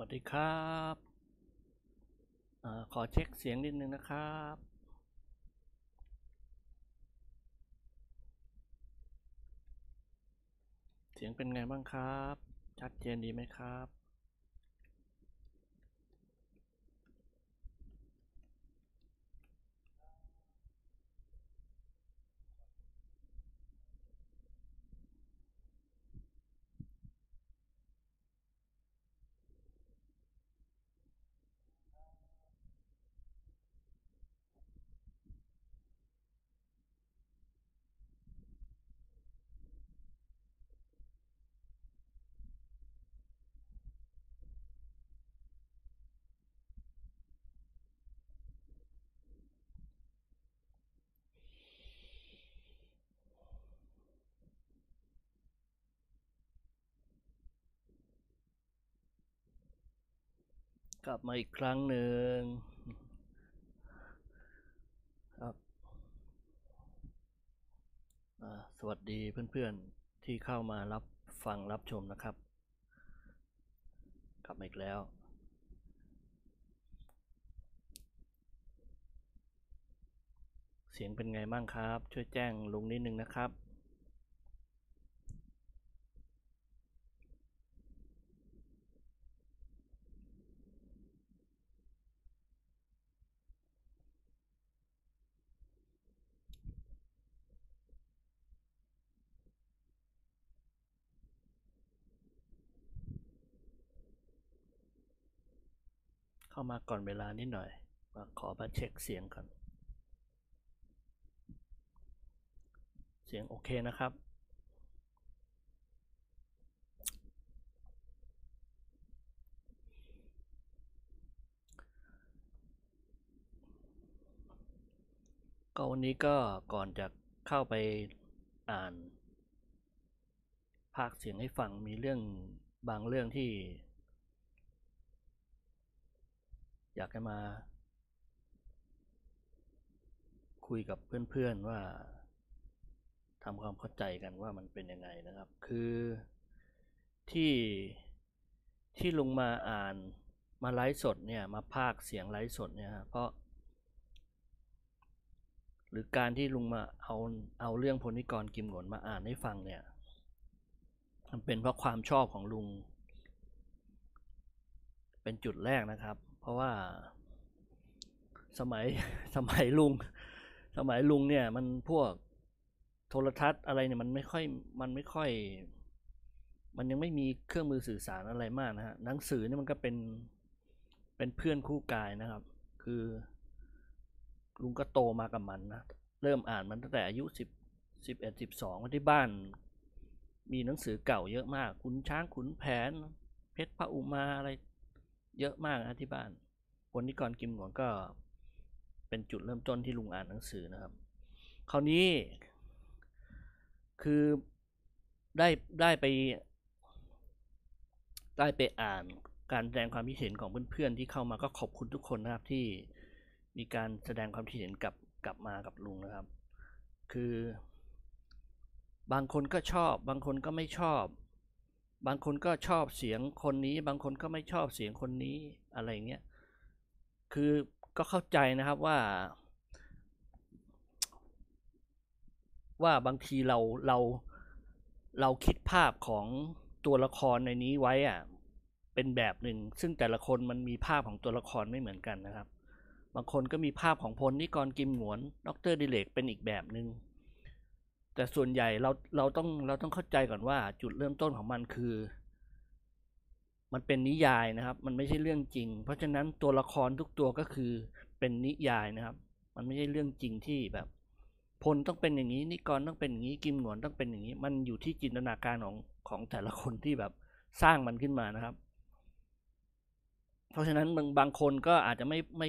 วัสดีครับอขอเช็คเสียงนิดนึงนะครับ เสียงเป็นไงบ้างครับ ชัดเจนดีไหมครับ กลับมาอีกครั้งหนึ่งครับสวัสดีเพื่อนๆที่เข้ามารับฟังรับชมนะครับ กลับมาอีกแล้ว เสียงเป็นไงบ้างครับ ช่วยแจ้งลุงนิดนึงนะครับ มาก่อนเวลานิดหน่อย มาขอมาเช็คเสียงก่อน เสียงโอเคนะครับ ก็วันนี้ก็ก่อนจะเข้าไปอ่าน ภาคเสียงให้ฟังมีเรื่องบางเรื่องที่ อยากจะมา คุยกับเพื่อนๆว่าทำความเข้าใจกันว่ามันเป็นยังไงนะครับ คือที่ที่ลุงมาอ่านมาไลฟ์สดเนี่ยมาพากเสียงไลฟ์สดเนี่ยฮะเพราะ หรือการที่ลุงมาเอาเอาเรื่องพลนิกรกิมหงนมาอ่านให้ฟังเนี่ยมันเป็นเพราะความชอบของลุง เป็นจุดแรกนะครับ ราะว่าสมัยสมัยลุง สมัยลุงเนี่ย มันพวกโทรทัศน์อะไรเนี่ยมันไม่ค่อยมันไม่ค่อย มันยังไม่มีเครื่องมือสื่อสารอะไรมากนะฮะหนังสือเนี่ยมันก็เป็นเป็นเพื่อนคู่กายนะครับ คือ ลุงก็โตมากับมันนะเริ่มอ่านมันตั้งแต่อายุสิบสิบเอ็ดสิบสองที่บ้าน มีหนังสือเก่าเยอะมากขุนช้างขุนแผน เพชรพระอุมาอะไร เยอะมากนะที่บ้าน คนนิกรกิมหงวนก็เป็นจุดเริ่มต้นที่ลุงอ่านหนังสือนะครับ คราวนี้ คือได้ได้ไป ได้ไปอ่านการแสดงความคิดเห็นของเพื่อนๆที่เข้ามาก็ขอบคุณทุกคนนะครับที่มีการแสดงความคิดเห็นกลับกลับมากับลุงนะครับ คือบางคนก็ชอบ บางคนก็ไม่ชอบ บางคนก็ชอบเสียงคนนี้ บางคนก็ไม่ชอบเสียงคนนี้อะไรเงี้ย คือก็เข้าใจนะครับว่า ว่าบางทีเราเราเราคิดภาพของตัวละครในนี้ไว้อะเป็นแบบหนึ่ง ซึ่งแต่ละคนมันมีภาพของตัวละครไม่เหมือนกันนะครับ บางคนก็มีภาพของพลนิกรกิมหงวน ดรดิเลกเป็นอีกแบบหนึง่ง แต่ส่วนใหญ่เราเราต้องเราต้องเข้าใจก่อนว่าจุดเริ่มต้นของมันคือ มันเป็นนิยายนะครับ มันไม่ใช่เรื่องจริง เพราะฉะนั้นตัวละครทุกตัวก็คือเป็นนิยายนะครับ มันไม่ใช่เรื่องจริงที่แบบพลต้องเป็นอย่างนี้นิกรต้องเป็นอย่างนี้กิมหงวนต้องเป็นอย่างนี้ มันอยู่ที่จินตนาการของของแต่ละคนที่แบบสร้างมันขึ้นมานะครับ เพราะฉะนั้นบางบางคนก็อาจจะไม่ไม่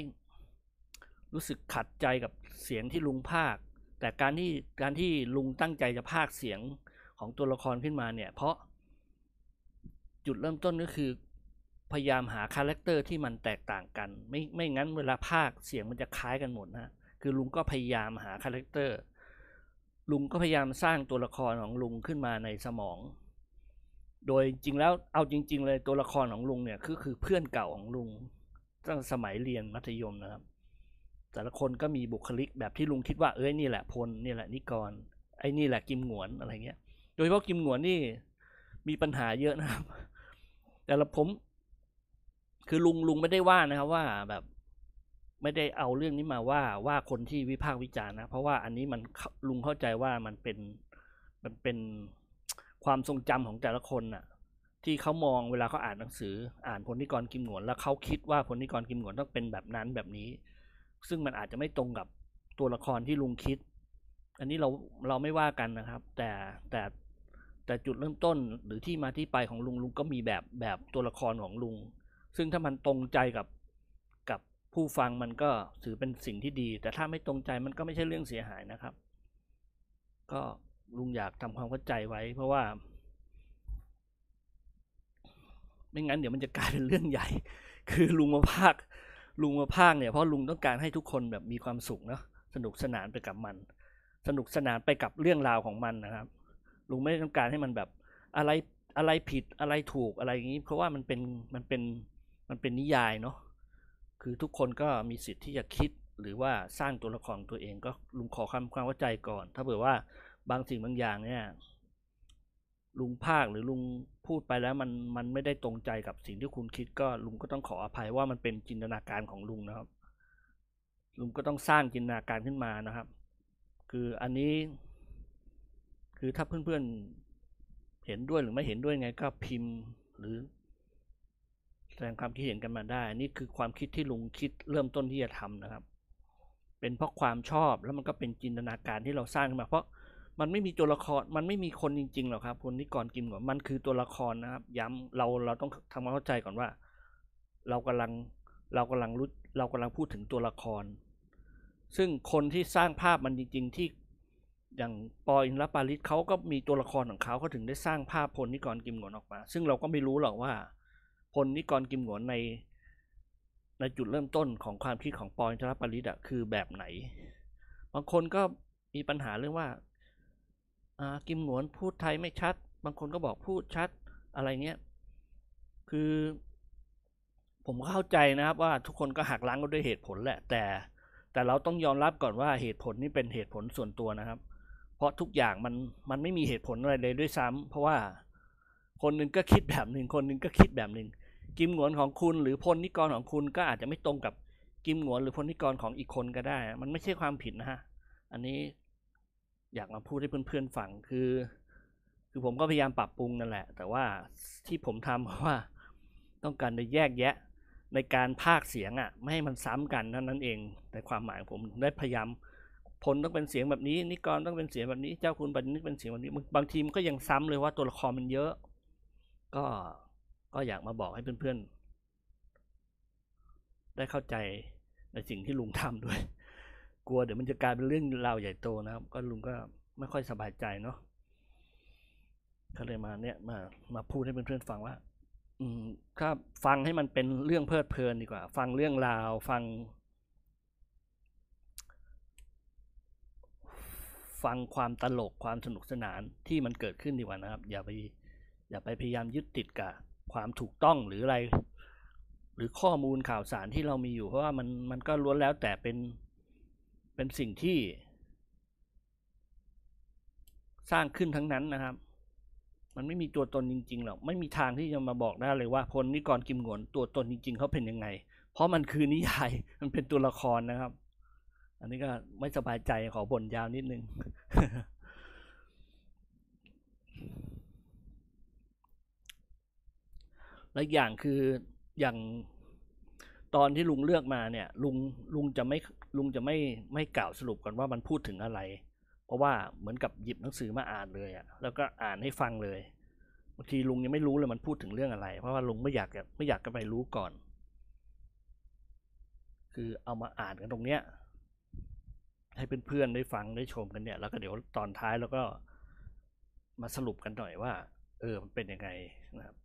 รู้สึกขัดใจกับเสียงที่ลุงพากย์ แต่การที่การที่ลุงตั้งใจจะพากย์เสียงของตัวละครขึ้นมาเนี่ย เพราะจุดเริ่มต้นก็คือ พยายามหา character ที่มันแตกต่างกัน ไม่ไม่งั้นเวลาพากย์เสียงมันจะคล้ายกันหมดนะคือลุงก็พยายามหา character ลุงก็พยายามสร้างตัวละครของลุงขึ้นมาในสมอง โดยจริงแล้วเอาจริง ๆ เลยตัวละครของลุงเนี่ยคือคือเพื่อนเก่าของลุงตั้งสมัยเรียนมัธยมนะครับ แต่ละคนก็มีบุคลิกแบบที่ลุงคิดว่าเอ้ยนี่แหละพลนี่แหละนิกรไอ้นี่แหละกิมหงวนอะไรเงี้ย โดยเฉพาะกิมหงวนนี่มีปัญหาเยอะนะครับ แต่ละผม คือลุงลุงไม่ได้ว่านะครับว่าแบบไม่ได้เอาเรื่องนี้มาว่าว่าคนที่วิพากษ์วิจารณ์นะ เพราะว่าอันนี้มันลุงเข้าใจว่ามันเป็นมันเป็นความทรงจำของแต่ละคนน่ะ ที่เขามองเวลาเขาอ่านหนังสือ อ่านพลนิกรกิมหนวน แล้วเขาคิดว่าพลนิกรกิมหนวนต้องเป็นแบบนั้นแบบนี้ ซึ่งมันอาจจะไม่ตรงกับตัวละครที่ลุงคิด อันนี้เราเราไม่ว่ากันนะครับ แต่แต่แต่จุดเริ่มต้นหรือที่มาที่ไปของลุงลุงก็มีแบบแบบตัวละครของลุง ซึ่งถ้ามันตรงใจกับกับผู้ฟังมันก็ถือเป็นสิ่งที่ดี แต่ถ้าไม่ตรงใจมันก็ไม่ใช่เรื่องเสียหายนะครับ ก็ลุงอยากทำความเข้าใจไว้ เพราะว่า ไม่งั้นเดี๋ยวมันจะกลายเป็นเรื่องใหญ่ คือลุงมาภาค ลุงมาภาคเนี่ยเพราะลุงต้องการให้ทุกคนแบบมีความสุขเนาะสนุกสนานไปกับมัน สนุกสนานไปกับเรื่องราวของมันนะครับ ลุงไม่ได้ต้องการให้มันแบบอะไรอะไรผิดอะไรถูกอะไรอย่างนี้ เพราะว่ามันเป็นมันเป็นมันเป็นนิยายเนาะคือทุกคนก็มีสิทธิ์ที่จะคิดหรือว่าสร้างตัวละครตัวเองก็ลุงขอคำความเข้าใจก่อน ถ้าเผื่อว่าบางสิ่งบางอย่างเนี่ย ลุงภาคหรือลุงพูดไปแล้วมันมันไม่ได้ตรงใจกับสิ่งที่คุณคิดก็ลุงก็ต้องขออภัยว่ามันเป็นจินตนาการของลุงนะครับ ลุงก็ต้องสร้างจินตนาการขึ้นมานะครับ คืออันนี้ คือถ้าเพื่อนๆเห็นด้วยหรือไม่เห็นด้วยไงก็พิมพ์หรือ แสดงความคิดเห็นกันมาได้นี่คือความคิดที่ลุงคิดเริ่มต้นที่จะทำนะครับ เป็นเพราะความชอบแล้วมันก็เป็นจินตนาการที่เราสร้างขึ้นมาเพราะ มันไม่มีตัวละคร มันไม่มีคนจริงๆหรอกครับคนที่ก่อนกินก่อนมันคือตัวละครนะครับ ย้ำเราเราต้องทำความเข้าใจก่อนว่า เรากำลังเรากำลังรู้เรากำลังพูดถึงตัวละคร ซึ่งคนที่สร้างภาพมันจริง ๆ ที่อย่างปออินทรปาริสเขาก็มีตัวละครของเขาเขาถึงได้สร้างภาพพลนิกรกิมหงวนออกมา ซึ่งเราก็ไม่รู้หรอกว่าพลนิกรกิมหงวนใน ในจุดเริ่มต้นของความคิดของปออินทรปาริสอะคือแบบไหน บางคนก็มีปัญหาเรื่องว่า กิมหงวนพูดไทยไม่ชัด บางคนก็บอกพูดชัดอะไรเงี้ย คือ ผมเข้าใจนะครับว่าทุกคนก็หักล้างกันด้วยเหตุผลแหละ แต่ แต่เราต้องยอมรับก่อนว่าเหตุผลนี่เป็นเหตุผลส่วนตัวนะครับ เพราะทุกอย่างมันมันไม่มีเหตุผลอะไรเลยด้วยซ้ำเพราะว่าคนหนึ่งก็คิดแบบหนึ่งคนหนึ่งก็คิดแบบหนึ่งกิมหงวนของคุณ หรือพลนิกรของคุณก็อาจจะไม่ตรงกับกิมหงวนหรือพลนิกรของอีกคนก็ได้ มันไม่ใช่ความผิดนะฮะ อันนี้ อยากมาพูดให้เพื่อนๆฟังคือ คือผมก็พยายามปรับปรุงนั่นแหละ แต่ว่าที่ผมทำเพราะว่าต้องการจะแยกแยะในการพากเสียงอะ่ะ ไม่ให้มันซ้ำกันเท่านั้นเองแต่ความหมายผมได้พยายามพลต้องเป็นเสียงแบบนี้ นิกรต้องเป็นเสียงแบบนี้ เจ้าคุณบัณฑิตเป็นเสียงแบบนี้บางทีมันก็ยังซ้ำเลยว่าตัวละครมันเยอะ ก็ก็อยากมาบอกให้เพื่อนๆได้เข้าใจในสิ่งที่ลุงทำด้วย กลัวเดี๋ยวมันจะกลายเป็นเรื่องราวใหญ่โตนะครับ ก็ลุงก็ไม่ค่อยสบายใจเนาะก็เลยมาเนี่ยมามาพูดให้เพื่อนๆฟังว่า อืมถ้าฟังให้มันเป็นเรื่องเพลิดเพลินดีกว่า ฟังเรื่องราว ฟัง ฟังความตลกความสนุกสนานที่มันเกิดขึ้นดีกว่านะครับ อย่าไป อย่าไปพยายามยึดติดกับความถูกต้องหรืออะไร หรือข้อมูลข่าวสารที่เรามีอยู่เพราะว่ามันมันก็ล้วนแล้วแต่เป็น เป็นสิ่งที่สร้างขึ้นทั้งนั้นนะครับ มันไม่มีตัวตนจริงๆหรอก ไม่มีทางที่จะมาบอกได้เลยว่าพลนิกรกิมหงวนตัวตนจริง ๆเขาเป็นยังไง เพราะมันคือนิยาย มันเป็นตัวละครนะครับ อันนี้ก็ไม่สบายใจขอบ่นยาวนิดนึง และอย่างคืออย่างตอนที่ลุงเลือกมาเนี่ย ลุงลุงจะไม่ ลุงจะไม่ไม่กล่าวสรุปก่อนว่ามันพูดถึงอะไร เพราะว่าเหมือนกับหยิบหนังสือมาอ่านเลยอะแล้วก็อ่านให้ฟังเลยบางทีลุงยังไม่รู้เลยมันพูดถึงเรื่องอะไร เพราะว่าลุงไม่อยากไม่อยากจะไปรู้ก่อน คือเอามาอ่านกันตรงเนี้ยให้เพื่อนๆได้ฟังได้ชมกันเนี่ยแล้วก็เดี๋ยวตอนท้ายแล้วก็มาสรุปกันหน่อยว่า เออมันเป็นยังไงนะครับ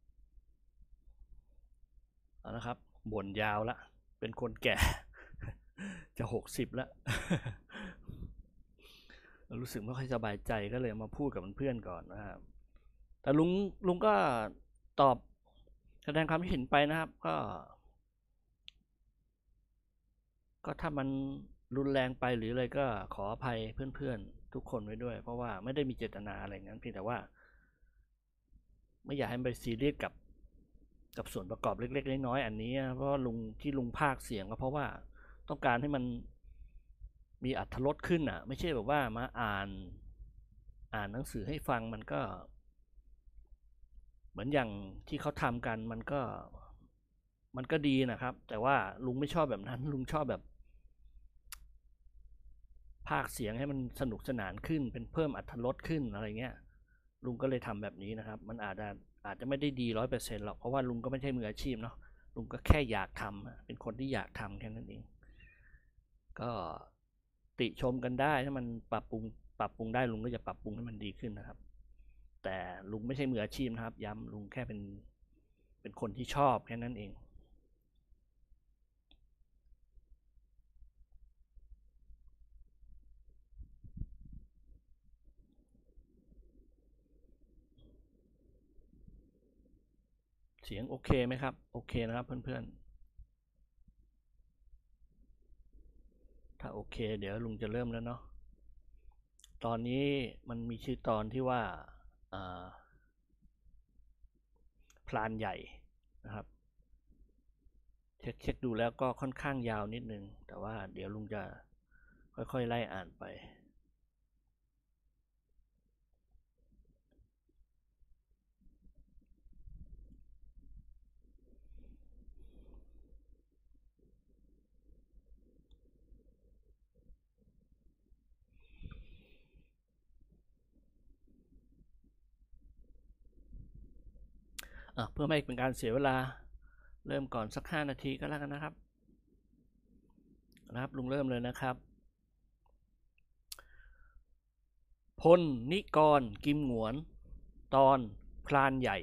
เอาละครับบ่นยาวละเป็นคนแก่ จะหกสิบแล้ว รู้สึกไม่ค่อยสบายใจก็เลยมาพูดกับเพื่อนก่อนนะครับ แต่ลุงลุงก็ตอบแสดงความคิดเห็นไปนะครับ ก็ ก็ถ้ามันรุนแรงไปหรืออะไรก็ขออภัยเพื่อนๆทุกคนไว้ด้วย เพราะว่าไม่ได้มีเจตนาอะไรงั้นเพียงแต่ว่า ไม่อยากให้ไปซีเรียสกับกับส่วนประกอบเล็กๆน้อยๆอันนี้ เพราะลุงที่ลุงภาคเสียงก็เพราะว่า ต้องการให้มันมีอัธรสขึ้นอะ ไม่ใช่แบบว่ามาอ่านอ่านหนังสือให้ฟังมันก็ เหมือนอย่างที่เขาทำกันมันก็มันก็ดีนะครับ แต่ว่าลุงไม่ชอบแบบนั้น ลุงชอบแบบภาคเสียงให้มันสนุกสนานขึ้น เป็นเพิ่มอัตรสขึ้นอะไรเงี้ย ลุงก็เลยทำแบบนี้นะครับ มันอาจจะอาจจะไม่ได้ดีร้อยเปอร์เซ็นต์หรอกเพราะว่าลุงก็ไม่ใช่มืออาชีพเนาะลุงก็แค่อยากทำอะเป็นคนที่อยากทำแค่นั้นเอง ก็ติชมกันได้ถ้ามันปรับปรุงปรับปรุงได้ลุงก็จะปรับปรุงให้มันดีขึ้นนะครับ แต่ลุงไม่ใช่มืออาชีพนะครับ ย้ำลุงแค่เป็นเป็นคนที่ชอบแค่นั้นเอง เสียงโอเคไหมครับ โอเคนะครับเพื่อนๆ ถ้าโอเค เดี๋ยวลุงจะเริ่มแล้วเนาะตอนนี้มันมีชื่อตอนที่ว่าพลานใหญ่นะครับ เช็คเช็คดูแล้วก็ค่อนข้างยาวนิดนึง แต่ว่าเดี๋ยวลุงจะค่อยๆไล่อ่านไป เพื่อไม่ให้เป็นการเสียเวลาเริ่มก่อนสักห้านาทีก็แล้วกันนะครับนะครับลุงเริ่มเลยนะครับ พลนิกรกิมหงวน ตอนพลานใหญ่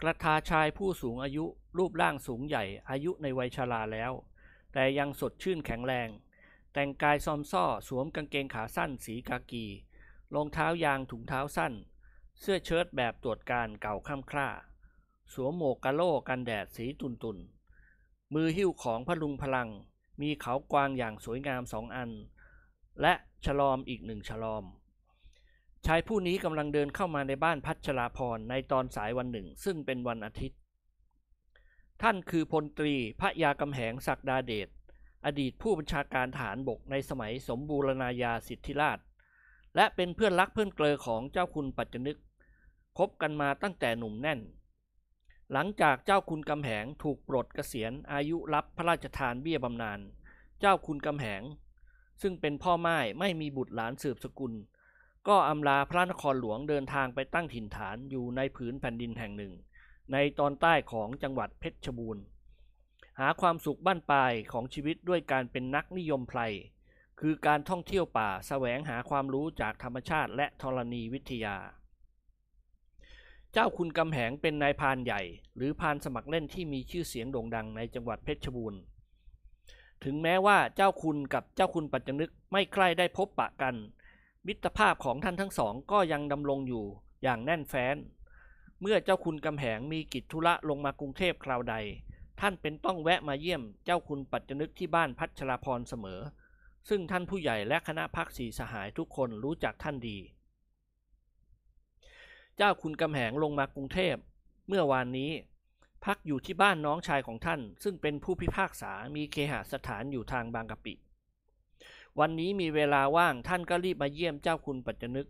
กระทาชายผู้สูงอายุรูปร่างสูงใหญ่ อายุในวัยชราแล้ว แต่ยังสดชื่นแข็งแรง แต่งกายซอมซ่อสวมกางเกงขาสั้นสีกากีรองเท้ายางถุงเท้าสั้น เสื้อเชิ้ตแบบตรวจการเก่าข้ามคร่า สวมหมวกกะโล่กันแดดสีตุนตุนมือหิ้วของพลุงพลัง มีเขากวางอย่างสวยงามสองอัน และฉลอมอีกหนึ่งฉลอม ชายผู้นี้กำลังเดินเข้ามาในบ้านพัชราพรในตอนสายวันหนึ่ง ซึ่งเป็นวันอาทิตย์ ท่านคือพลตรีพระยากำแหงศักดาเดชอดีตผู้บัญชาการฐานบกในสมัยสมบูรณาญาสิทธิราช และเป็นเพื่อนรักเพื่อนเกลอของเจ้าคุณปัจจนึก คบกันมาตั้งแต่หนุ่มแน่น หลังจากเจ้าคุณกำแหงถูกปลดเกษียณอายุรับพระราชทานเบี้ยบำนาญ เจ้าคุณกำแหง ซึ่งเป็นพ่อไม้ไม่มีบุตรหลานสืบสกุล ก็อำลาพระนครหลวงเดินทางไปตั้งถิ่นฐานอยู่ในผืนแผ่นดินแห่งหนึ่ง ในตอนใต้ของจังหวัดเพชรบูรณ์ หาความสุขบ้านปลายของชีวิตด้วยการเป็นนักนิยมไพรคือการท่องเที่ยวป่าแสวงหาความรู้จากธรรมชาติและธรณีวิทยา เจ้าคุณกำแหงเป็นนายพานใหญ่ หรือพานสมัครเล่นที่มีชื่อเสียงโด่งดังในจังหวัดเพชรบูรณ์ ถึงแม้ว่าเจ้าคุณกับเจ้าคุณปัจจนึกไม่ใกล้ได้พบปะกัน มิตรภาพของท่านทั้งสองก็ยังดำรงอยู่อย่างแน่นแฟ้น เมื่อเจ้าคุณกำแหงมีกิจธุระลงมากรุงเทพคราวใด ท่านเป็นต้องแวะมาเยี่ยมเจ้าคุณปัจจนึกที่บ้านพัชราพรเสมอ ซึ่งท่านผู้ใหญ่และคณะพักสีสหายทุกคนรู้จักท่านดี เจ้าคุณกำแหงลงมากรุงเทพ เมื่อวานนี้ พักอยู่ที่บ้านน้องชายของท่าน ซึ่งเป็นผู้พิพากษามีเคหสถานอยู่ทางบางกะปิ วันนี้มีเวลาว่างท่านก็รีบมาเยี่ยมเจ้าคุณปัจจนึก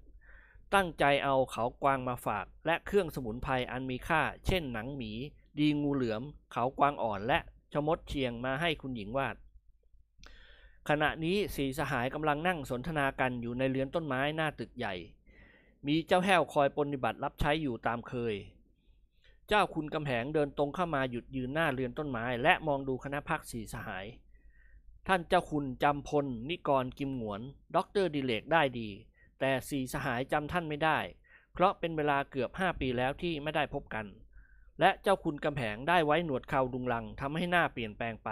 ตั้งใจเอาเขากวางมาฝาก และเครื่องสมุนไพรอันมีค่า เช่นหนังหมี ดีงูเหลือม เขากวางอ่อนและชมดเชียงมาให้คุณหญิงวาดขณะนี้สี่สหายกำลังนั่งสนทนากันอยู่ในเรือนต้นไม้หน้าตึกใหญ่ มีเจ้าแห้วคอยปฏิบัติรับใช้อยู่ตามเคย เจ้าคุณกำแหงเดินตรงเข้ามาหยุดยืนหน้าเรือนต้นไม้ และมองดูคณะพรรคสี่สหาย ท่านเจ้าคุณจำพล นิกรกิมหงวนด็อกเตอร์ดิเลกได้ดี แต่สี่สหายจำท่านไม่ได้ เพราะเป็นเวลาเกือบห้าปีแล้วที่ไม่ได้พบกัน และเจ้าคุณกำแหงได้ไว้หนวดเครารุงรังทำให้หน้าเปลี่ยนแปลงไป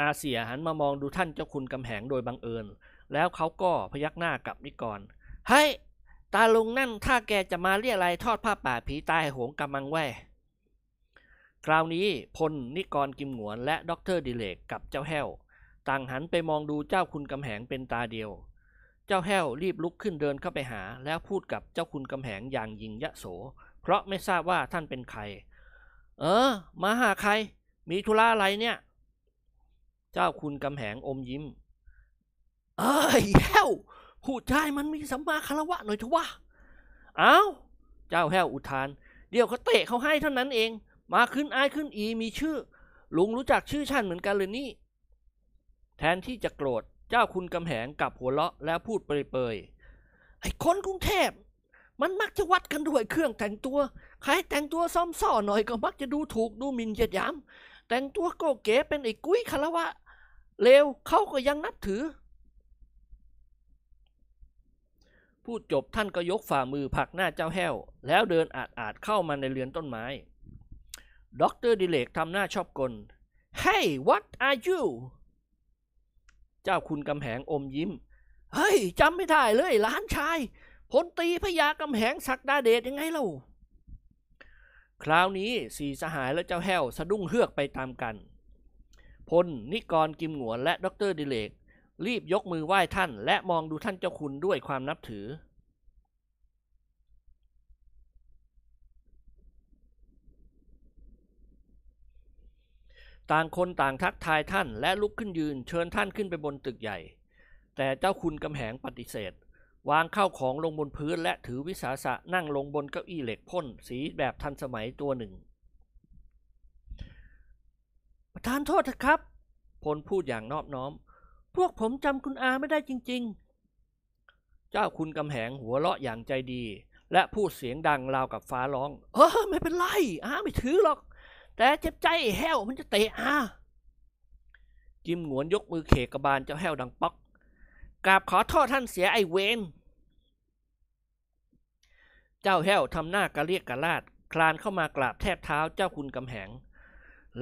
อาเสี่ยหันมามองดูท่านเจ้าคุณกำแหงโดยบังเอิญ แล้วเขาก็พยักหน้ากับนิกรเฮ้ยตาลุงนั่นถ้าแกจะมาเรี่ยไรทอดผ้าป่าผีตายโหงกระมังเว้ยคราวนี้พลนิกรกิมหงวนและด็อกเตอร์ดิเลกกับเจ้าแห้ว ต่างหันไปมองดูเจ้าคุณกำแหงเป็นตาเดียว เจ้าแห้วรีบลุกขึ้นเดินเข้าไปหา แล้วพูดกับเจ้าคุณกำแหงอย่างยิงยะโส เพราะไม่ทราบว่าท่านเป็นใคร เออ มาหาใคร มีธุระอะไรเนี่ย เจ้าคุณกำแหงอมยิ้ม เอ้ยแห้วพูดใจมันมีสัมมาคารวะหน่อยเถอะวะอ้า เจ้าแห้วอุทาน เดี๋ยวเขาเตะเขาให้เท่านั้นเอง มาขึ้นอายขึ้นอีมีชื่อ ลุงรู้จักชื่อฉันเหมือนกันเลยนี่ แทนที่จะโกรธ เจ้าคุณกำแหงกลับหัวเราะแล้วพูดเปรยๆ ไอ้คนกรุงเทพมันมักจะวัดกันด้วยเครื่องแต่งตัว ใครแต่งตัวซ้อมซ่อหน่อยก็มักจะดูถูกดูหมิ่นเหยียดหยาม แต่งตัวโกเก๋เป็นไอ้กุ้ยคารวะเลวเขาก็ยังนับถือ พูดจบท่านก็ยกฝ่ามือผลักหน้าเจ้าแห้ว แล้วเดินอาดอาดเข้ามาในเรือนต้นไม้ด็อกเตอร์ดิเลกทำหน้าชอบกล Hey what are you เจ้าคุณกำแหงอมยิ้ม เฮ้ยจำไม่ได้เลยหลานชายพลตรีพระยากำแหงศักดาเดชยังไงเล่า คราวนี้สี่สหายและเจ้าแห้วสะดุ้งเฮือกไปตามกัน พลนิกรกิมหงวนและด็อกเตอร์ดิเลก รีบยกมือไหว้ท่าน และมองดูท่านเจ้าคุณด้วยความนับถือ ต่างคนต่างทักทายท่านและลุกขึ้นยืน เชิญท่านขึ้นไปบนตึกใหญ่ แต่เจ้าคุณกำแหงปฏิเสธ วางข้าวของลงบนพื้น และถือวิสาสะนั่งลงบนเก้าอี้เหล็กพ่นสีแบบทันสมัยตัวหนึ่ง ประธานโทษเถอะครับพลพูดอย่างนอบน้อม พวกผมจำคุณอาไม่ได้จริง ๆ เจ้าคุณกำแหงหัวเราะอย่างใจดี และพูดเสียงดังราวกับฟ้าร้อง เออไม่เป็นไรอาไม่ถือหรอก แต่เจ็บใจไอ้แห้วมันจะเตะอากิมหงวนยกมือเขกกระบาลเจ้าแห้วดังป๊อกกราบขอโทษท่านเสียไอเวนเจ้าแห้วทำหน้ากระเรียกกระลาด คลานเข้ามากราบแทบเท้าเจ้าคุณกำแหง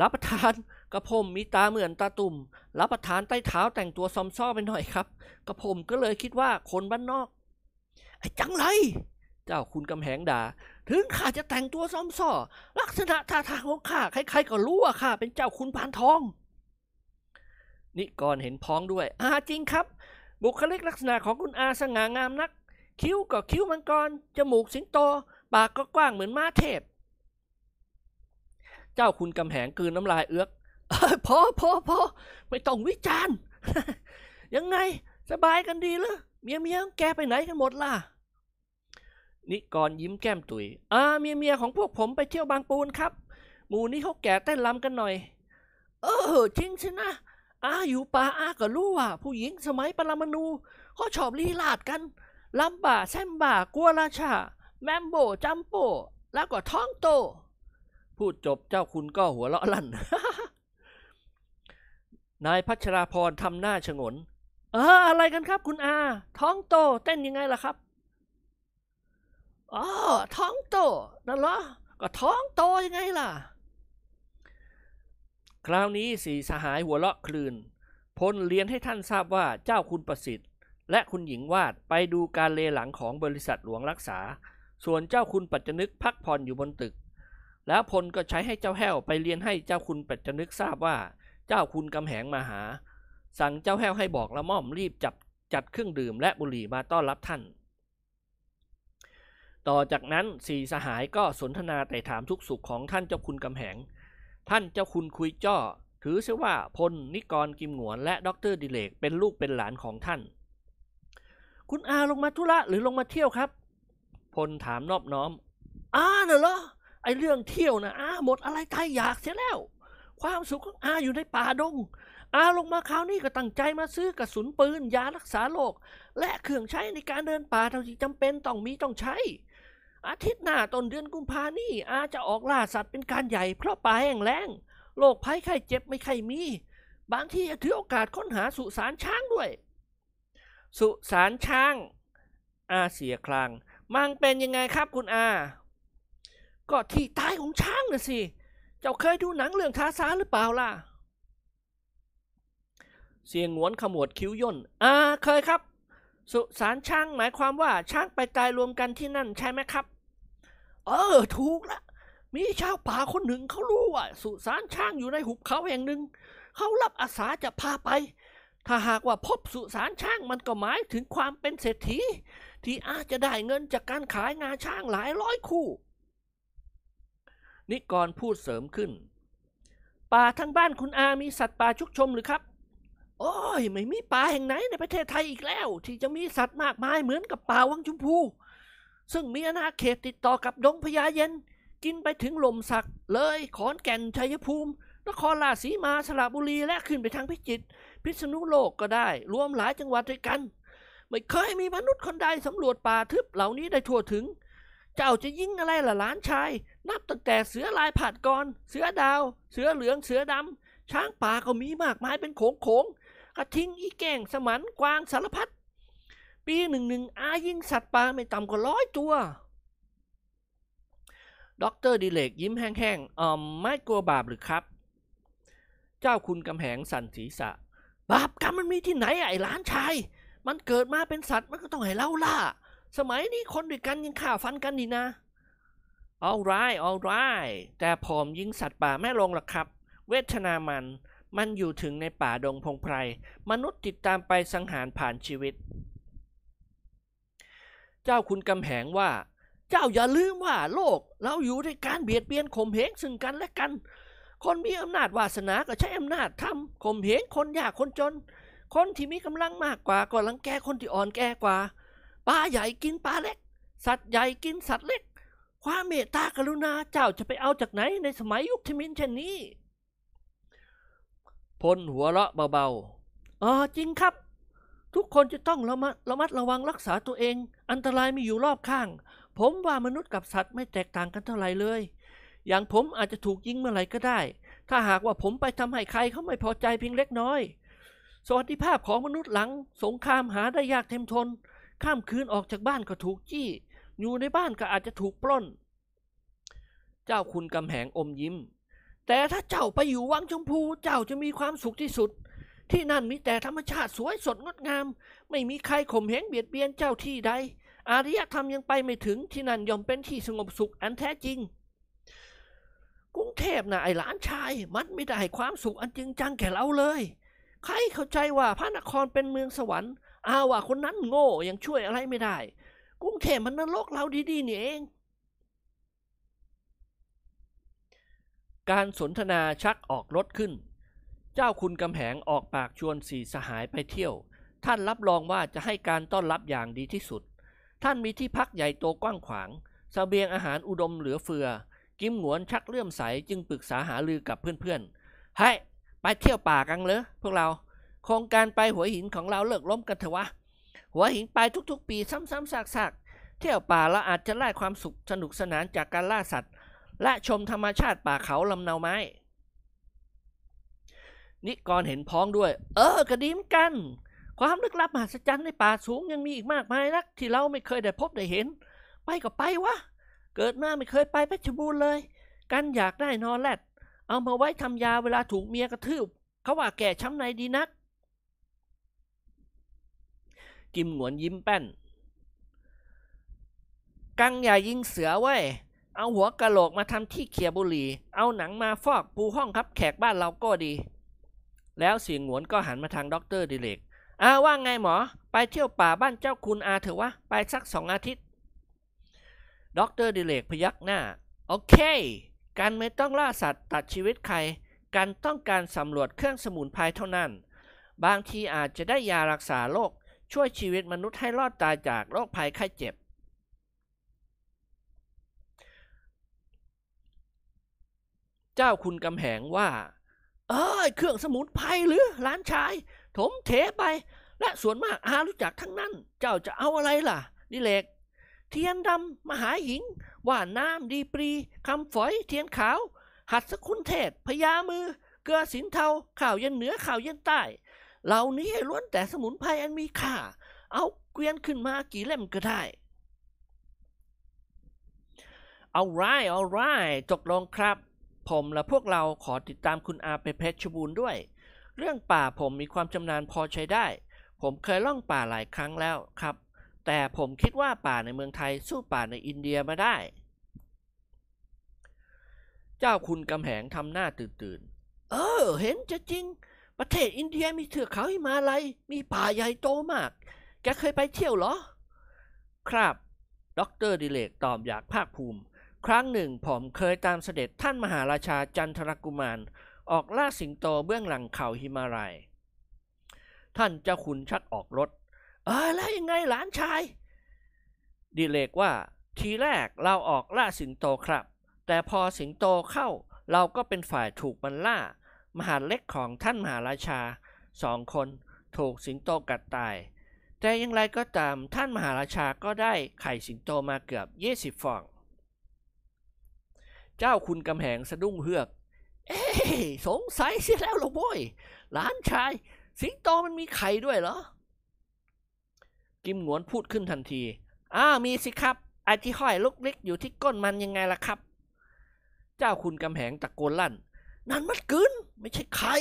รับประทาน กระผมมีตาเหมือนตาตุ่ม รับประทานใต้เท้าแต่งตัวซอมซ้อไปหน่อยครับ กระผมก็เลยคิดว่าคนบ้านนอก ไอ้จังไร เจ้าคุณกำแหงด่า ถึงข้าจะแต่งตัวซอมซ้อลักษณะท่าทางของข้าใครๆก็รู้ว่าข้าเป็นเจ้าคุณพานทอง นิกรเห็นพ้องด้วยอาจริงครับ บุคลิกลักษณะของคุณอาสง่างามนัก คิ้วก็คิ้วมังกร จมูกสิงโต ปากก็กว้างเหมือนม้าเทพ เจ้าคุณกำแหงกลืนน้ำลายเอื้อก พอพอพอไม่ต้องวิจารณ์ ยังไงสบายกันดีเหรอเมียเมียแกไปไหนกันหมดล่ะ นิกรยิ้มแก้มตุยอ่าเมียเมียของพวกผมไปเที่ยวบางปูนครับ หมู่นี้เขาแก่เต้นรำกันหน่อย เออจริงสินะอาอยู่ป่าอาก็รู้ว่า ผู้หญิงสมัยปรมาณูเขาชอบลีลาดกันลำบ่าแซมบ่ากัวราชา แมมโบจัมโป แล้วก็ท้องโต พูดจบเจ้าคุณก็หัวเราะลั่น นายพัชราพรทำหน้าฉงน เอออะไรกันครับคุณอา ท้องโตเต้นยังไงล่ะครับอ๋อท้องโตนั่นเหรอ ก็ท้องโตยังไงล่ะ คราวนี้สี่สหายหัวเราะคลืนพลเรียนให้ท่านทราบว่าเจ้าคุณประสิทธิ์ และคุณหญิงวาดไปดูการเลหลังของบริษัทหลวงรักษา ส่วนเจ้าคุณปัจจนึกพักผ่อนอยู่บนตึก แล้วพลก็ใช้ให้เจ้าแห้วไปเรียนให้เจ้าคุณปัจจนึกทราบว่า เจ้าคุณกำแหงมาหา สั่งเจ้าแห้วให้บอกละม่อมรีบจับจัดเครื่องดื่มและบุหรี่มาต้อนรับท่าน ต่อจากนั้นสี่สหายก็สนทนาไต่ถามทุกข์สุขของท่านเจ้าคุณกำแหง ท่านเจ้าคุณคุยจ้อ ถือเสียว่าพลนิกรกิมหงวนและด็อกเตอร์ดิเลกเป็นลูกเป็นหลานของท่าน คุณอาลงมาธุระหรือลงมาเที่ยวครับ พลถามนอบน้อมอาน่ะเหรอไอเรื่องเที่ยวนะอาหมดอะไรตายอยากเสียแล้ว ความสุขของอาอยู่ในป่าดง อาลงมาคราวนี้ก็ตั้งใจมาซื้อกระสุนปืน ยารักษาโรคและเครื่องใช้ในการเดินป่าเท่าที่จำเป็นต้องมีต้องใช้ อาทิตย์หน้าต้นเดือนกุมภานี่อาจะออกล่าสัตว์เป็นการใหญ่เพราะป่าแห้งแล้งโรคภัยไข้เจ็บไม่ใค่อยมี บางทีจะถือโอกาสค้นหาสุสานช้างด้วย สุสานช้าง อาเสียคลาง มังเป็นยังไงครับคุณอา ก็ที่ตายของช้างน่ะสิ เจ้าเคยดูหนังเรื่องทาสานหรือเปล่าล่ะ เสียงหวนขมวดคิ้วย่น อ่า เคยครับ สุสานช้างหมายความว่าช้างไปตายรวมกันที่นั่นใช่ไหมครับ เออ ถูกละมีชาวป่าคนหนึ่งเขารู้ว่า สุสานช้างอยู่ในหุบเขาแห่งหนึ่ง เขารับอาสาจะพาไป ถ้าหากว่าพบสุสานช้างมันก็หมายถึงความเป็นเศรษฐี ที่อาจจะได้เงินจากการขายงาช้างหลายร้อยคู่ นิกรพูดเสริมขึ้น ป่าทั้งบ้านคุณอามีสัตว์ป่าชุกชมหรือครับ โอ้ย ไม่มีป่าแห่งไหนในประเทศไทยอีกแล้ว ที่จะมีสัตว์มากมายเหมือนกับป่าวังชมพู ซึ่งมีอาณาเขตติดต่อกับดงพญาเย็น กินไปถึงลมสักเลยขอนแก่นชัยภูมินครราชสีมาสระบุรีและขึ้นไปทางพิจิตรพิษณุโลกก็ได้ รวมหลายจังหวัดด้วยกัน ไม่เคยมีมนุษย์คนใดสำรวจป่าทึบเหล่านี้ได้ทั่วถึง เจ้าจะยิ่งอะไรล่ะหลานชาย นับตั้งแต่เสือลายผาดกรเสือดาว เสือเหลือง เสือดำ ช้างป่าก็มีมากมายเป็นโขงโขงกระทิงอีแก่งสมันกวางสารพัด ปีหนึ่งหนึ่งอายิงสัตว์ป่าไม่ต่ำกว่าร้อยตัวด็อกเตอร์ดิเลกยิ้มแห้งๆอ้อไม่กลัวบาปหรือครับ เจ้าคุณกำแหงสั่นศีรษะ บาปกรรมมันมีที่ไหนไอ้หลานชาย มันเกิดมาเป็นสัตว์มันก็ต้องให้เราล่า สมัยนี้คนด้วยกันยังฆ่าฟันกันนี่นะ all right all right แต่ผมยิงสัตว์ป่าไม่ลงหรอกครับ เวทนามัน มันอยู่ถึงในป่าดงพงไพร มนุษย์ติดตามไปสังหารผลาญชีวิต เจ้าคุณกำแหงว่า เจ้าอย่าลืมว่าโลก เราอยู่ในการเบียดเบียนข่มเหงซึ่งกันและกัน คนมีอำนาจวาสนาก็ใช้อำนาจทำข่มเหงคนยากคนจน คนที่มีกำลังมากกว่าก็รังแกคนที่อ่อนแอกว่าปลาใหญ่กินปลาเล็ก สัตว์ใหญ่กินสัตว์เล็ก ความเมตตากรุณาเจ้าจะไปเอาจากไหนในสมัยยุคทิมินเช่นนี้ พลหัวเราะเบาๆอ๋อจริงครับ ทุกคนจะต้องระมัดระมัดระวังรักษาตัวเอง อันตรายมีอยู่รอบข้าง ผมว่ามนุษย์กับสัตว์ไม่แตกต่างกันเท่าไหร่เลย อย่างผมอาจจะถูกยิงเมื่อไหร่ก็ได้ ถ้าหากว่าผมไปทำให้ใครเขาไม่พอใจเพียงเล็กน้อย สวัสดิภาพของมนุษย์หลัง สงครามหาได้ยากเต็มทน ข้ามคืนออกจากบ้านก็ถูกจี้ อยู่ในบ้านก็อาจจะถูกปล้น เจ้าคุณกำแหงอมยิ้ม แต่ถ้าเจ้าไปอยู่วังชมพู เจ้าจะมีความสุขที่สุด ที่นั่นมีแต่ธรรมชาติสวยสดงดงาม ไม่มีใครข่มเหงเบียดเบียนเจ้าที่ใด อารยธรรมยังไปไม่ถึงที่นั่นย่อมเป็นที่สงบสุขอันแท้จริงกรุงเทพนะไอ้หลานชาย มันไม่ได้ให้ความสุขอันจริงจังแก่เราเลย ใครเข้าใจว่าพระนครเป็นเมืองสวรรค์อาว่าคนนั้นโง่ยังช่วยอะไรไม่ได้ กรุงเทพมันนรกเราดีๆนี่เอง การสนทนาชักออกรถขึ้น เจ้าคุณกำแหงออกปากชวนสี่สหายไปเที่ยว ท่านรับรองว่าจะให้การต้อนรับอย่างดีที่สุด ท่านมีที่พักใหญ่โตกว้างขวางสเสบียงอาหารอุดมเหลือเฟือ กิมหงวนชักเลื่อมใสจึงปรึกษาหารือกับเพื่อนๆให้ไปเที่ยวป่ากันเลยพวกเรา โครงการไปหัวหินของเราเลิกล้มกันเถอะวะ หัวหินไปทุกๆ ปีซ้ำๆซากๆ เที่ยวป่าแล้วอาจจะไล่ความสุขสนุกสนานจากการล่าสัตว์ และชมธรรมชาติป่าเขาลำเนาไม้ นิกรเห็นพ้องด้วย เออ กระดีเหมกัน ความลึกลับมหัศจรรย์ในป่าสูงยังมีอีกมากมายนัก ที่เราไม่เคยได้พบได้เห็น ไปก็ไปวะ เกิดมาไม่เคยไปเพชรบูรณ์เลย กันอยากได้นอนแรดเอามาไว้ทำยาเวลาถูกเมียกระทืบเขาว่าแก้ช้ำในดีนัก กิมหงวนยิ้มแป้น กันอยากยิงเสือโว้ย เอาหัวกะโหลกมาทำที่เขียบุหรี่ เอาหนังมาฟอกปูห้องรับแขกบ้านเราก็ดี แล้วเสี่ยหงวนก็หันมาทางด็อกเตอร์ดิเรกอ้าว ว่าไงหมอ ไปเที่ยวป่าบ้านเจ้าคุณอาเถอะวะ ไปสักสองอาทิตย์ด็อกเตอร์ดิเรกพยักหน้า โอเค การไม่ต้องล่าสัตว์ตัดชีวิตใคร การต้องการสำรวจเครื่องสมุนไพรเท่านั้น บางทีอาจจะได้ยารักษาโรค ช่วยชีวิตมนุษย์ให้รอดตายจากโรคภัยไข้เจ็บ เจ้าคุณกำแหงว่า เอ้ยเครื่องสมุนไพรหรือหล้านชาย ถมเทไป และส่วนมากอารู้จักทั้งนั้น เจ้าจะเอาอะไรล่ะ ดิเลก เทียนดำมหาหิง ว่าน้ำดีปรีคำฝอยเทียนขาว หัดสกุลเทศพญามือ เกลือสินเทาข่าวเย็นเหนือข่าวเย็นใต้ เหล่านี้ล้วนแต่สมุนไพรอันมีค่า เอาเกวียนขึ้นมากี่เล่มก็ได้ เอาไรเอาไรตกลงครับ ผมและพวกเราขอติดตามคุณอาไปเพชรบูรณ์ด้วย เรื่องป่าผมมีความชำนาญพอใช้ได้ ผมเคยท่องป่าหลายครั้งแล้วครับ แต่ผมคิดว่าป่าในเมืองไทยสู้ป่าในอินเดียไม่ได้ เจ้าคุณกำแหงทำหน้าตื่นตื่นๆเออ เห็นจะจริง ประเทศอินเดียมีเทือกเขาหิมาลัย มีป่าใหญ่โตมาก แกเคยไปเที่ยวเหรอ ครับด็อกเตอร์ดิเรกตอบอย่างภาคภูมิ ครั้งหนึ่งผมเคยตามเสด็จท่านมหาราชาจันทรกุมาร ออกล่าสิงโตเบื้องหลังเขาหิมาลัย ท่านเจ้าคุณชักออกรถ เออแล้วยังไงหลานชาย ดิเลกว่าทีแรกเราออกล่าสิงโตครับ แต่พอสิงโตเข้าเราก็เป็นฝ่ายถูกมันล่า มหาเล็กของท่านมหาราชาสองคนถูกสิงโตกัดตาย แต่อย่างไรก็ตามท่านมหาราชาก็ได้ไข่สิงโตมาเกือบยี่สิบฟอง เจ้าคุณกำแหงสะดุ้งเฮือก เอ๊สงสัยเสียแล้วหรอโว้ยหลานชาย สิงโตมันมีไข่ด้วยเหรอ กิมหงวนพูดขึ้นทันที อ้ามีสิครับไอที่ห้อยลุกเล็กอยู่ที่ก้นมันยังไงล่ะครับ เจ้าคุณกำแหงตะโกนลั่น นั่นมันกึนไม่ใช่ไข่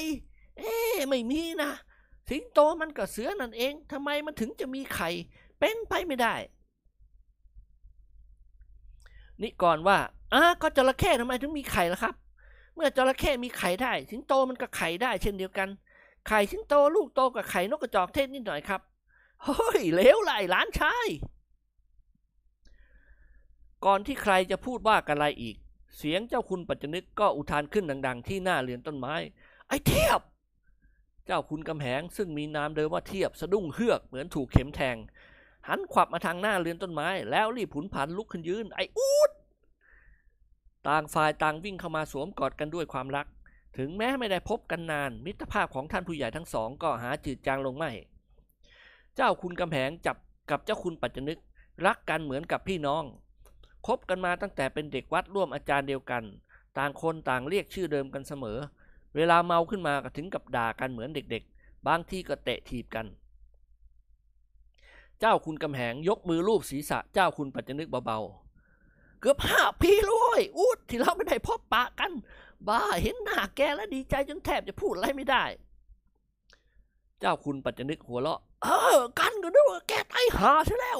เอ๊ไม่มีนะสิงโตมันกับเสือนั่นเองทำไมมันถึงจะมีไข่เป็นไปไม่ได้ นี่ก่อนว่าอ้าก็จระเข้ทำไมถึงมีไข่ล่ะครับ เมื่อจระเข้มีไข่ได้ สิงโตมันก็ไข่ได้ เช่นเดียวกัน ไข่สิงโตลูกโตกับไข่นกกระจอกเทศนิดหน่อยครับเฮ้ยเลวไหลหลานชายก่อนที่ใครจะพูดว่ากันอะไรอีก เสียงเจ้าคุณปัจจนึกก็อุทานขึ้นดัง ๆ ที่หน้าเรือนต้นไม้ ไอ้เทียบ เจ้าคุณกำแหงซึ่งมีนามเดิมว่าเทียบสะดุ้งเฮือกเหมือนถูกเข็มแทง หันขวับมาทางหน้าเรือนต้นไม้ แล้วรีบผุนผันลุกขึ้นยืน ไอ้อูดต่างฝ่ายต่างวิ่งเข้ามาสวมกอดกันด้วยความรัก ถึงแม้ไม่ได้พบกันนาน มิตรภาพของท่านผู้ใหญ่ทั้งสองก็หาจืดจางลงไม่ เจ้าคุณกำแหงจับกับเจ้าคุณปัจจนึกรักกันเหมือนกับพี่น้อง คบกันมาตั้งแต่เป็นเด็กวัดร่วมอาจารย์เดียวกัน ต่างคนต่างเรียกชื่อเดิมกันเสมอ เวลาเมาขึ้นมาก็ถึงกับด่ากันเหมือนเด็กๆ บางที่ก็เตะถีบกัน เจ้าคุณกำแหงยกมือลูบศีรษะเจ้าคุณปัจจนึกเบาๆ เกือบห้าปีแลวเว้ยอูดที่เราไม่ได้พบปะกัน บ้าเห็นหน้าแกแล้วดีใจจนแทบจะพูดอะไรไม่ได้ เจ้าคุณปัจจนึกหัวเราะ เออ กันก็นึกว่าแกไตหาใช่แล้ว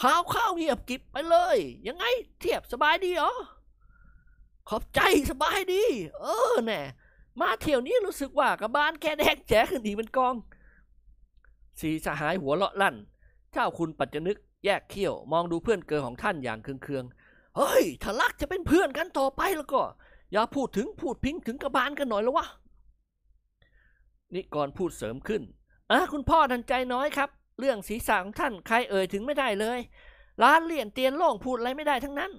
ข่าวข้าวเงียบกิบไปเลย ยังไง เทียบสบายดีเหรอ ขอบใจสบายดี เออแน่มาเที่ยวนี้รู้สึกว่ากับบานแกแดงแจ๋ขึ้นอีกเป็นกอง สีสหายหัวเลาะลั่น เจ้าคุณปัจจนึกแยกเขี้ยวมองดูเพื่อนเกินของท่านอย่างเคืองๆ เฮ้ยถ้ารักจะเป็นเพื่อนกันต่อไปแล้วก็ อย่าพูดถึงพูดพิงถึงกระบาลกันหน่อยแล้ววะ นิกรพูดเสริมขึ้นอะคุณพ่อทันใจน้อยครับ เรื่องศีรษะของท่านใครเอ่ยถึงไม่ได้เลย ร้านเลี่ยนเตียนโล่งพูดอะไรไม่ได้ทั้งนั้น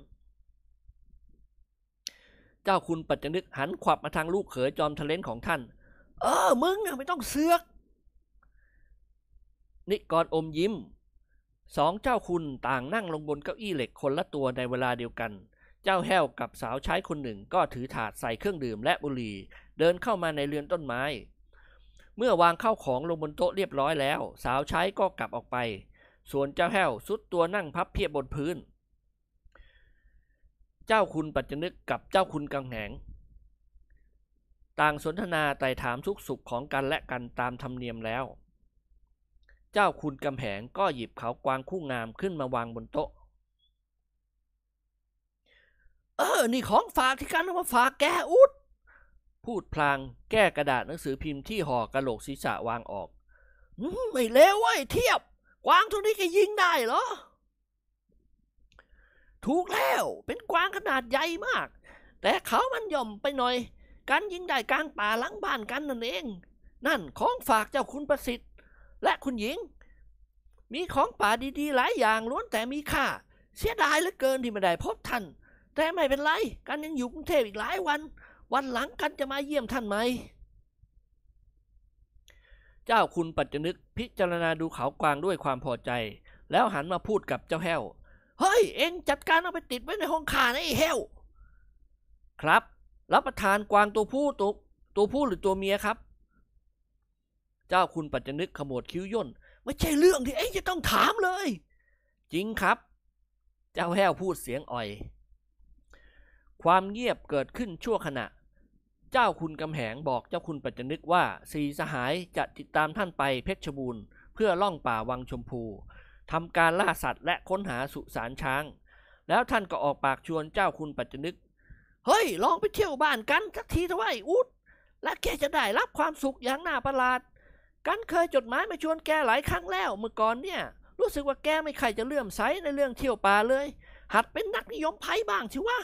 เจ้าคุณปัจจนึกหันขวับมาทางลูกเขยจอมทะเลนของท่าน เออ มึงไม่ต้องเสือก นิกรอมยิ้มสองเจ้าคุณต่างนั่งลงบนเก้าอี้เหล็กคนละตัวในเวลาเดียวกัน เจ้าแห้วกับสาวใช้คนหนึ่งก็ถือถาดใส่เครื่องดื่มและบุหรี่ เดินเข้ามาในเรือนต้นไม้ เมื่อวางเข้าของลงบนโต๊ะเรียบร้อยแล้ว สาวใช้ก็กลับออกไป ส่วนเจ้าแห้วสุดตัวนั่งพับเพียบบนพื้น เจ้าคุณปัจจนึกกับเจ้าคุณกังแหง ต่างสนทนาไต่ถามทุกสุขของกันและกันตามธรรมเนียมแล้ว เจ้าคุณกำแหงก็หยิบเขากวางคู่งามขึ้นมาวางบนโต๊ะเออ นี่ของฝากที่กันเอามาฝากแกอุด พูดพลางแก้กระดาษหนังสือพิมพ์ที่ห่อกระโหลกศีรษะวางออกไม่เลวเว้ยเทียบ กวางตัวนี้ก็ยิงได้เหรอ ถูกแล้ว เป็นกวางขนาดใหญ่มาก แต่เขามันย่อมไปหน่อยกันยิงได้กลางป่าหลังบ้านกันนั่นเอง นั่นของฝากเจ้าคุณประสิทธิ์ และคุณหญิง มีของป่าดีๆ หลายอย่างล้วนแต่มีค่า เสียดายเหลือเกินที่ไม่ได้พบท่าน แต่ไม่เป็นไร กันยังอยู่กรุงเทพอีกหลายวัน วันหลังกันจะมาเยี่ยมท่านไหม เจ้าคุณปัจจนึกพิจารณาดูเขากวางด้วยความพอใจ แล้วหันมาพูดกับเจ้าแห้ว เฮ้ย เอ็งจัดการเอาไปติดไว้ในห้องข่านะไอ้แห้ว ครับ รับประทานกวางตัวผู้ตัวตัวผู้หรือตัวเมียครับ เจ้าคุณปัจจนึกขมวดคิ้วย่น ไม่ใช่เรื่องที่เอ็งจะต้องถามเลย จริงครับ เจ้าแห้วพูดเสียงอ่อยความเงียบเกิดขึ้นชั่วขณะ เจ้าคุณกำแหงบอกเจ้าคุณปัจจนึกว่าสีสหายจะติดตามท่านไปเพชรบูรณ์ เพื่อล่องป่าวังชมพูทำการล่าสัตว์และค้นหาสุสานช้าง แล้วท่านก็ออกปากชวนเจ้าคุณปัจจนึก เฮ้ย ลองไปเที่ยวบ้านกันสักทีเถอะไอ้อุดและแกจะได้รับความสุขอย่างน่าประหลาด กันเคยจดหมายมาชวนแกหลายครั้งแล้วเมื่อก่อนเนี่ย รู้สึกว่าแกไม่ใครจะเลื่อมใสในเรื่องเที่ยวป่าเลย หัดเป็นนักนิยมไพ่บ้างชิวะ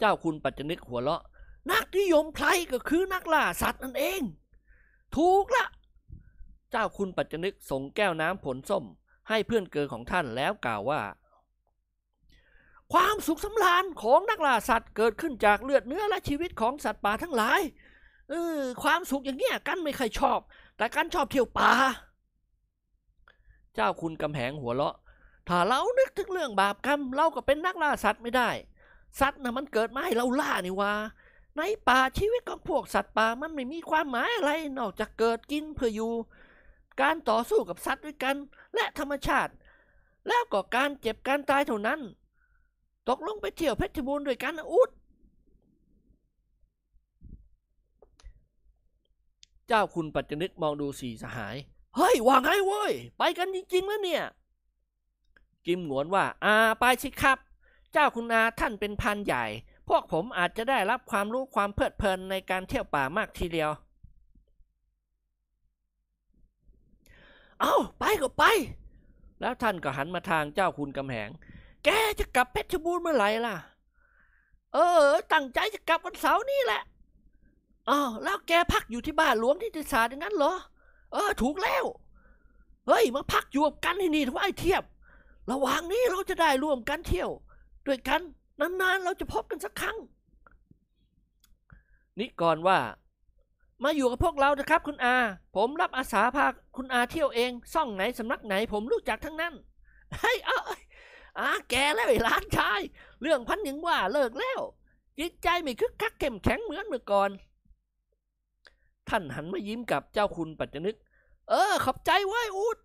เจ้าคุณปัจจนึกหัวเราะ นักนิยมไพรก็คือนักล่าสัตว์นั่นเอง ถูกละ เจ้าคุณปัจจนึกส่งแก้วน้ำผลส้ม ให้เพื่อนเกินของท่านแล้วกล่าวว่า ความสุขสำราญของนักล่าสัตว์เกิดขึ้นจากเลือดเนื้อและชีวิตของสัตว์ป่าทั้งหลายเออความสุขอย่างเงี้ยกันไม่เคยชอบ แต่กันชอบเที่ยวป่า เจ้าคุณกำแหงหัวเราะ ถ้าเรานึกถึงเรื่องบาปกรรมเราก็เป็นนักล่าสัตว์ไม่ได้ สัตว์นะมันเกิดมาให้เราล่านี่ว่าในป่าชีวิตของพวกสัตว์ป่ามันไม่มีความหมายอะไรนอกจากเกิดกินเพื่ออยู่ การต่อสู้กับสัตว์ด้วยกัน และธรรมชาติ แล้วก็การเจ็บการตายเท่านั้น ตกลงไปเที่ยวเพชรบูรณ์ด้วยกันอุดเจ้าคุณปัจจนึกมองดูสี่สหาย เฮ้ยว่าไงเว้ย ไปกันจริงๆแล้วเนี่ย กิมหงวนว่า อ่าไปสิครับ เจ้าคุณอาท่านเป็นพันใหญ่ พวกผมอาจจะได้รับความรู้ความเพลิดเพลินในการเที่ยวป่ามากทีเดียว เอาไปก็ไป แล้วท่านก็หันมาทางเจ้าคุณกำแหง แกจะกลับเพชรบูรณ์เมื่อไหร่ล่ะ เออ ตั้งใจจะกลับวันเสาร์นี้แหละอ้าวแล้วแกพักอยู่ที่บ้านหลวงที่ติสาอย่างนั้นเหรอ เออ ถูกแล้ว เฮ้ย มาพักอยู่กับกันที่นี่ทว่าไอ้เทียบ ระหว่างนี้เราจะได้ร่วมกันเที่ยว ด้วยกัน นานๆ เราจะพบกันสักครั้ง นิกรว่า มาอยู่กับพวกเรานะครับคุณอา ผมรับอาสาพาคุณอาเที่ยวเองซ่องไหนสำนักไหน ผมรู้จักทั้งนั้นเฮ้ยเอ้ยอาแกแล้วไอ้หลานชาย เรื่องพันยังว่าเลิกแล้ว จิตใจไม่คึกคักเข้มแข็งเหมือนเมื่อก่อน ท่านหันมายิ้มกับเจ้าคุณปัจจนึก เออ ขอบใจไว้อูด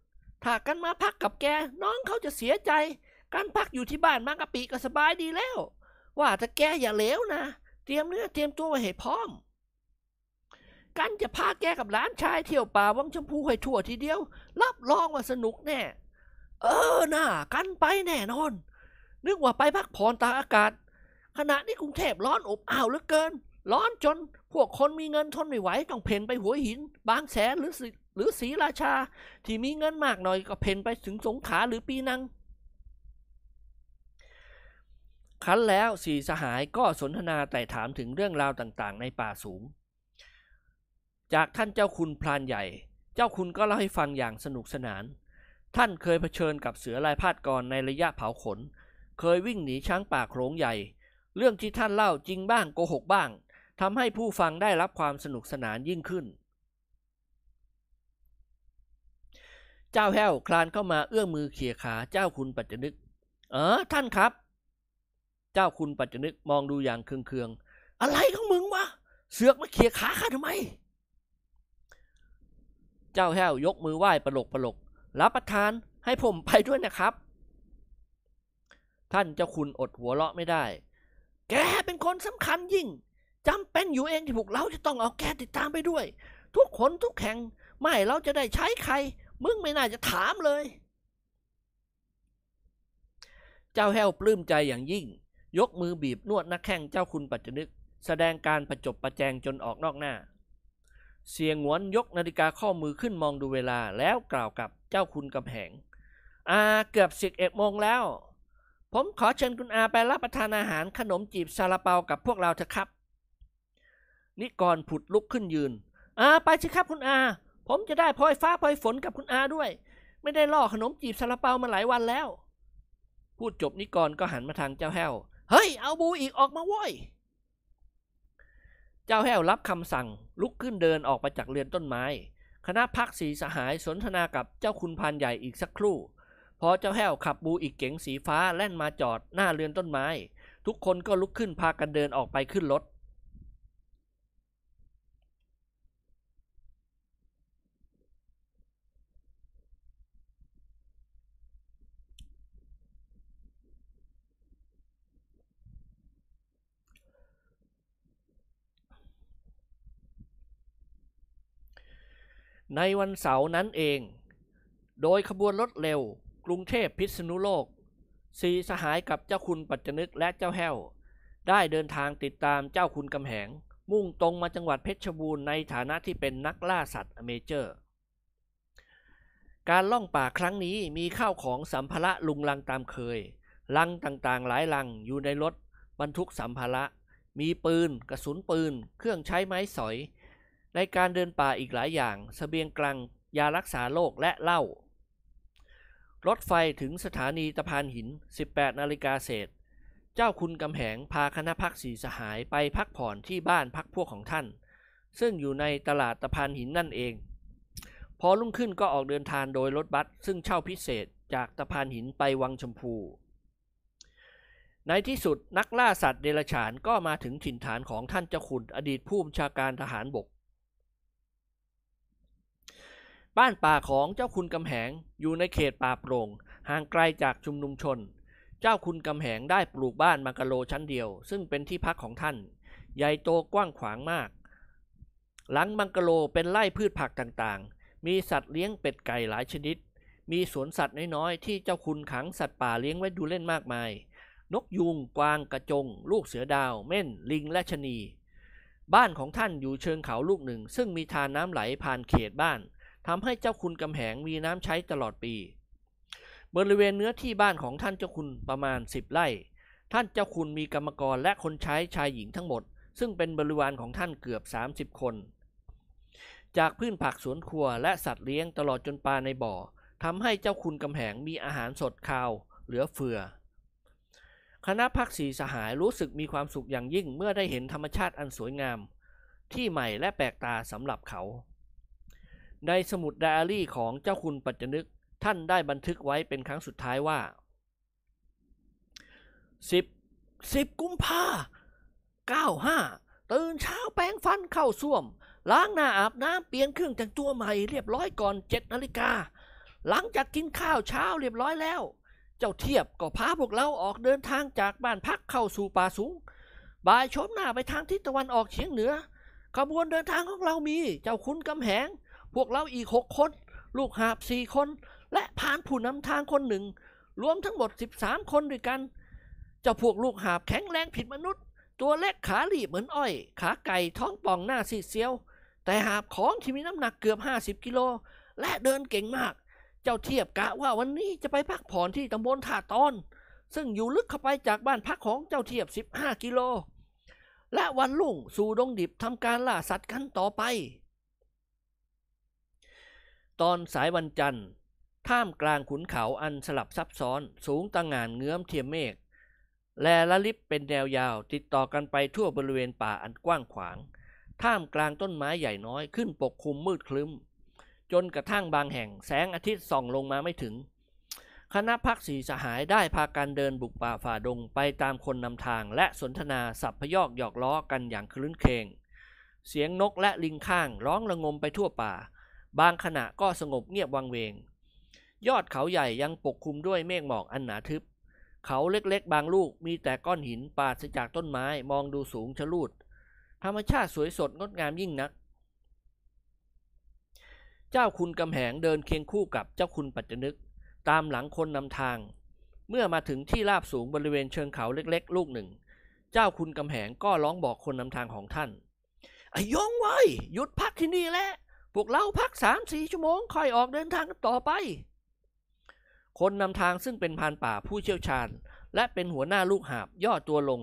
ถ้ากันมาพักกับแก น้องเขาจะเสียใจ การพักอยู่ที่บ้านมากะปีก็สบายดีแล้ว ว่าแต่แกอย่าเลวนะ เตรียมเนื้อเตรียมตัวไว้ให้พร้อม กันจะพาแกกับหลานชายเที่ยวป่าวังชมพูให้ทั่วทีเดียว รับรองว่าสนุกแน่ เออน่ากันไปแน่นอน นึกว่าไปพักผ่อนตากอากาศ ขณะนี้กรุงเทพร้อนอบอ้าวเหลือเกิน ร้อนจนพวกคนมีเงินทนไม่ไหวต้องเพ่นไปหัวหิน บางแสนหรือหรือศรีราชา ที่มีเงินมากหน่อยก็เพ่นไปถึงสงขลาหรือปีนัง ครั้นแล้วสี่สหายก็สนทนาแต่ถามถึงเรื่องราวต่างๆ ในป่าสูง จากท่านเจ้าคุณพรานใหญ่ เจ้าคุณก็เล่าให้ฟังอย่างสนุกสนาน ท่านเคยเผชิญกับเสือลายพาดกรในระยะเผาขน เคยวิ่งหนีช้างป่าโขลงใหญ่ เรื่องที่ท่านเล่าจริงบ้างโกหกบ้างทำให้ผู้ฟังได้รับความสนุกสนานยิ่งขึ้น เจ้าแห้วคลานเข้ามาเอื้อมมือเขี่ยขาเจ้าคุณปัจจนึก เออท่านครับ เจ้าคุณปัจจนึกมองดูอย่างเคืองๆ อะไรของมึงวะ เสือกมาเขี่ยขาข้าทำไม เจ้าแห้วยกมือไหว้ปลกปลกรับประทานให้ผมไปด้วยนะครับ ท่านเจ้าคุณอดหัวเราะไม่ได้ แกเป็นคนสำคัญยิ่งจำเป็นอยู่เองที่พวกเราจะต้องเอาแกติดตามไปด้วย ทุกคนทุกแห่งไม่เราจะได้ใช้ใคร มึงไม่น่าจะถามเลย เจ้าแห้วปลื้มใจอย่างยิ่ง ยกมือบีบนวดนักแข่งเจ้าคุณปัจจนึก แสดงการประจบประแจงจนออกนอกหน้า เสียงหวนยกนาฬิกาข้อมือขึ้นมองดูเวลาแล้วกล่าวกับเจ้าคุณกำแหงอาเกือบสิบเอ็ดโมงแล้ว ผมขอเชิญคุณอาไปรับประทานอาหารขนมจีบซาลาเปากับพวกเราเถอะครับ นิกรผุดลุกขึ้นยืน อาไปสิครับคุณอา ผมจะได้พลอยฟ้าพลอยฝนกับคุณอาด้วย ไม่ได้ล่อขนมจีบซาลาเปามาหลายวันแล้ว พูดจบนิกรก็หันมาทางเจ้าแห้ว เฮ้ย เอาบูอีกออกมาโว้ย เจ้าแห้วรับคำสั่งลุกขึ้นเดินออกไปจากเรือนต้นไม้ คณะพักสีสหายสนทนากับเจ้าคุณพานใหญ่อีกสักครู่ พอเจ้าแห้วขับบูอีกเก๋งสีฟ้าแล่นมาจอดหน้าเรือนต้นไม้ ทุกคนก็ลุกขึ้นพากันเดินออกไปขึ้นรถ ในวันเสาร์นั้นเอง โดยขบวนรถเร็ว กรุงเทพพิษณุโลกสีสหายกับเจ้าคุณปัจจนึกและเจ้าแห้ว ได้เดินทางติดตามเจ้าคุณกำแหง มุ่งตรงมาจังหวัดเพชรบูรณ์ในฐานะที่เป็นนักล่าสัตว์เมเจอร์ การล่องป่าครั้งนี้มีข้าวของสัมภาระลุงลังตามเคย ลังต่างๆหลายลังอยู่ในรถบรรทุกสัมภาระ มีปืน กระสุนปืน เครื่องใช้ไม้สอย ในการเดินป่าอีกหลายอย่างสเสบียงกลางยารักษาโรคและเหล้า รถไฟถึงสถานีตะพานหิน 18 นาฬิกาเศษ เจ้าคุณกำแหงพาคณะพักสีสหายไปพักผ่อนที่บ้านพักพวกของท่าน ซึ่งอยู่ในตลาดตะพานหินนั่นเอง พอรุ่งขึ้นก็ออกเดินทางโดยรถบัสซึ่งเช่าพิเศษจากตะพานหินไปวังชมพู ในที่สุดนักล่าสัตว์เดรัจฉานก็มาถึงถิ่นฐานของท่านเจ้าคุณอดีตผู้บัญชาการทหารบก บ้านป่าของเจ้าคุณกำแหงอยู่ในเขตป่าโปร่งห่างไกลจากชุมนุมชน เจ้าคุณกำแหงได้ปลูกบ้านมังกะโลชั้นเดียว ซึ่งเป็นที่พักของท่าน ใหญ่โตกว้างขวางมาก หลังมังกะโลเป็นไร่พืชผักต่างๆ มีสัตว์เลี้ยงเป็ดไก่หลายชนิด มีสวนสัตว์น้อยๆ ที่เจ้าคุณขังสัตว์ป่าเลี้ยงไว้ดูเล่นมากมาย นกยูงกวางกระจง ลูกเสือดาว เม่น ลิงและชะนี บ้านของท่านอยู่เชิงเขาลูกหนึ่ง ซึ่งมีทานน้ำไหลผ่านเขตบ้าน ทำให้เจ้าคุณกำแหงมีน้ำใช้ตลอดปี บริเวณเนื้อที่บ้านของท่านเจ้าคุณประมาณ 10 ไร่ ท่านเจ้าคุณมีกรรมกรและคนใช้ชายหญิงทั้งหมด ซึ่งเป็นบริวารของท่านเกือบ 30 คน จากพืชผักสวนครัวและสัตว์เลี้ยงตลอดจนปลาในบ่อทำให้เจ้าคุณกำแหงมีอาหารสดคาวเหลือเฟือ คณะพักสีสหายรู้สึกมีความสุขอย่างยิ่งเมื่อได้เห็นธรรมชาติอันสวยงาม ที่ใหม่และแปลกตาสำหรับเขา ในสมุดไดอารี่ของเจ้าคุณปัจจนึกท่านได้บันทึกไว้เป็นครั้งสุดท้ายว่าสิบสิบกุมภาเก้าห้าตื่นเช้าแปรงฟันเข้าส้วม ล้างหน้าอาบน้ำเปลี่ยนเครื่องแต่งตัวใหม่เรียบร้อยก่อนเจ็ดนาฬิกา หลังจากกินข้าวเช้าเรียบร้อยแล้ว เจ้าเทียบก็พาพวกเราออกเดินทางจากบ้านพักเข้าสู่ป่าสูงบ่ายชมหน้าไปทางทิศตะวันออกเฉียงเหนือ ขบวนเดินทางของเรามีเจ้าคุณกำแหง พวกเราอีกหกคน ลูกหาบสี่คน และพานผู้นำทางคนหนึ่ง รวมทั้งหมด 13 คนด้วยกัน เจ้าพวกลูกหาบแข็งแรงผิดมนุษย์ ตัวเล็กขาหลีบเหมือนอ้อย ขาไก่ท้องป่องหน้าซีดเซียว แต่หาบของที่มีน้ำหนักเกือบ 50 กิโล และเดินเก่งมาก เจ้าเทียบกะว่าวันนี้จะไปพักผ่อนที่ตำบลท่าตอน ซึ่งอยู่ลึกเข้าไปจากบ้านพักของเจ้าเทียบ 15 กิโลและวันลุ่งสู่ดงดิบทำการล่าสัตว์กันต่อไป ตอนสายวันจันทร์ท่ามกลางขุนเขาอันสลับซับซ้อนสูงตั้งงานเงื้อมเทียมเมฆแลละลิบเป็นแนวยาวติดต่อกันไปทั่วบริเวณป่าอันกว้างขวาง ท่ามกลางต้นไม้ใหญ่น้อยขึ้นปกคลุมมืดคลึ้ม จนกระทั่งบางแห่งแสงอาทิตย์ส่องลงมาไม่ถึง คณะพักสีสหายได้พากันเดินบุกป่าฝ่าดงไปตามคนนำทางและสนทนาสับพยอกหยอกล้อกันอย่างคลื้นเคง เสียงนกและลิงข้างร้องระงมไปทั่วป่า บางขณะก็สงบเงียบวังเวง ยอดเขาใหญ่ยังปกคลุมด้วยเมฆหมอกอันหนาทึบ เขาเล็กๆ บางลูกมีแต่ก้อนหินปาศจากต้นไม้มองดูสูงชะลูด ธรรมชาติสวยสดงดงามยิ่งนัก เจ้าคุณกำแหงเดินเคียงคู่กับเจ้าคุณปัจจนึก ตามหลังคนนำทาง เมื่อมาถึงที่ราบสูงบริเวณเชิงเขาเล็กๆ ลูกหนึ่ง เจ้าคุณกำแหงก็ร้องบอกคนนำทางของท่านไอ้ยงไว้หยุดพักที่นี่แหละ พวกเราพักสามสี่ชั่วโมงค่อยออกเดินทางต่อไป คนนำทางซึ่งเป็นพานป่าผู้เชี่ยวชาญ และเป็นหัวหน้าลูกหาบย่อตัวลง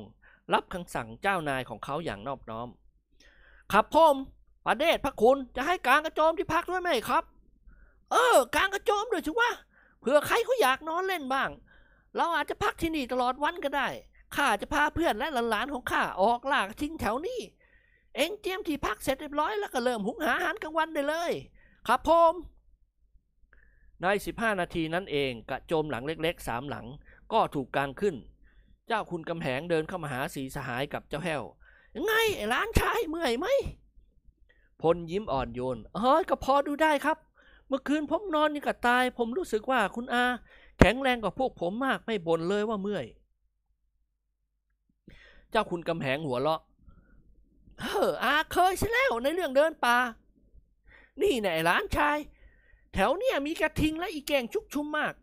รับคำสั่งเจ้านายของเขาอย่างนอบน้อมครับผมประเดชพระคุณจะให้กางกระโจมที่พักด้วยไหมครับ เออกางกระโจมด้วยสิวะเผื่อใครเขาอยากนอนเล่นบ้าง เราอาจจะพักที่นี่ตลอดวันก็ได้ข้าจะพาเพื่อนและหลานๆของข้าออกล่ากทิ้งแถวนี้ เอ็งเตรียมที่พักเสร็จเรียบร้อยแล้วก็เริ่มหุงหาอาหารกลางวันได้เลย ครับผมใน 15 นาทีนั้นเองกระโจมหลังเล็กๆสามหลังก็ถูกกางขึ้น เจ้าคุณกำแหงเดินเข้ามาหาสีสหายกับเจ้าแห้วยังไงไอ้หล้านชายเมื่อยไหมพลยิ้มอ่อนโยนเฮ้ยก็พอดูได้ครับ เมื่อคืนผมนอนนี่ก็ตาย ผมรู้สึกว่าคุณอา แข็งแรงกว่าพวกผมมากไม่บ่นเลยว่าเมื่อย เจ้าคุณกำแหงหัวเราะ เฮ้ออาเคยใช่แล้วในเรื่องเดินป่า นี่แน่หลานชาย แถวเนี่ยมีกระทิงและอีแกงชุกชุมมาก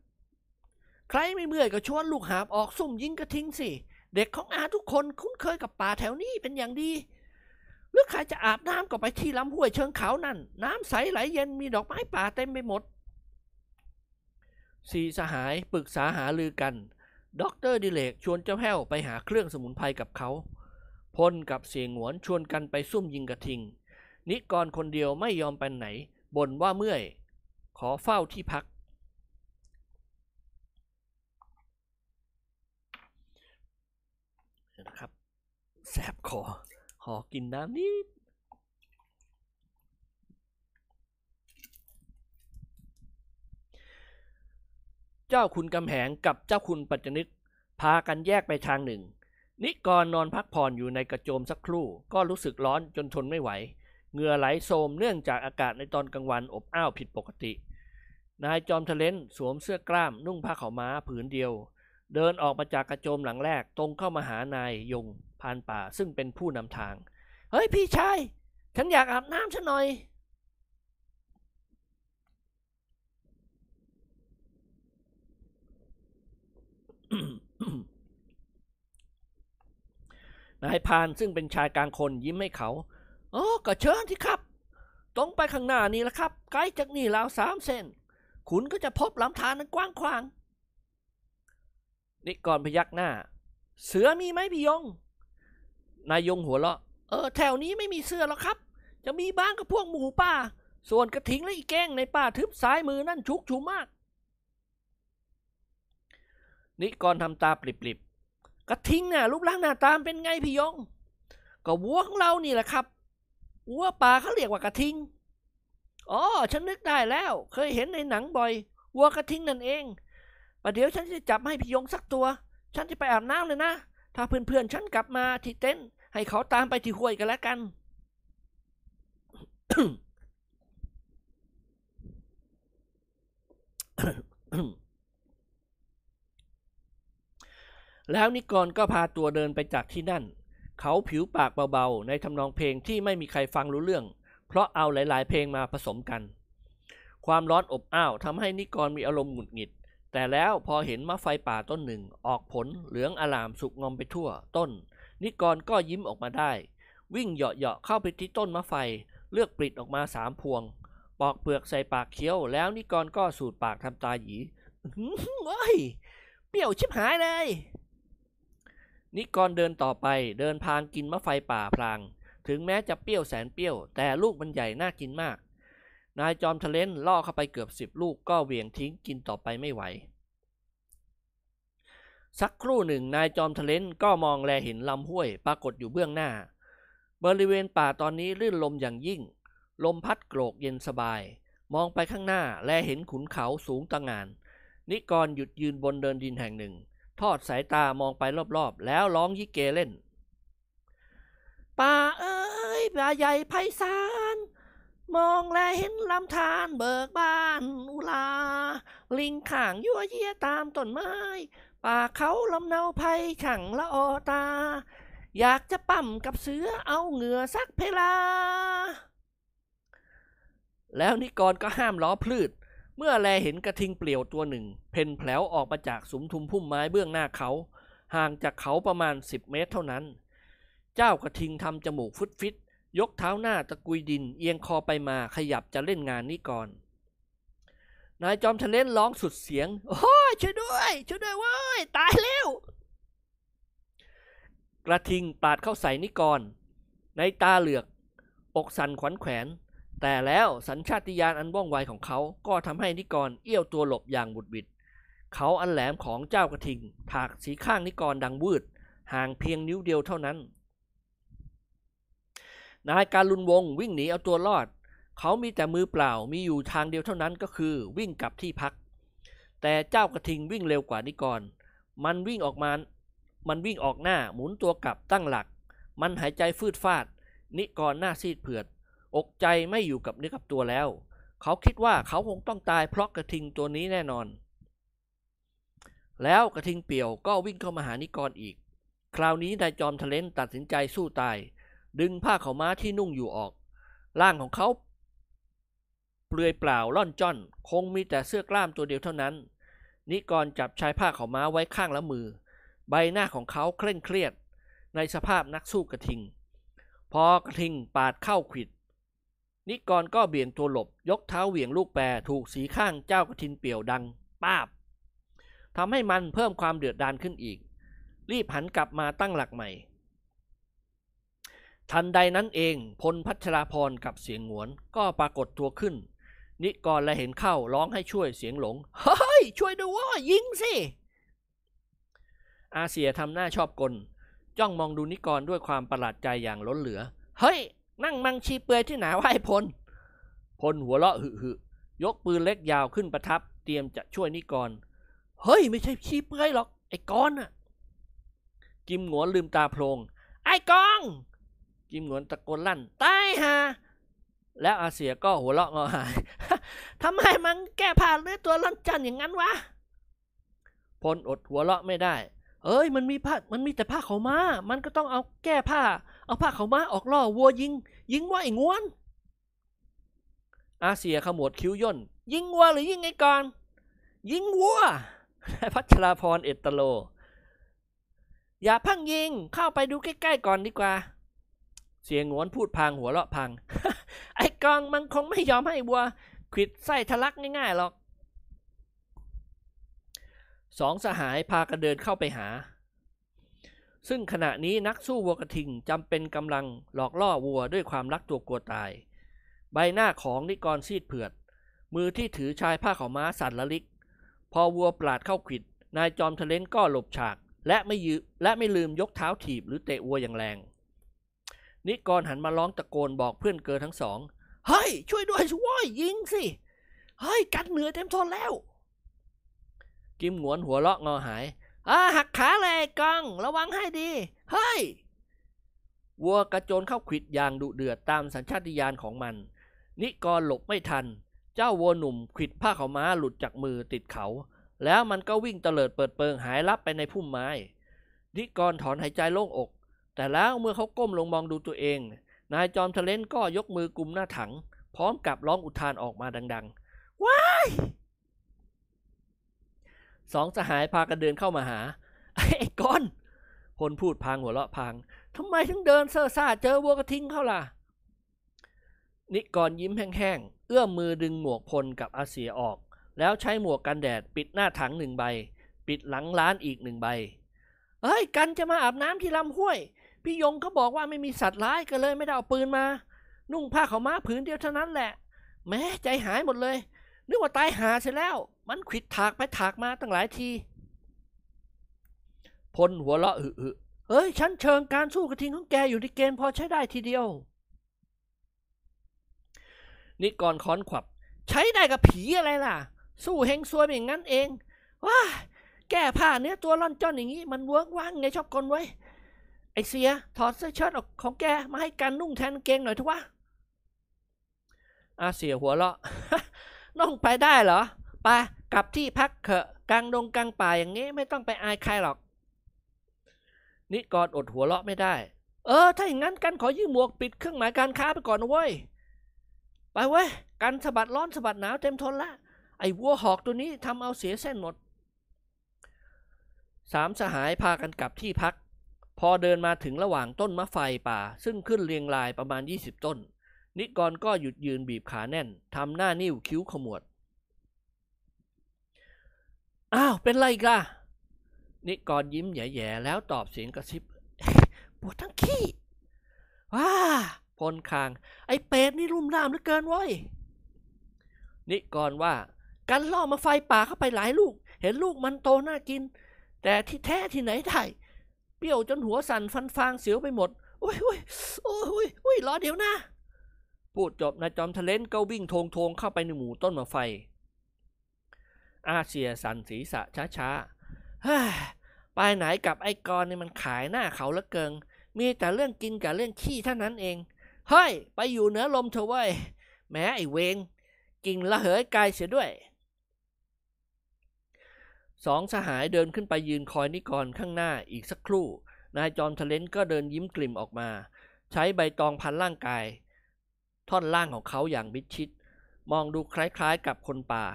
ใครไม่เมื่อยก็ชวนลูกหาบออกซุ่มยิงกระทิงสิ เด็กของอาทุกคนคุ้นเคยกับป่าแถวนี้เป็นอย่างดีหรือใครจะอาบน้ำก็ไปที่ลำห้วยเชิงเขานั่น น้ำใสไหลเย็นมีดอกไม้ป่าเต็มไปหมดสี่สหายปรึกษาหารือกันด็อกเตอร์ดิเรกชวนเจ้าแห้วไปหาเครื่องสมุนไพรกับเขา พลกับเสี่ยหงวนชวนกันไปซุ่มยิงกระทิง นิกรคนเดียวไม่ยอมไปไหนบ่นว่าเมื่อย ขอเฝ้าที่พัก นะครับแสบคอขอกินน้ำนิดเจ้าคุณกำแหงกับเจ้าคุณปัจจนึก พากันแยกไปทางหนึ่ง นิกรนอนพักผ่อนอยู่ในกระโจมสักครู่ ก็รู้สึกร้อนจนทนไม่ไหว เหงื่อไหลโสมเนื่องจากอากาศในตอนกลางวันอบอ้าวผิดปกติ นายจอมทะเลนสวมเสื้อกล้ามนุ่งผ้าขาวม้าผืนเดียว เดินออกมาจากกระโจมหลังแรกตรงเข้ามาหานายยงพานป่าซึ่งเป็นผู้นำทาง เฮ้ยพี่ชาย ฉันอยากอาบน้ำฉันหน่อย นายพานซึ่งเป็นชายกลางคนยิ้มให้เขาอ๋อก็เชิญที่ครับ ตรงไปข้างหน้านี่แหละครับไกลจากนี่ราวสามเซนคุณก็จะพบลำธารนั้นกว้างขวาง นิกรพยักหน้า เสือมีไหมพี่ยง นายยงหัวเราะ เออ แถวนี้ไม่มีเสือหรอกครับ จะมีบ้างกับพวกหมูป่า ส่วนกระทิงและอีแก้งในป่าทึบซ้ายมือนั่นชุกชุมมาก นิกรทำตาปลิบ กระทิงน่ะรูปร่างหน้าตามเป็นไงพี่ยง ก็วัวของเรานี่แหละครับวัวป่าเขาเรียกว่ากระทิงอ๋อฉันนึกได้แล้ว เคยเห็นในหนังบ่อยวัวกระทิงนั่นเองประเดี๋ยวฉันจะจับให้พี่ยงสักตัว ฉันจะไปอาบน้ำเลยนะ ถ้าเพื่อนๆฉันกลับมาที่เต็นท์ให้เขาตามไปที่ห้วยกันแล้วกัน แล้วนิกรก็พาตัวเดินไปจากที่นั่น เขาผิวปากเบาๆ ในทำนองเพลงที่ไม่มีใครฟังรู้เรื่อง เพราะเอาหลายๆ เพลงมาผสมกัน ความร้อนอบอ้าวทำให้นิกรมีอารมณ์หงุดหงิด แต่แล้วพอเห็นมะไฟป่าต้นหนึ่ง ออกผลเหลืองอลามสุกงอมไปทั่ว ต้น นิกรก็ยิ้มออกมาได้ วิ่งเหาะๆเข้าไปที่ต้นมะไฟ เลือกปลิดออกมาสามพวง ปอกเปลือกใส่ปากเคี้ยว แล้วนิกรก็สูดปากทำตาหยีอื้อหือเว้ยเปรี้ยวชิบหายเลย นิกรเดินต่อไปเดินพางกินมะไฟป่าพลาง ถึงแม้จะเปรี้ยวแสนเปรี้ยว แต่ลูกมันใหญ่น่ากินมาก นายจอมทะเลนล่อเข้าไปเกือบสิบลูกก็เหวี่ยงทิ้งกินต่อไปไม่ไหว สักครู่หนึ่งนายจอมทะเลนก็มองแลเห็นลำห้วย ปรากฏอยู่เบื้องหน้า บริเวณป่าตอนนี้ลื่นลมอย่างยิ่ง ลมพัดโกรกเย็นสบาย มองไปข้างหน้าแลเห็นขุนเขาสูงตะงาน นิกรหยุดยืนบนเดินดินแห่งหนึ่ง ทอดสายตามองไปรอบๆ แล้วร้องยิเกเล่นป่าเอ้ยป่าใหญ่ไพศาลมองแลเห็นลำธารเบิกบานอุลา ลิงข่างยั่วเยี่ยตามต้นไม้ ป่าเขาลำเนาไพช่างละออตา อยากจะปั่มกับเสือเอาเหงื่อซักเพลา แล้วนิกรก็ห้ามล้อพลืด เมื่อแลเห็นกระทิงเปลี่ยวตัวหนึ่ง เพ่นแผลวออกมาจากสุมทุมพุ่มไม้เบื้องหน้าเขา ห่างจากเขาประมาณสิบเมตรเท่านั้น เจ้ากระทิงทำจมูกฟุดฟิต ยกเท้าหน้าตะกุยดิน เอียงคอไปมาขยับจะเล่นงานนี้ก่อน นายจอมทะเลนร้องสุดเสียง โอ้ยช่วยด้วย ช่วยด้วยเว้ย ตายแล้ว กระทิงปาดเข้าใส่นิกร ในตาเหลือก อกสั่นขวัญแขวน แต่แล้วสัญชาติญาณอันว่องไวของเขาก็ทำให้นิกรเอี้ยวตัวหลบอย่างบุดบิดเขาอันแหลมของเจ้ากระทิง ถากสีข้างนิกรดังวืด ห่างเพียงนิ้วเดียวเท่านั้น นายการลุนวงวิ่งหนีเอาตัวรอด เขามีแต่มือเปล่ามีอยู่ทางเดียวเท่านั้นก็คือวิ่งกลับที่พัก แต่เจ้ากระทิงวิ่งเร็วกว่านิกร มันวิ่งออกมา มันวิ่งออกหน้าหมุนตัวกลับตั้งหลัก มันหายใจฟืดฟาด นิกรหน้าซีดเผือด อกใจไม่อยู่กับเนื้อกับตัวแล้ว เขาคิดว่าเขาคงต้องตายเพราะกระทิงตัวนี้แน่นอน แล้วกระทิงเปี่ยวก็วิ่งเข้ามาหานิกรอีก คราวนี้นายจอมทะเลนตัดสินใจสู้ตาย ดึงผ้าเขาวม้าที่นุ่งอยู่ออก ร่างของเขาเปลือยเปล่าล่อนจ้อน คงมีแต่เสื้อกล้ามตัวเดียวเท่านั้น นิกรจับชายผ้าขาวม้าไว้ข้างละมือ ใบหน้าของเขาเคร่งเครียด ในสภาพนักสู้กระทิง พอกระทิงปาดเข้าขิด นิกรก็เบี่ยงตัวหลบ ยกเท้าเหวี่ยงลูกแปรถูกสีข้างเจ้ากระทิงเปี่ยวดังป้าบทำให้มันเพิ่มความเดือดดานขึ้นอีก รีบหันกลับมาตั้งหลักใหม่ ทันใดนั้นเองพลพัชราพรกับเสียงหวนก็ปรากฏตัวขึ้น นิกรและเห็นเข้าร้องให้ช่วยเสียงหลง เฮ้ย ช่วยด้วยว่ายิงสิ อาเซียทำหน้าชอบกล จ้องมองดูนิกรด้วยความประหลาดใจอย่างล้นเหลือ เฮ้ย นั่งมังชีเปือยที่หนาไหวพล พลหัวเราะหึหึยกปืนเล็กยาวขึ้นประทับ เตรียมจะช่วยนิกร เฮ้ย ไม่ใช่ชีเปือยหรอก ไอ้กอนน่ะกิมหงวนลืมตาโพลงไอ้กอง กิมหงวนตะโกนลั่นตายฮะแล้วอาเซียก็หัวเราะงอหายทำไมมันแก้ผ้าเนื้อตัวล่อนจันอย่างนั้นวะ พลอดหัวเราะไม่ได้ เอ้ย มันมีผ้า มันมีแต่ผ้าเขาวมา มันก็ต้องเอาแก้ผ้า เอาผ้าเขามาออกล่อวัวยิง ยิงว่าไอ้งวน อาเซียขมวดคิ้วย่น ยิงวัวหรือยิงไอ้กอน ยิงวัวพัชราพรเอตโล อย่าพังยิงเข้าไปดูใกล้ๆก่อนดีกว่า เสียงงวนพูดพังหัวเราะพัง ไอ้กองมันคงไม่ยอมให้วัวขิดไส้ทะลักง่ายๆหรอกสองสหายพากันเดินเข้าไปหา ซึ่งขณะนี้นักสู้วัวกระทิงจำเป็นกำลังหลอกล่อวัวด้วยความรักตัวกลัวตาย ใบหน้าของนิกรซีดเผือด มือที่ถือชายผ้าขาวม้าสั่นละลิก พอวัวปลาดเข้าขิด นายจอมทะเลนก็หลบฉาก และไม่ยืและไม่ลืมยกเท้าถีบหรือเตะวัวอย่างแรง นิกรหันมาร้องตะโกนบอกเพื่อนเกินทั้งสองเฮ้ยช่วยด้วยช่วยยิงสิเฮ้ยกัดเหนือเต็มทนแล้ว กิมหงวนหัวเราะงอหาย อ่าหักขาเลยกองระวังให้ดี เฮ้ย วัวกระโจนเข้าขวิดอย่างดุเดือดตามสัญชาตญาณของมัน นิกรหลบไม่ทัน เจ้าวัวหนุ่มขวิดผ้าขาวม้าหลุดจากมือติดเขา แล้วมันก็วิ่งเตลิดเปิดเปิงหายลับไปในพุ่มไม้ นิกรถอนหายใจโล่งอก แต่แล้วเมื่อเขาก้มลงมองดูตัวเอง นายจอมทะเลนก็ยกมือกุมหน้าถัง พร้อมกับร้องอุทานออกมาดัง ๆ ว้าย สองสหายพากันเดินเข้ามาหา ไอ้กอนพลพูดพางหัวเราะพางทำไมถึงเดินเซ่อซ่าเจอวัวกระทิงเข้าล่ะ นิกรยิ้มแห้งๆ เอื้อมมือดึงหมวกพลกับอาเสียออก แล้วใช้หมวกกันแดดปิดหน้าถังหนึ่งใบ ปิดหลังร้านอีกหนึ่งใบ เฮ้ย กันจะมาอาบน้ำที่ลำห้วย พี่ยงเขาบอกว่าไม่มีสัตว์ร้ายก็เลยไม่ได้เอาปืนมา นุ่งผ้าขาวม้าผืนเดียวเท่านั้นแหละ แม้ใจหายหมดเลย นึกว่าตายหาเสียแล้ว มันขิดถากไปถากมาตั้งหลายทีพลหัวเราะอึอึเฮ้ยฉันเชิงการสู้กระทิงของแกอยู่ในเกณฑ์พอใช้ได้ทีเดียว นิกรค้อนขวับ ใช้ได้กับผีอะไรล่ะ สู้เฮงซวยอย่างนั้นเองว้าแก้ผ้าเนื้อตัวร่อนจ้อนอย่างนี้ มันเวิร์กว่างไงชอบกลไว้ ไอเสีย ถอดเสื้อเชิ้ตออกของแกมาให้กันนุ่งแทนเกงหน่อยทุกวะอาเสียหัวเราะน้องไปได้เหรอ ไป กลับที่พักเถอะกลางดงกลางป่าอย่างนี้ไม่ต้องไปอายใครหรอก นิกรอดหัวเราะไม่ได้ เออ ถ้าอย่างนั้นกันขอยืมหมวกปิดเครื่องหมายการค้าไปก่อนเว้ย ไปเว้ย กันสะบัดร้อนสะบัดหนาวเต็มทนละ ไอ้วัวหอกตัวนี้ทำเอาเสียเส้นหมด สามสหายพากันกลับที่พัก พอเดินมาถึงระหว่างต้นมะไฟป่า ซึ่งขึ้นเรียงรายประมาณ 20 ต้น นิกรก็หยุดยืนบีบขาแน่นทำหน้านิ้วคิ้วขมวด อ้าวเป็นไรกะนิกรยิ้มแย่ๆแล้วตอบเสียงกระซิบปวดทั้งขี้ว้าพลคาง ไอ้เป็ดนี่รุ่มร่ามเหลือเกินว้ยนิกรว่ากันล่อมาไฟป่าเข้าไปหลายลูก เห็นลูกมันโตน่ากิน แต่ที่แท้ที่ไหนได้ เปรี้ยวจนหัวสั่นฟันฟางเสียวไปหมดโอ้ยโอ้ยโอ้ยโอ้ยโอ้ยรอเดี๋ยวนะ พูดจบนายจอมทะเลนก็วิ่งทงทงเข้าไปในหมู่ต้นมะไฟ อาเซียสันศีรษะช้าๆเฮ้ยไปไหนกับไอ้กรนี่มันขายหน้าเขาเหลือเกิน มีแต่เรื่องกินกับเรื่องขี้เท่านั้นเอง เฮ้ย ไปอยู่เหนือลมเถอะเว้ย แม้ไอ้เวงกิ่งละเหยกายเสียด้วยสองสหายเดินขึ้นไปยืนคอยนิกรข้างหน้าอีกสักครู่ นายจอมทะเลนก็เดินยิ้มกลิ่มออกมา ใช้ใบตองพันร่างกาย ท่อนล่างของเขาอย่างมิดชิด มองดูคล้ายๆกับคนป่า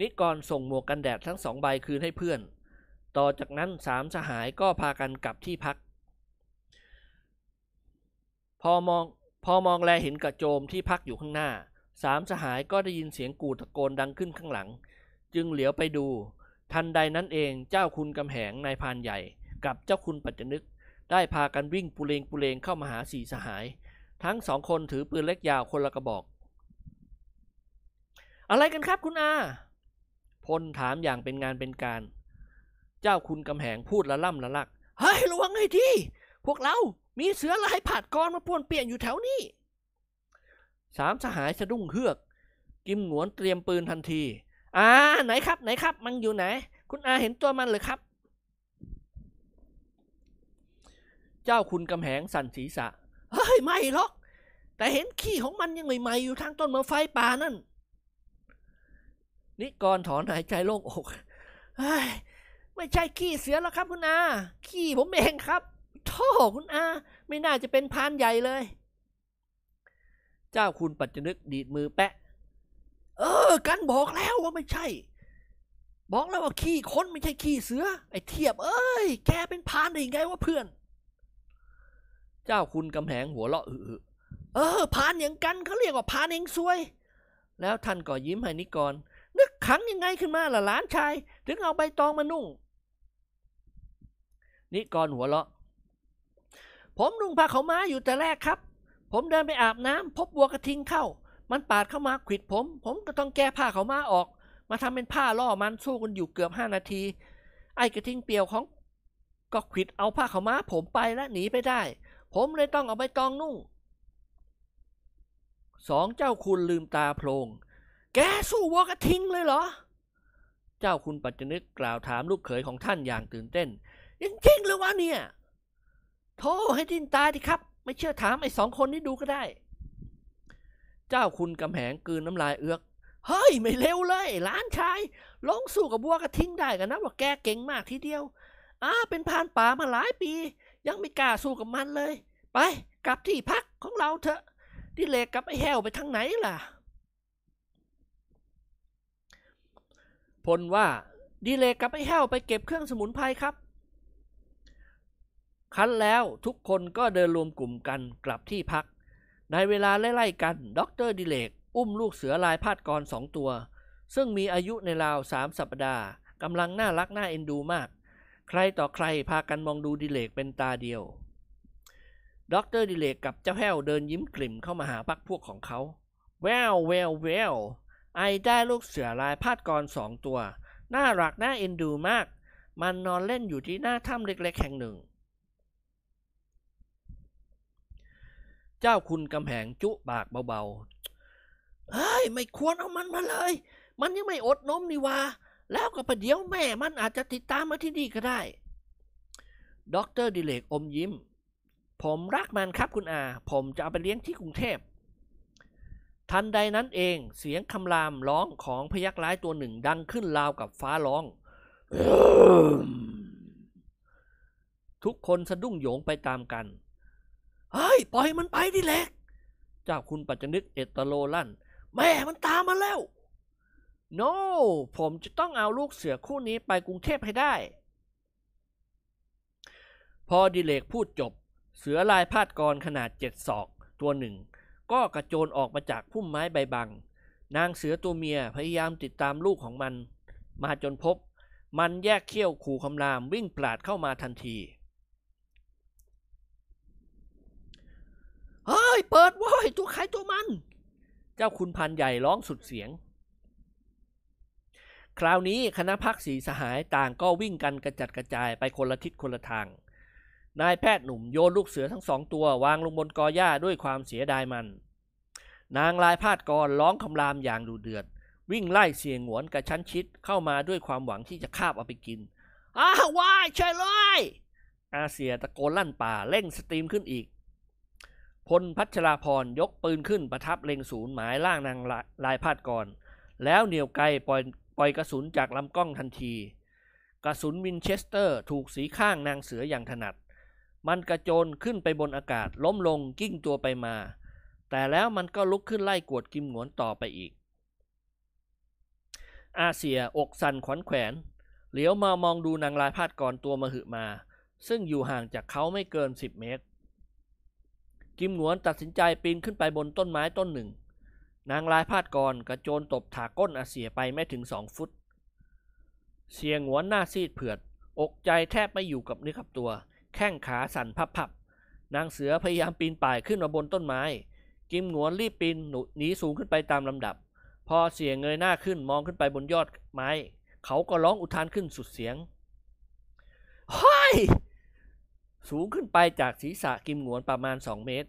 นิกรส่งหมวกกันแดดทั้งสองใบคืนให้เพื่อน ต่อจากนั้นสามสหายก็พากันกลับที่พัก พอมองพอมองแลเห็นกระโจมที่พักอยู่ข้างหน้า สามสหายก็ได้ยินเสียงกูตะโกนดังขึ้นข้างหลัง จึงเหลียวไปดู ทันใดนั้นเองเจ้าคุณกำแหงนายพานใหญ่ กับเจ้าคุณปัจจนึก ได้พากันวิ่งปุเรงปุเรงเข้ามาหาสี่สหาย ทั้งสองคนถือปืนเล็กยาวคนละกระบอก อะไรกันครับคุณอา พลถามอย่างเป็นงานเป็นการ เจ้าคุณกำแหงพูดละล่ำละลัก เฮ้ยระวังให้ดีพวกเรา มีเสือลายผาดกรมาป้วนเปลี่ยนอยู่แถวนี้ สามสหายสะดุ้งเฮือก กิมหงวนเตรียมปืนทันที อ่า ไหนครับ ไหนครับ มันอยู่ไหน คุณอาเห็นตัวมันเลยครับ เจ้าคุณกำแหงสั่นศีรษะ เฮ้ย ไม่หรอก แต่เห็นขี้ของมันยังใหม่ๆอยู่ทางต้นมะไฟป่านั่น นิกรถอนหายใจโล่งอกไม่ใช่ขี้เสือแล้วครับคุณอา ขี้ผมเองครับโท่คุณอา ไม่น่าจะเป็นพานใหญ่เลย เจ้าคุณปัจจนึกดีดมือแปะ เออ กันบอกแล้วว่าไม่ใช่ บอกแล้วว่าขี้คนไม่ใช่ขี้เสือ ไอ้เทียบ เอ้ย แกเป็นพานได้ยังไงวะเพื่อน เจ้าคุณกำแหงหัวเราะอือเออพานอย่างกันเขาเรียกว่าพานเองซวย แล้วท่านก็ยิ้มให้นิกร นึกขังยังไงขึ้นมาล่ะหลานชาย ถึงเอาใบตองมานุ่ง นิกรหัวเราะ ผมนุ่งผ้าเขาวม้าอยู่แต่แรกครับ ผมเดินไปอาบน้ำพบวัวกระทิงเข้า มันปาดเข้ามาขิดผม ผมก็ต้องแก้ผ้าเขาวม้าออก มาทำเป็นผ้าล่อมันสู้กันอยู่เกือบห้านาที ไอ้กระทิงเปียวของก็ขิดเอาผ้าเขาวม้า ผมไปและหนีไปได้ ผมเลยต้องเอาใบตองนุ่งสองเจ้าคุณลืมตาโพลง แกสู้วัวกระทิงเลยเหรอ เจ้าคุณปัจจนึกกล่าวถามลูกเขยของท่านอย่างตื่นเต้น ยังจริงหรือวะเนี่ยโทรให้ดิ้นตายดิครับ ไม่เชื่อถามไอ้สองคนนี้ดูก็ได้ เจ้าคุณกำแหงกืนน้ำลายเอือกเฮ้ย ไม่เร็วเลยหล้านชาย ลงสู้กับวัวกระทิงได้กันนะว่าแกเก่งมากทีเดียวอ้าเป็นพานป่ามาหลายปี ยังไม่กล้าสู้กับมันเลย ไปกลับที่พักของเราเถอะดิเลกกับไอ้แหวไปทางไหนล่ะ พลว่าดิเรกกับไอ้แห้วไปเก็บเครื่องสมุนไพรครับ ครั้นแล้วทุกคนก็เดินรวมกลุ่มกันกลับที่พัก ในเวลาไล่ๆกันด็อกเตอร์ดิเรกอุ้มลูกเสือลายพาดกลอนสองตัว ซึ่งมีอายุในราวสามสัปดาห์กำลังน่ารักน่าเอ็นดูมาก ใครต่อใครพากันมองดูดิเรกเป็นตาเดียวด็อกเตอร์ดิเรกกับเจ้าแห้วเดินยิ้มกริ่มเข้ามาหาพรรคพวกของเขาแววแววแวว I ได้ลูกเสือลายพาดกลอนสองตัว น่ารักน่าเอ็นดูมาก มันนอนเล่นอยู่ที่หน้าถ้ำเล็กๆแห่งหนึ่ง เจ้าคุณกำแหงจุปากเบาๆ เฮ้ย ไม่ควรเอามันมาเลย มันยังไม่อดนมนี่หว่าแล้วก็ประเดี๋ยวแม่มันอาจจะติดตามมาที่นี่ก็ได้ด็อกเตอร์ดิเรกอมยิ้ม ผมรักมันครับคุณอา ผมจะเอาไปเลี้ยงที่กรุงเทพ ทันใดนั้นเองเสียงคำรามร้องของพยักร้ายตัวหนึ่งดังขึ้นราวกับฟ้าร้อง ทุกคนสะดุ้งโยงไปตามกัน เฮ้ย ปล่อยมันไปดิเล็ก เจ้าคุณปัจจนึกเอตโลลั่น แม่มันตามมาแล้ว โน no, ผมจะต้องเอาลูกเสือคู่นี้ไปกรุงเทพให้ได้ พอดิเลกพูดจบ เสือลายพาดกรขนาดเจ็ดศอกตัวหนึ่ง ก็กระโจนออกมาจากพุ่มไม้ใบบัง นางเสือตัวเมียพยายามติดตามลูกของมัน มาจนพบ มันแยกเขี้ยวขู่คำรามวิ่งปลาดเข้ามาทันทีเฮ้ยเปิดว้ยตัวใครตัวมัน เจ้าคุณพันใหญ่ร้องสุดเสียง คราวนี้คณะพักสีสหายต่างก็วิ่งกันกระจัดกระจายไปคนละทิศคนละทาง นายแพทย์หนุ่มโยนลูกเสือทั้งสองตัววางลงบนกอหญ้าด้วยความเสียดายมัน นางลายพาดกรร้องคำรามอย่างดุเดือด วิ่งไล่เสียงหวนกระชั้นชิดเข้ามาด้วยความหวังที่จะคาบเอาไปกิน อ้าววายใช่เลยอาเซียตะโกนลั่นป่าเร่งสตรีมขึ้นอีก พลพัชราพรยกปืนขึ้นประทับเล็งศูนย์หมายล่างนางลายพาดกร แล้วเหนียวไกปล่อยปล่อยกระสุนจากลำกล้องทันที กระสุนวินเชสเตอร์ถูกสีข้างนางเสืออย่างถนัด มันกระโจนขึ้นไปบนอากาศ ล้มลงกลิ้งตัวไปมา แต่แล้วมันก็ลุกขึ้นไล่กวดกิมหงวนต่อไปอีก อาเสี่ยอกสั่นขวัญแขวน เหลียวมามองดูนางลายพาดกลอนตัวมหึมา ซึ่งอยู่ห่างจากเขาไม่เกินสิบเมตร กิมหงวนตัดสินใจปีนขึ้นไปบนต้นไม้ต้นหนึ่ง นางลายพาดกลอนกระโจนตบถากก้นอาเสี่ยไปไม่ถึงสองฟุต เสียงหวนหน้าซีดเผือด อกใจแทบไม่อยู่กับเนื้อกับตัว แข้งขาสั่นพับๆนางเสือพยายามปีนป่ายขึ้นมาบนต้นไม้ กิมหนวนรีบปีนหนีสูงขึ้นไปตามลำดับ พอเสียเงยหน้าขึ้นมองขึ้นไปบนยอดไม้ เขาก็ร้องอุทานขึ้นสุดเสียงฮ้ยสูงขึ้นไปจากศีรษะกิมหนวนประมาณสองเมตร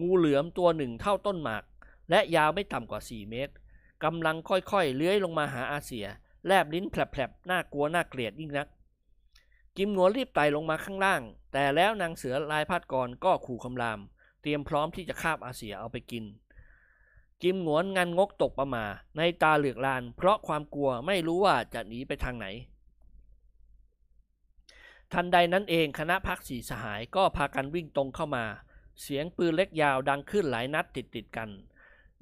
งูเหลือมตัวหนึ่งเท่าต้นหมาก และยาวไม่ต่ำกว่าสี่เมตรกำลังค่อยๆ เลื้อยลงมาหาอาเซีย แลบลิ้นแผลบๆ น่ากลัวน่าเกลียดยิ่งนัก กิมหนวรีบไต่ลงมาข้างล่าง แต่แล้วนางเสือลายพาดกรก็ขู่คำราม เตรียมพร้อมที่จะคาบอาเซียเอาไปกิน กิมหนวนงันงกตกประมา ในตาเหลือกลาน เพราะความกลัวไม่รู้ว่าจะหนีไปทางไหน ทันใดนั้นเองคณะพักสีสหายก็พากันวิ่งตรงเข้ามา เสียงปืนเล็กยาวดังขึ้นหลายนัดติดติดกัน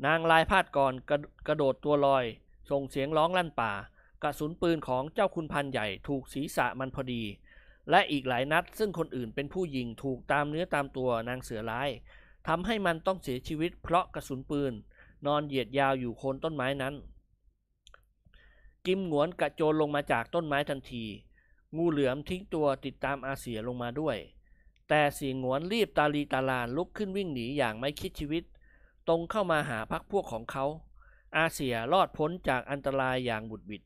นางลายพาดกรกระกระโดดตัวลอย ส่งเสียงร้องลั่นป่ากระสุนปืนของเจ้าคุณพันใหญ่ถูกศีรษะมันพอดี และอีกหลายนัดซึ่งคนอื่นเป็นผู้ยิงถูกตามเนื้อตามตัวนางเสือร้ายทำให้มันต้องเสียชีวิตเพราะกระสุนปืน นอนเหยียดยาวอยู่โคนต้นไม้นั้น กิมหงวนกระโจนลงมาจากต้นไม้ทันที งูเหลือมทิ้งตัวติดตามอาเสียลงมาด้วย แต่สีหงวนรีบตาลีตาลานลุกขึ้นวิ่งหนีอย่างไม่คิดชีวิต ตรงเข้ามาหาพักพวกของเขา อาเสียรอดพ้นจากอันตรายอย่างบุดบิด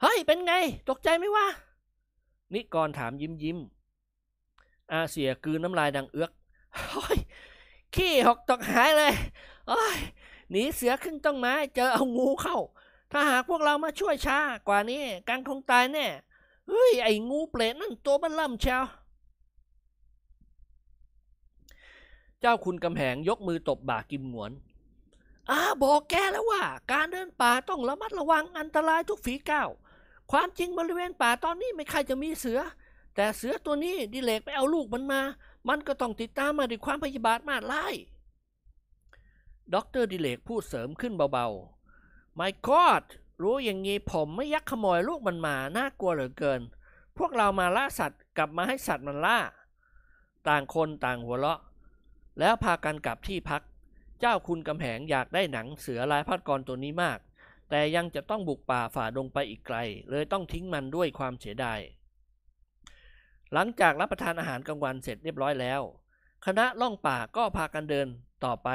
เฮ้ยเป็นไง ตกใจไหมวะ นิกรถามยิ้มยิ้ม อาเสียกืนน้ำลายดังเอือกเฮ้ยขี้หกตกหายเลยโอ้ยหนีเสือขึ้นต้นไม้เจอเอางูเข้า ถ้าหากพวกเรามาช่วยช้ากว่านี้กันคงตายแน่เฮ้ยไอ้งูเปรตนั่นตัวมันล่ำเชียวเจ้าคุณกำแหงยกมือตบบ่ากิมหงวนอาบอกแกแล้วว่า การเดินป่าต้องระมัดระวังอันตรายทุกฝีก้าว ความจริงบริเวณป่าตอนนี้ไม่ใคร่จะมีเสือ แต่เสือตัวนี้ดิเรกไปเอาลูกมันมา มันก็ต้องติดตามมาด้วยความพยาบาทมาดร้าย ด็อกเตอร์ดิเรกพูดเสริมขึ้นเบาๆ My God รู้อย่างงี้ผมไม่อยากขโมยลูกมันมา น่ากลัวเหลือเกิน พวกเรามาล่าสัตว์กลับมาให้สัตว์มันล่า ต่างคนต่างหัวเราะ แล้วพากันกลับที่พัก เจ้าคุณกำแหงอยากได้หนังเสือลายพัดกรตัวนี้มาก แต่ยังจะต้องบุกป่าฝ่าดงไปอีกไกล เลยต้องทิ้งมันด้วยความเสียดาย หลังจากรับประทานอาหารกลางวันเสร็จเรียบร้อยแล้ว คณะล่องป่าก็พากันเดินต่อไป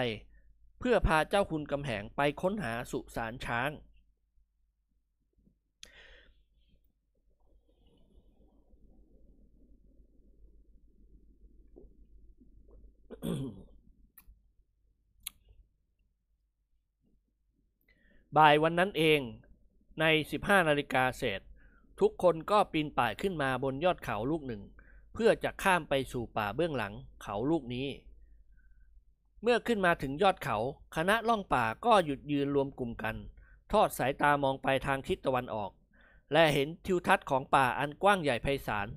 เพื่อพาเจ้าคุณกำแหงไปค้นหาสุสานช้าง บ่ายวันนั้นเองใน 15 นาฬิกาเศษ ทุกคนก็ปีนป่ายขึ้นมาบนยอดเขาลูกหนึ่ง เพื่อจะข้ามไปสู่ป่าเบื้องหลังเขาลูกนี้ เมื่อขึ้นมาถึงยอดเขา คณะล่องป่าก็หยุดยืนรวมกลุ่มกัน ทอดสายตามองไปทางทิศตะวันออก และเห็นทิวทัศน์ของป่าอันกว้างใหญ่ไพศาล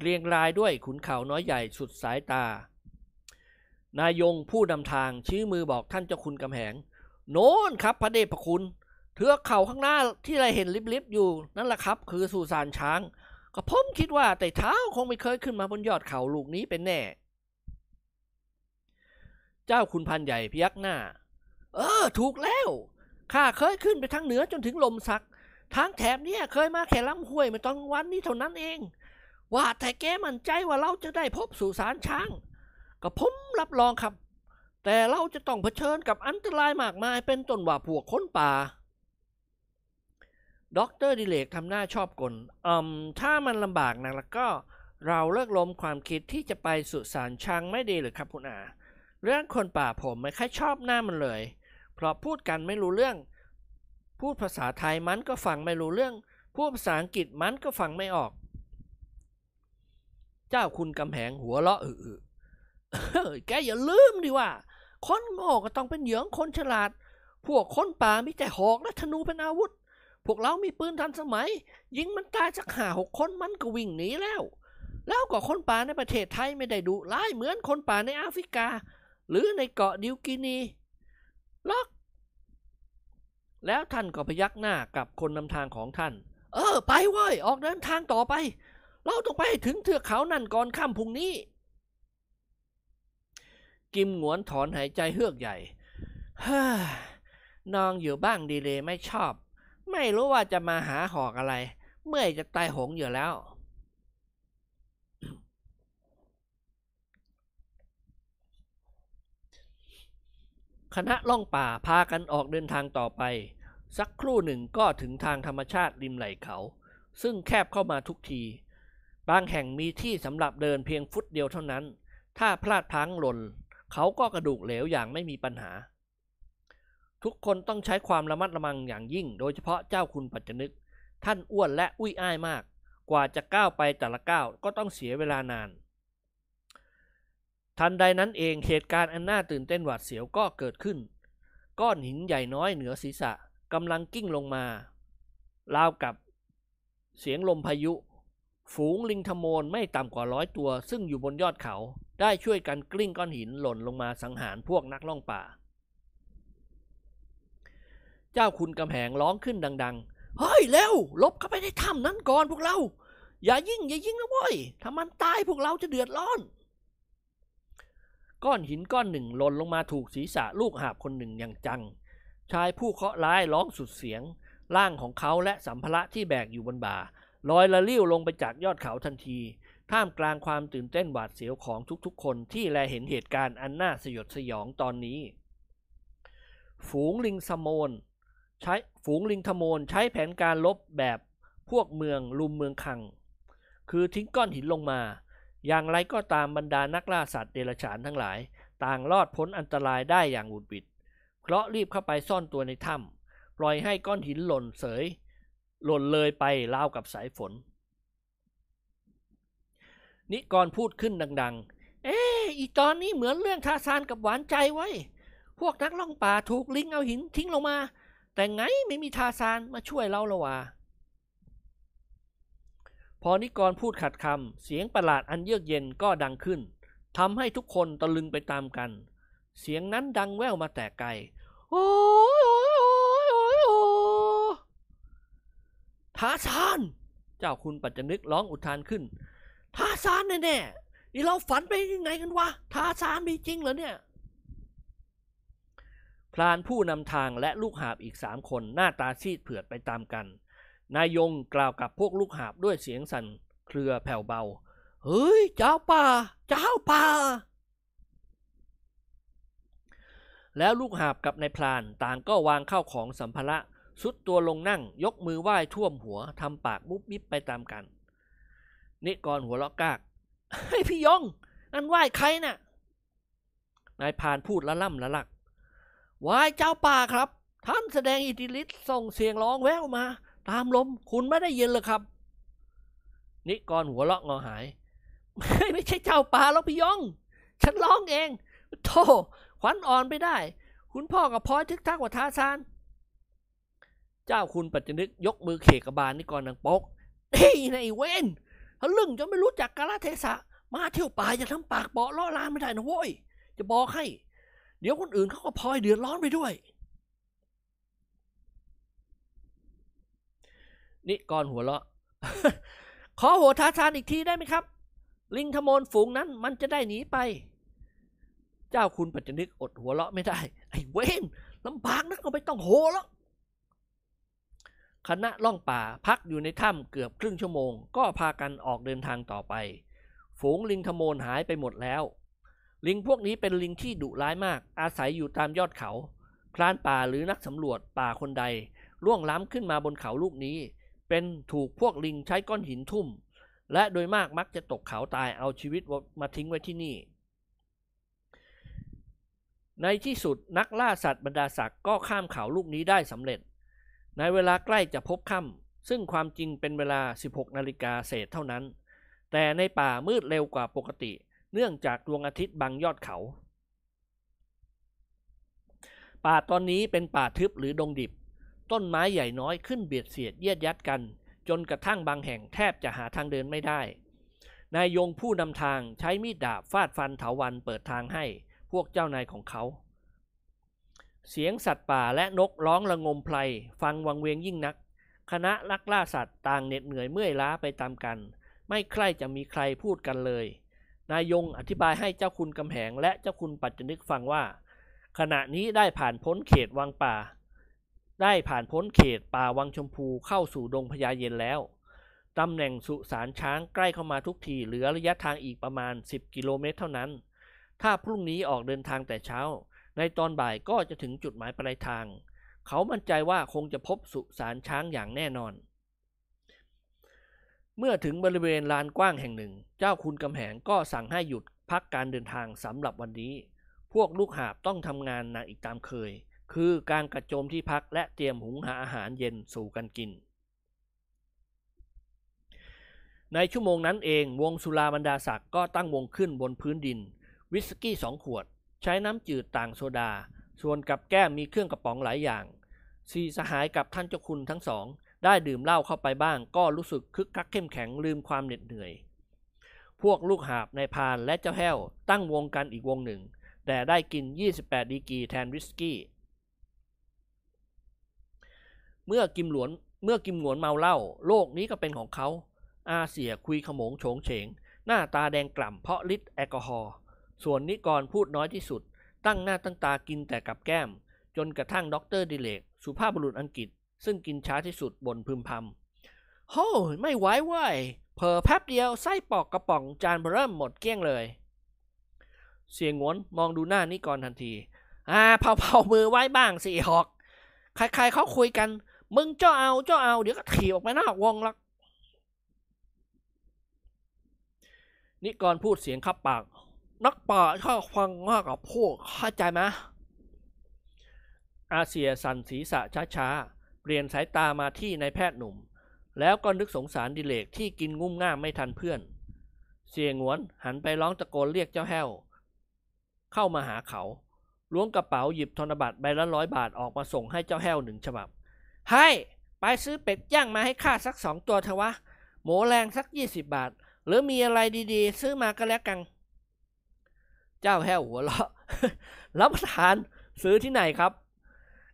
เรียงรายด้วยขุนเขาน้อยใหญ่สุดสายตา นายงผู้นำทางชี้มือบอกท่านเจ้าคุณกำแหง โน้นครับพระเดชพระคุณ เทือกเขาข้างหน้าที่เราเห็นลิบๆอยู่นั่นแหละครับ คือสุสานช้าง ก็ผมคิดว่าแต่เท้าคงไม่เคยขึ้นมาบนยอดเขาลูกนี้เป็นแน่ เจ้าคุณพันใหญ่พยักหน้า เออ ถูกแล้วข้าเคยขึ้นไปทางเหนือจนถึงลมสักทางแถบนี้เคยมาแค่ลำห้วยมื่อตอนกลางวันนี้เท่านั้นเอง ว่าแต่แกมั่นใจว่าเราจะได้พบสุสานช้าง ก็ผมรับรองครับ แต่เราจะต้องเผชิญกับอันตรายมากมายเป็นต้นว่าพวกคนป่า ด็อกเตอร์ดิเรกทำหน้าชอบกลอืมถ้ามันลำบากนะแล้วก็เราเลิกล้มความคิดที่จะไปสุสานช้างไม่ดีหรือครับคุณอาเรื่องคนป่าผมไม่ค่อยชอบหน้ามันเลย เพราะพูดกันไม่รู้เรื่อง พูดภาษาไทยมันก็ฟังไม่รู้เรื่อง พูดภาษาอังกฤษมันก็ฟังไม่ออก เจ้าคุณกำแหงหัวเราะอือแกอย่าลืมดิว่า คนโง่ก็ต้องเป็นเหยื่อของคนฉลาด พวกคนป่ามีแต่หอกและธนูเป็นอาวุธ พวกเรามีปืนทันสมัย ยิงมันตายสักห้าหกคนมันก็วิ่งหนีแล้ว แล้วก็คนป่าในประเทศไทยไม่ได้ดุร้ายเหมือนคนป่าในแอฟริกา หรือในเกาะดิวกินีล็อกแล้วท่านก็พยักหน้ากับคนนำทางของท่าน เออ ไปเว้ย ออกเดินทางต่อไป เราต้องไปถึงเทือกเขานั่นก่อนค่ำพรุ่งนี้ กิมหงวนถอนหายใจเฮือกใหญ่ เฮ้อนองอยู่บ้างดีเลยไม่ชอบ ไม่รู้ว่าจะมาหาหอกอะไร เมื่อยจะตายหงอยู่แล้ว คณะล่องป่าพากันออกเดินทางต่อไป สักครู่หนึ่งก็ถึงทางธรรมชาติริมไหล่เขา ซึ่งแคบเข้ามาทุกที บางแห่งมีที่สำหรับเดินเพียงฟุตเดียวเท่านั้น ถ้าพลาดพังหล่น เขาก็กระดูกเหลวอย่างไม่มีปัญหา ทุกคนต้องใช้ความระมัดระวังอย่างยิ่ง โดยเฉพาะเจ้าคุณปัจจนึก ท่านอ้วนและอุ้ยอ้ายมาก กว่าจะก้าวไปแต่ละก้าวก็ต้องเสียเวลานาน ทันใดนั้นเองเหตุการณ์อันน่าตื่นเต้นหวาดเสียวก็เกิดขึ้น ก้อนหินใหญ่น้อยเหนือศีรษะกำลังกิ้งลงมาราวกับเสียงลมพายุ ฝูงลิงทโมนไม่ต่ำกว่าร้อยตัว ซึ่งอยู่บนยอดเขา ได้ช่วยกันกลิ้งก้อนหินหล่นลงมาสังหารพวกนักล่องป่า เจ้าคุณกำแหงร้องขึ้นดัง ๆ เฮ้ยเร็วลบเข้าไปในถ้ำนั้นก่อนพวกเรา อย่ายิ่งอย่ายิ่งนะเว้ยถ้ามันตายพวกเราจะเดือดร้อน ก้อนหินก้อนหนึ่งหล่นลงมาถูกศีรษะลูกหาบคนหนึ่งอย่างจัง ชายผู้เคราะห์ร้ายร้องสุดเสียง ร่างของเขาและสัมภาระที่แบกอยู่บนบ่าลอยละลิ้วลงไปจากยอดเขาทันที ท่ามกลางความตื่นเต้นหวาดเสียวของทุกๆ คนที่แลเห็นเหตุการณ์อันน่าสยดสยองตอนนี้ ฝูงลิงสมโน ใช้ฝูงลิงทโมนใช้แผนการลบแบบพวกเมืองลุมเมืองคัง คือทิ้งก้อนหินลงมา อย่างไรก็ตามบรรดานักล่าสัตว์เดรัจฉานทั้งหลาย ต่างรอดพ้นอันตรายได้อย่างอุดบิดเพราะรีบเข้าไปซ่อนตัวในถ้ำปล่อยให้ก้อนหินหล่นเสย หล่นเลยไปราวกับสายฝน นิกรพูดขึ้นดัง ๆ เอ๊อีตอนนี้เหมือนเรื่องทาซานกับหวานใจไว้ พวกนักล่องป่าถูกลิงเอาหินทิ้งลงมา แต่ไงไม่มีทาซานมาช่วยเราละวะพอนิกรพูดขัดคำเสียงประหลาดอันเยือกเย็นก็ดังขึ้นทำให้ทุกคนตะลึงไปตามกัน เสียงนั้นดังแว่วมาแต่ไกล โอ้ยโอ้ยโอ้ยโอ้ยโอ้ยทาซาน เจ้าคุณปัจจนึกร้องอุทานขึ้น ทาซานแน่ๆนี่เราฝันไปยังไงกันวะ ทาซานมีจริงเหรอเนี่ย พรานผู้นำทางและลูกหาบอีกสามคนหน้าตาซีดเผือดไปตามกัน นายยงกล่าวกับพวกลูกหาบด้วยเสียงสั่นเครือแผ่วเบา เฮ้ย เจ้าป่า เจ้าป่า แล้วลูกหาบกับนายพรานต่างก็วางเข้าของสัมภาระสุดตัวลงนั่งยกมือไหว้ท่วมหัวทำปากมุบมิบไปตามกัน นิกรหัวเราะกากให้พี่ยง นั่นไหว้ใครน่ะนายพานพูดละล่ำละลัก ไหว้เจ้าป่าครับ ท่านแสดงอิทธิฤทธิ์ส่งเสียงร้องแววมา ตามลมคุณไม่ได้ยินเลยครับ นิกรหัวเราะงอหาย ไม่ใช่เจ้าป่าหรอกพี่ยงฉันร้องเองโธ่ขวัญอ่อนไปได้ คุณพ่อกับพ่อทึกทักว่าท้าซานเจ้าคุณปัจจนึกยกมือเขกบาลนิกรดังปกเฮ้ยนายเวนทะลึ่งจนไม่รู้จักกาลเทศะ มาเที่ยวป่าอย่าทำปากเบาะล่อลานไม่ได้นะโว้ย จะบอกให้ เดี๋ยวคนอื่นเขาก็พลอยเดือดร้อนไปด้วย นี่ก่อนหัวเราะ ขอหัวท้าทานอีกทีได้ไหมครับ ลิงทมนฝูงนั้นมันจะได้หนีไป เจ้าคุณปัจจนึกอดหัวเราะไม่ได้ ไอ้เวนลำบากนักก็ไม่ต้องโหแล้วคณะล่องป่าพักอยู่ในถ้ำเกือบครึ่งชั่วโมง ก็พากันออกเดินทางต่อไป ฝูงลิงทมนหายไปหมดแล้ว ลิงพวกนี้เป็นลิงที่ดุร้ายมาก อาศัยอยู่ตามยอดเขา พรานป่าหรือนักสำรวจป่าคนใด ล่วงล้ำขึ้นมาบนเขาลูกนี้ เป็นถูกพวกลิงใช้ก้อนหินทุ่ม และโดยมากมักจะตกเขาตายเอาชีวิตมาทิ้งไว้ที่นี่ ในที่สุดนักล่าสัตว์บรรดาศักดิ์ก็ข้ามเขาลูกนี้ได้สำเร็จ ในเวลาใกล้จะพบค่ำซึ่งความจริงเป็นเวลา 16นาฬิกาเศษเท่านั้น แต่ในป่ามืดเร็วกว่าปกติ เนื่องจากดวงอาทิตย์บังยอดเขา ป่าตอนนี้เป็นป่าทึบหรือดงดิบ ต้นไม้ใหญ่น้อยขึ้นเบียดเสียดเยียดยัดกัน จนกระทั่งบางแห่งแทบจะหาทางเดินไม่ได้ นายยงผู้นำทางใช้มีดดาบฟาดฟันเถาวันเปิดทางให้พวกเจ้านายของเขา เสียงสัตว์ป่าและนกร้องระงมไพรฟังวังเวงยิ่งนัก คณะลักล่าสัตว์ต่างเหน็ดเหนื่อยเมื่อยล้าไปตามกัน ไม่ใคร่จะมีใครพูดกันเลย นายยงอธิบายให้เจ้าคุณกำแหงและเจ้าคุณปัจจนึกฟังว่า ขณะนี้ได้ผ่านพ้นเขตวังป่า ได้ผ่านพ้นเขตป่าวังชมพูเข้าสู่ดงพญาเย็นแล้วตำแหน่งสุสานช้างใกล้เข้ามาทุกทีเหลือระยะทางอีกประมาณ 10 กิโลเมตรเท่านั้น ถ้าพรุ่งนี้ออกเดินทางแต่เช้า ในตอนบ่ายก็จะถึงจุดหมายปลายทาง เขามั่นใจว่าคงจะพบสุสานช้างอย่างแน่นอน เมื่อถึงบริเวณลานกว้างแห่งหนึ่ง เจ้าคุณกำแหงก็สั่งให้หยุดพักการเดินทางสำหรับวันนี้ พวกลูกหาบต้องทำงานหนักอีกตามเคย คือการกระโจมที่พักและเตรียมหุงหาอาหารเย็นสู่กันกิน ในชั่วโมงนั้นเองวงสุราบรรดาศักดิ์ก็ตั้งวงขึ้นบนพื้นดิน วิสกี้สองขวด ใช้น้ำจืดต่างโซดา ส่วนกับแก้มมีเครื่องกระป๋องหลายอย่างสี่สหายกับท่านเจ้าคุณทั้งสอง ได้ดื่มเหล้าเข้าไปบ้าง ก็รู้สึกคึกคักเข้มแข็งลืมความเหน็ดเหนื่อย พวกลูกหาบนายพรานและเจ้าแห้วตั้งวงกันอีกวงหนึ่ง แต่ได้กิน 28 ดีกีแทนวิสกี้ เมื่อกิมหงวนเมื่อกิมหงวนเมาเหล้าโลกนี้ก็เป็นของเขา อาเสี่ยคุยโขมงโฉงเฉง หน้าตาแดงก่ำเพราะฤทธิ์แอลกอฮอล์ส่วนนิกรพูดน้อยที่สุด ตั้งหน้าตั้งตากินแต่กับแกล้ม จนกระทั่งด็อกเตอร์ดิเรกสุภาพบุรุษอังกฤษ ซึ่งกินช้าที่สุดบ่นพึมพำำโฮ้ไม่ไหวเว้ยเผลอแป๊บเดียวไส้ปอกกระป๋องจานเริ่มหมดเกลี้ยงเลย เสียงงวนมองดูหน้านิกรทันที อ่าเผาเผามือไว้บ้างสิหอก ใครๆเขาคุยกัน มึงเจ้าเอาเจ้าเอาเดี๋ยวก็ถีบออกไปนอกวงหรอกนิกรพูดเสียงคับปาก นักป่าชอบฟังมากกับพวกเข้าใจไหมอาเซียสันศีรษะช้าๆ เปลี่ยนสายตามาที่นายแพทย์หนุ่ม แล้วก็นึกสงสารดิเลกที่กินงุ้มง่ามไม่ทันเพื่อน เสียงหวนหันไปร้องตะโกนเรียกเจ้าแห้ว เข้ามาหาเขา ล้วงกระเป๋าหยิบธนบัตรใบละร้อยบาทออกมาส่งให้เจ้าแห้วหนึ่งฉบับ ให้ไปซื้อเป็ดย่างมาให้ข้าสักสองตัวเถอะวะ หมูแรงสักยี่สิบบาท หรือมีอะไรดีๆ ซื้อมาก็แล้วกัน เจ้าแห้วหัวเราะรับประทานซื้อที่ไหนครับ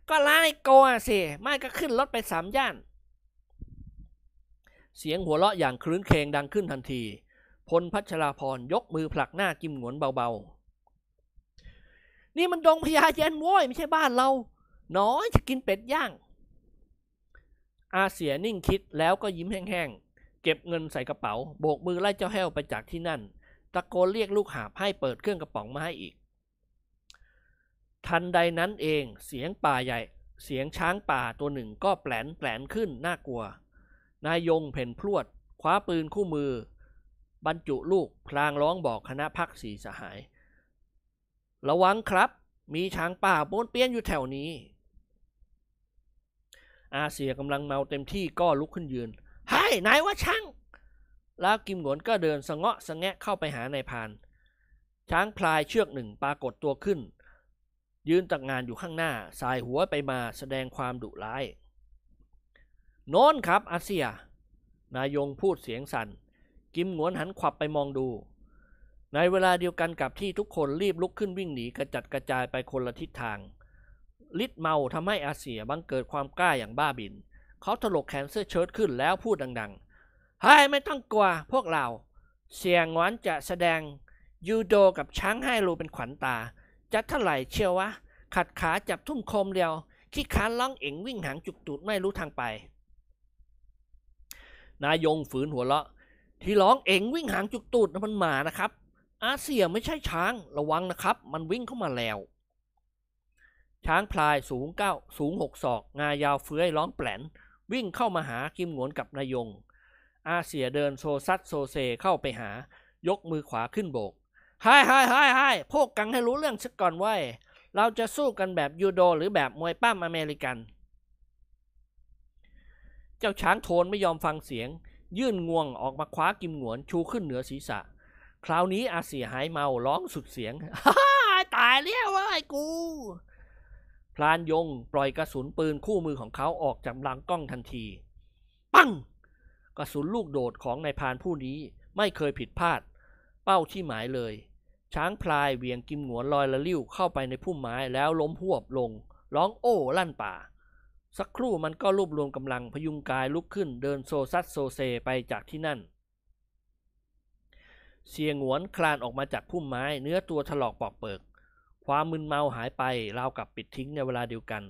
ก็ร้าไอโกะสิไม่ก็ขึ้นรถไปสามย่าน เสียงหัวเราะอย่างคลื้นเคงดังขึ้นทันที พลพัชราพรยกมือผลักหน้ากิมหงวนเบาๆ นี่มันดงพญาเย็นโว้ยไม่ใช่บ้านเรา น้อยจะกินเป็ดย่าง อาเสียนิ่งคิดแล้วก็ยิ้มแห้งๆ เก็บเงินใส่กระเป๋า โบกมือไล่เจ้าแห้วไปจากที่นั่น ตะโกนเรียกลูกหาบให้เปิดเครื่องกระป๋องมาให้อีก ทันใดนั้นเองเสียงป่าใหญ่ เสียงช้างป่าตัวหนึ่งก็แปลนแปลนขึ้นน่ากลัว นายยงเพ่นพรวด คว้าปืนคู่มือ บรรจุลูกพลางร้องบอกคณะพักสีสหาย ระวังครับ มีช้างป่าป้นเปี้ยนอยู่แถวนี้ อาเซียกำลังเมาเต็มที่ก็ลุกขึ้นยืนให้นายว่าช่าง แล้วกิมหงวนก็เดินสะเงาะสะแงะเข้าไปหานายพาน ช้างพลายเชือกหนึ่งปรากฏตัวขึ้น ยืนตักงานอยู่ข้างหน้า สายหัวไปมาแสดงความดุร้าย โน้นครับอาเซีย นายงพูดเสียงสัน่น กิมหงวนหันขวับไปมองดู ในเวลาเดียวกันกับที่ทุกคนรีบลุกขึ้นวิ่งหนีกระจัดกระจายไปคนละทิศทางฤทธิ์เมาทำให้อาเซียบังเกิดความกล้าอย่างบ้าบิน เขาถลกแขนเสื้อเชิ้ตขึ้นแล้วพูดดังๆเฮ้ยไม่ต้องกลัวพวกเรา เสียงหวานจะแสดงยูโดกับช้างให้รูเป็นขวัญตา จะเท่าไหร่เชียววะ ขัดขาจับทุ่มโคมเดียว ขี้ขานล่องเอ็งวิ่งหางจุกตูดไม่รู้ทางไป นายงฝืนหัวเราะ ที่ร้องเอ็งวิ่งหางจุกตูดนะมันหมานะครับ อาเซียไม่ใช่ช้างระวังนะครับ มันวิ่งเข้ามาแล้ว ช้างพลายสูงเก้าสูงหกศอก งายาวเฟื้อยร้องแปร๋น วิ่งเข้ามาหากิมหงวนกับนายยง อาเสี่ยเดินโซซัดโซเซเข้าไปหายกมือขวาขึ้นโบก ไฮไฮไฮไฮพูดกันให้รู้เรื่องซะก่อนโว้ย เราจะสู้กันแบบยูโดหรือแบบมวยปล้ำอเมริกัน เจ้าช้างโทนไม่ยอมฟังเสียง ยื่นงวงออกมาคว้ากิมหงวนชูขึ้นเหนือศีรษะ คราวนี้อาเสี่ยหายเมาร้องสุดเสียงตายแล้วโว้ยกู พรานยงปล่อยกระสุนปืนคู่มือของเขาออกจากลำกล้องทันที ปัง กระสุนลูกโดดของนายพรานผู้นี้ไม่เคยผิดพลาด เป้าที่หมายเลย ช้างพลายเหวี่ยงกิมหงวนลอยละลิ่วเข้าไปในพุ่มไม้แล้วล้มฮวบลง ร้องโอ้ลั่นป่า สักครู่มันก็รวบรวมกำลังพยุงกายลุกขึ้นเดินโซซัดโซเซไปจากที่นั่น เสียงหวนคลานออกมาจากพุ่มไม้เนื้อตัวถลอกปอกเปิก ความมึนเมาหายไปราวกับปิดทิ้งในเวลาเดียวกัน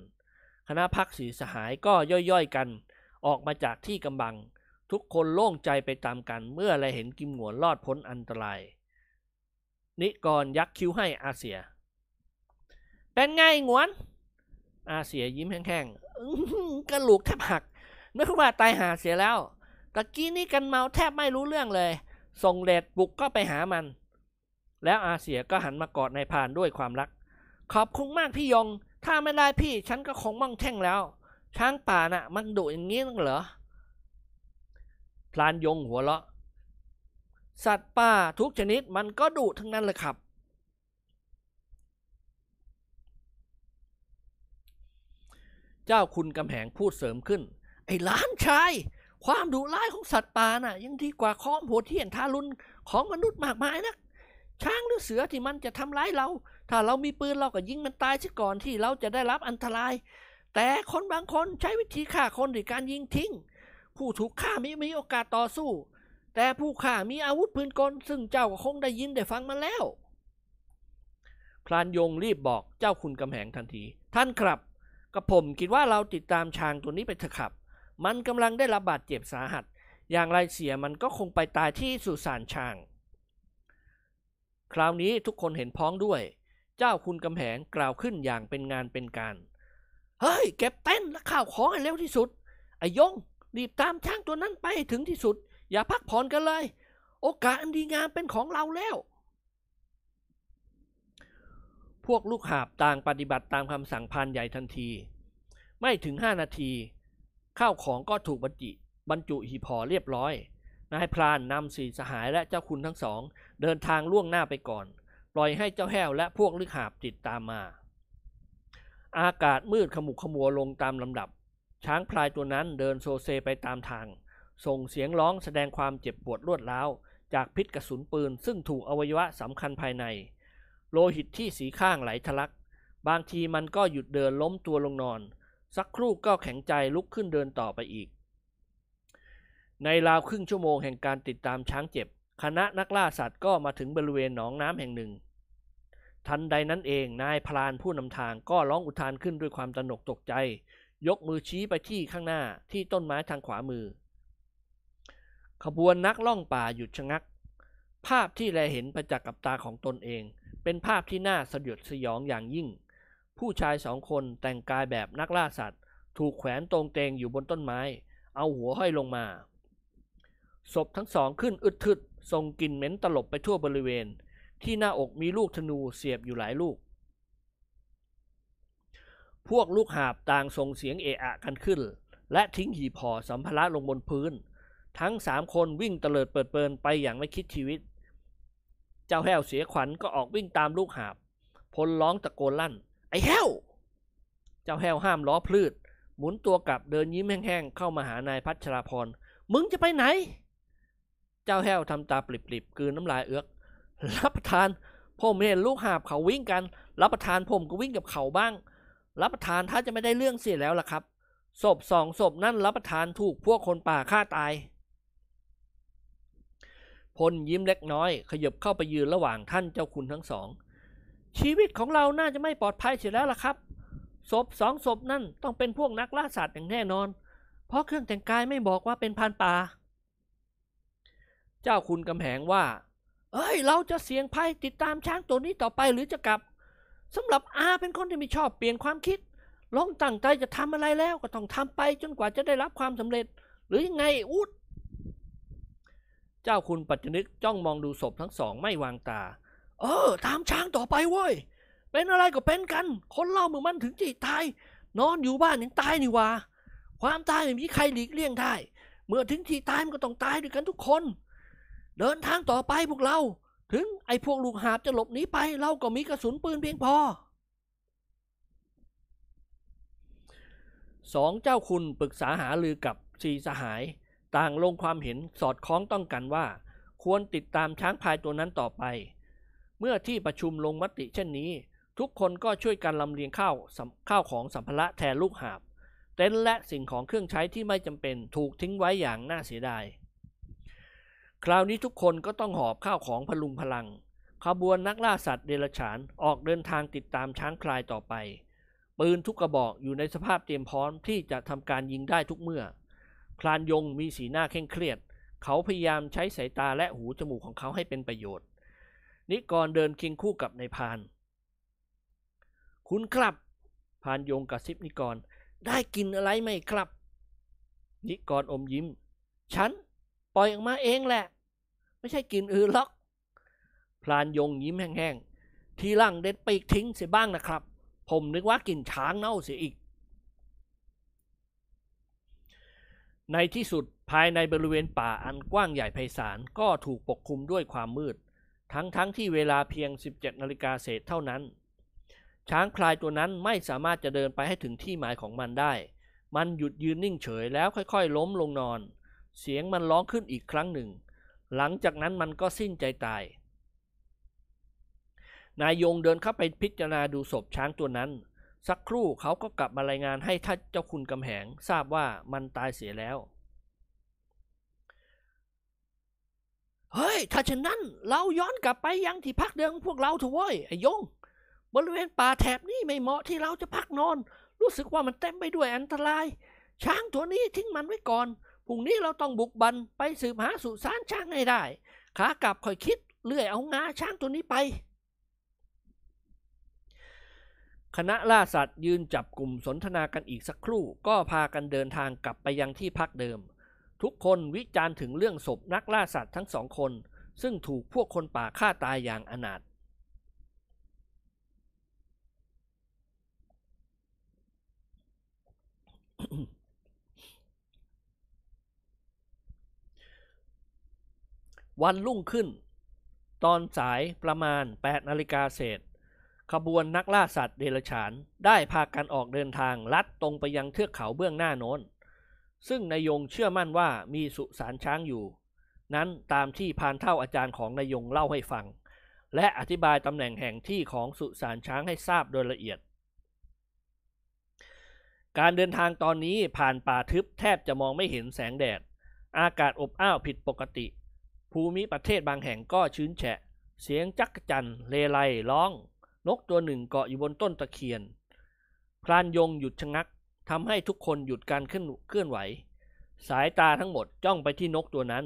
คณะพักสีสหายก็ย่อยๆกัน ออกมาจากที่กำบัง ทุกคนโล่งใจไปตามกันเมื่อไรเห็นกิมหงวนรอดพ้นอันตราย นิกรยักคิ้วให้อาเสีย เป็นไงงวน อาเสียยิ้มแห้งๆอื้อหือกระลูกแทบหักนึกว่าตายหาเสียแล้วตะกี้นี่กันเมาแทบไม่รู้เรื่องเลย ส่งเลดบุกก็ไปหามัน แล้วอาเสียก็หันมากอดนายพานด้วยความรัก ขอบคุณมากพี่ยง ถ้าไม่ได้พี่ฉันก็คงมั่งแท่งแล้ว ช้างป่าน่ะ มันดุอย่างนี้นักเหรอพลานยงหัวเราะ สัตว์ป่าทุกชนิดมันก็ดุทั้งนั้นเลยครับ เจ้าคุณกำแหงพูดเสริมขึ้น ไอ้ล้านชาย ความดุร้ายของสัตว์ป่าน่ะ ยังดีกว่าข้อมโหดเหี้ยนทารุณของมนุษย์มากมายนักช้างหรือเสือที่มันจะทำร้ายเรา ถ้าเรามีปืนเราก็ยิงมันตายซะก่อนที่เราจะได้รับอันตราย แต่คนบางคนใช้วิธีฆ่าคนด้วยการยิงทิ้ง ผู้ถูกฆ่าไม่มีโอกาสต่อสู้ แต่ผู้ฆ่ามีอาวุธปืนกลซึ่งเจ้าก็คงได้ยินได้ฟังมาแล้ว พลานยงรีบบอกเจ้าคุณกำแหงทันที ท่านครับกับผมคิดว่าเราติดตามช้างตัวนี้ไปเถอะครับ มันกำลังได้รับบาดเจ็บสาหัส อย่างไรเสียมันก็คงไปตายที่สุสานช้าง คราวนี้ทุกคนเห็นพ้องด้วย เจ้าคุณกำแหงกล่าวขึ้นอย่างเป็นงานเป็นการ เฮ้ย เก็บเต้นและข้าวของให้เร็วที่สุดไอยงรีบตามช้างตัวนั้นไปให้ถึงที่สุด อย่าพักผ่อนกันเลย โอกาสอันดีงามเป็นของเราแล้ว พวกลูกหาบต่างปฏิบัติตามคำสั่งพานใหญ่ทันที ไม่ถึงห้านาที ข้าวของก็ถูกบรรจิบรรจุหีบห่อเรียบร้อย นายพรานนำสี่สหายและเจ้าคุณทั้งสอง เดินทางล่วงหน้าไปก่อน ปล่อยให้เจ้าแห้วและพวกลึกหาบติดตามมา อากาศมืดขมุกขมัวลงตามลำดับช้างพลายตัวนั้นเดินโซเซไปตามทาง ส่งเสียงร้องแสดงความเจ็บปวดรวดร้าวจากพิษกระสุนปืน ซึ่งถูกอวัยวะสำคัญภายใน โลหิตที่สีข้างไหลทะลัก บางทีมันก็หยุดเดินล้มตัวลงนอน สักครู่ก็แข็งใจลุกขึ้นเดินต่อไปอีก ในราวครึ่งชั่วโมงแห่งการติดตามช้างเจ็บ คณะนักล่าสัตว์ก็มาถึงบริเวณหนองน้ำแห่งหนึ่ง ทันใดนั้นเองนายพรานผู้นำทางก็ร้องอุทานขึ้นด้วยความตระหนกตกใจ ยกมือชี้ไปที่ข้างหน้าที่ต้นไม้ทางขวามือ ขบวนนักล่องป่าหยุดชะงัก ภาพที่แลเห็นประจักษ์กับตาของตนเอง เป็นภาพที่น่าสยดสยองอย่างยิ่ง ผู้ชายสองคนแต่งกายแบบนักล่าสัตว์ ถูกแขวนตรงเตงอยู่บนต้นไม้ เอาหัวห้อยลงมา ศพทั้งสองขึ้นอึดทึดส่งกลิ่นเหม็นตลบไปทั่วบริเวณ ที่หน้าอกมีลูกธนูเสียบอยู่หลายลูก พวกลูกหาบต่างส่งเสียงเอะอะกันขึ้น และทิ้งหีบห่อสัมภาระลงบนพื้น ทั้งสามคนวิ่งเตลิดเปิดเปินไปอย่างไม่คิดชีวิต เจ้าแห้วเสียขวัญก็ออกวิ่งตามลูกหาบ พลร้องตะโกนลั่น ไอ้แห้ว เจ้าแห้วห้ามล้อพลืด หมุนตัวกลับเดินยิ้มแห้งๆ เข้ามาหานายพัชราพร มึงจะไปไหน เจ้าแห้วทำตาปริบๆ กืนน้ำลายเอือก รับประทาน ผมเห็นลูกหาบเขาวิ่งกัน รับประทานผมก็วิ่งกับเขาบ้าง รับประทานถ้าจะไม่ได้เรื่องเสียแล้วล่ะครับ ศพสองศพนั่นรับประทานถูกพวกคนป่าฆ่าตาย พลยิ้มเล็กน้อย ขยับเข้าไปยืนระหว่างท่านเจ้าคุณทั้งสอง ชีวิตของเราน่าจะไม่ปลอดภัยเสียแล้วล่ะครับ ศพสองศพนั่นต้องเป็นพวกนักล่าสัตว์อย่างแน่นอน เพราะเครื่องแต่งกายไม่บอกว่าเป็นพรานป่า เจ้าคุณกำแหงว่า เอ้ย เราจะเสี่ยงภัยติดตามช้างตัวนี้ต่อไปหรือจะกลับสำหรับอาเป็นคนที่ไม่ชอบเปลี่ยนความคิดลองตั้งใจจะทำอะไรแล้วก็ต้องทำไปจนกว่าจะได้รับความสำเร็จ หรือยังไงอูด เจ้าคุณปัจจนึกจ้องมองดูศพทั้งสองไม่วางตา เออ ตามช้างต่อไปเว้ย เป็นอะไรก็เป็นกัน คนเล่ามือมันถึงจีตาย นอนอยู่บ้านยังตายนี่ว่าความตายไม่มีใครหลีกเลี่ยงได้ เมื่อถึงที่ตายมันก็ต้องตายด้วยกันทุกคน เดินทางต่อไปพวกเรา ถึงไอ้พวกลูกหาบจะหลบหนีไปเราก็มีกระสุนปืนเพียงพอสองเจ้าคุณปรึกษาหารือกับสีสหาย ต่างลงความเห็นสอดคล้องต้องกันว่า ควรติดตามช้างพายตัวนั้นต่อไป เมื่อที่ประชุมลงมติเช่นนี้ ทุกคนก็ช่วยกันลำเลียงข้าวข้าวของสัมภาระแทนลูกหาบ เต็นท์และสิ่งของเครื่องใช้ที่ไม่จำเป็นถูกทิ้งไว้อย่างน่าเสียดาย คราวนี้ทุกคนก็ต้องหอบข้าวของพลุงพลัง ขบวนนักล่าสัตว์เดรัจฉานออกเดินทางติดตามช้างพลายต่อไปปืนทุกกระบอกอยู่ในสภาพเตรียมพร้อมที่จะทำการยิงได้ทุกเมื่อ พลานยงมีสีหน้าเคร่งเครียด เขาพยายามใช้สายตาและหูจมูกของเขาให้เป็นประโยชน์ นิกรเดินเคียงคู่กับนายพาน คุณครับ พานยงกระซิบนิกร ได้กินอะไรไหมครับ นิกรอมยิ้ม ฉัน ปล่อยออกมาเองแหละ ไม่ใช่กินอื่นหรอก พลานยงยิ้มแห้งๆ ทีหลังเด็ดปีกทิ้งเสียบ้างนะครับ ผมนึกว่ากินช้างเน่าเสียอีก ในที่สุดภายในบริเวณป่าอันกว้างใหญ่ไพศาลก็ถูกปกคลุมด้วยความมืด ทั้งๆทที่เวลาเพียง 17นาฬิกาเศษเท่านั้น ช้างพลายตัวนั้นไม่สามารถจะเดินไปให้ถึงที่หมายของมันได้ มันหยุดยืนนิ่งเฉยแล้วค่อยๆ ล้มลงนอน เสียงมันร้องขึ้นอีกครั้งหนึ่ง หลังจากนั้นมันก็สิ้นใจตาย นายยงเดินเข้าไปพิจารณาดูศพช้างตัวนั้น สักครู่เขาก็กลับมารายงานให้ท่านเจ้าคุณกำแหงทราบว่ามันตายเสียแล้ว เฮ้ย ถ้าเช่นนั้นเราย้อนกลับไปยังที่พักเดิมพวกเราเถอะเว้ยไอ้ยง บริเวณป่าแถบนี้ไม่เหมาะที่เราจะพักนอน รู้สึกว่ามันเต็มไปด้วยอันตราย ช้างตัวนี้ทิ้งมันไว้ก่อนพรุ่งนี้เราต้องบุกบันไปสืบหาสุสานช้างให้ได้ขากลับค่อยคิดเลื่อยเอางาช้างตัวนี้ไป คณะล่าสัตว์ยืนจับกลุ่มสนทนากันอีกสักครู่ ก็พากันเดินทางกลับไปยังที่พักเดิม ทุกคนวิจารณ์ถึงเรื่องศพนักล่าสัตว์ทั้งสองคน ซึ่งถูกพวกคนป่าฆ่าตายอย่างอนาถวันรุ่งขึ้น ตอนสายประมาณ8นาฬิกาเศษ ขบวนนักล่าสัตว์เดรัจฉานได้พากันออกเดินทางลัดตรงไปยังเทือกเขาเบื้องหน้าโน้น ซึ่งนายยงเชื่อมั่นว่ามีสุสานช้างอยู่ นั้นตามที่พานเท่าอาจารย์ของนายยงเล่าให้ฟัง และอธิบายตำแหน่งแห่งที่ของสุสานช้างให้ทราบโดยละเอียด การเดินทางตอนนี้ผ่านป่าทึบแทบจะมองไม่เห็นแสงแดด อากาศอบอ้าวผิดปกติ ภูมิประเทศบางแห่งก็ชื้นแฉะ เสียงจักจั่นเลไลร้อง นกตัวหนึ่งเกาะอยู่บนต้นตะเคียน พรานยงหยุดชะงักทำให้ทุกคนหยุดการเคลื่อนเคลื่อนไหว สายตาทั้งหมดจ้องไปที่นกตัวนั้น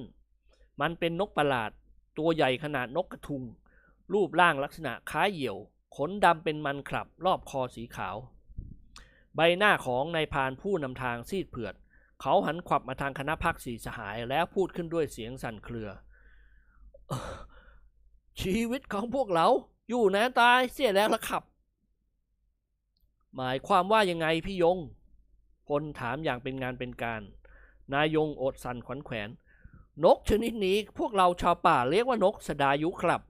มันเป็นนกประหลาด ตัวใหญ่ขนาดนกกระทุง รูปร่างลักษณะคล้ายเหยี่ยว ขนดำเป็นมันขลับรอบคอสีขาว ใบหน้าของนายพรานผู้นำทางซีดเผือด เขาหันขวับมาทางคณะพักสีสหายแล้วพูดขึ้นด้วยเสียงสั่นเครือ ชีวิตของพวกเรา อยู่แน่ตายเสียแล้วละครับ หมายความว่ายังไงพี่ยง พลถามอย่างเป็นงานเป็นการ นายยงอกสั่นขวัญแขวน นกชนิดนี้พวกเราชาวป่าเรียกว่านกสดายุครับ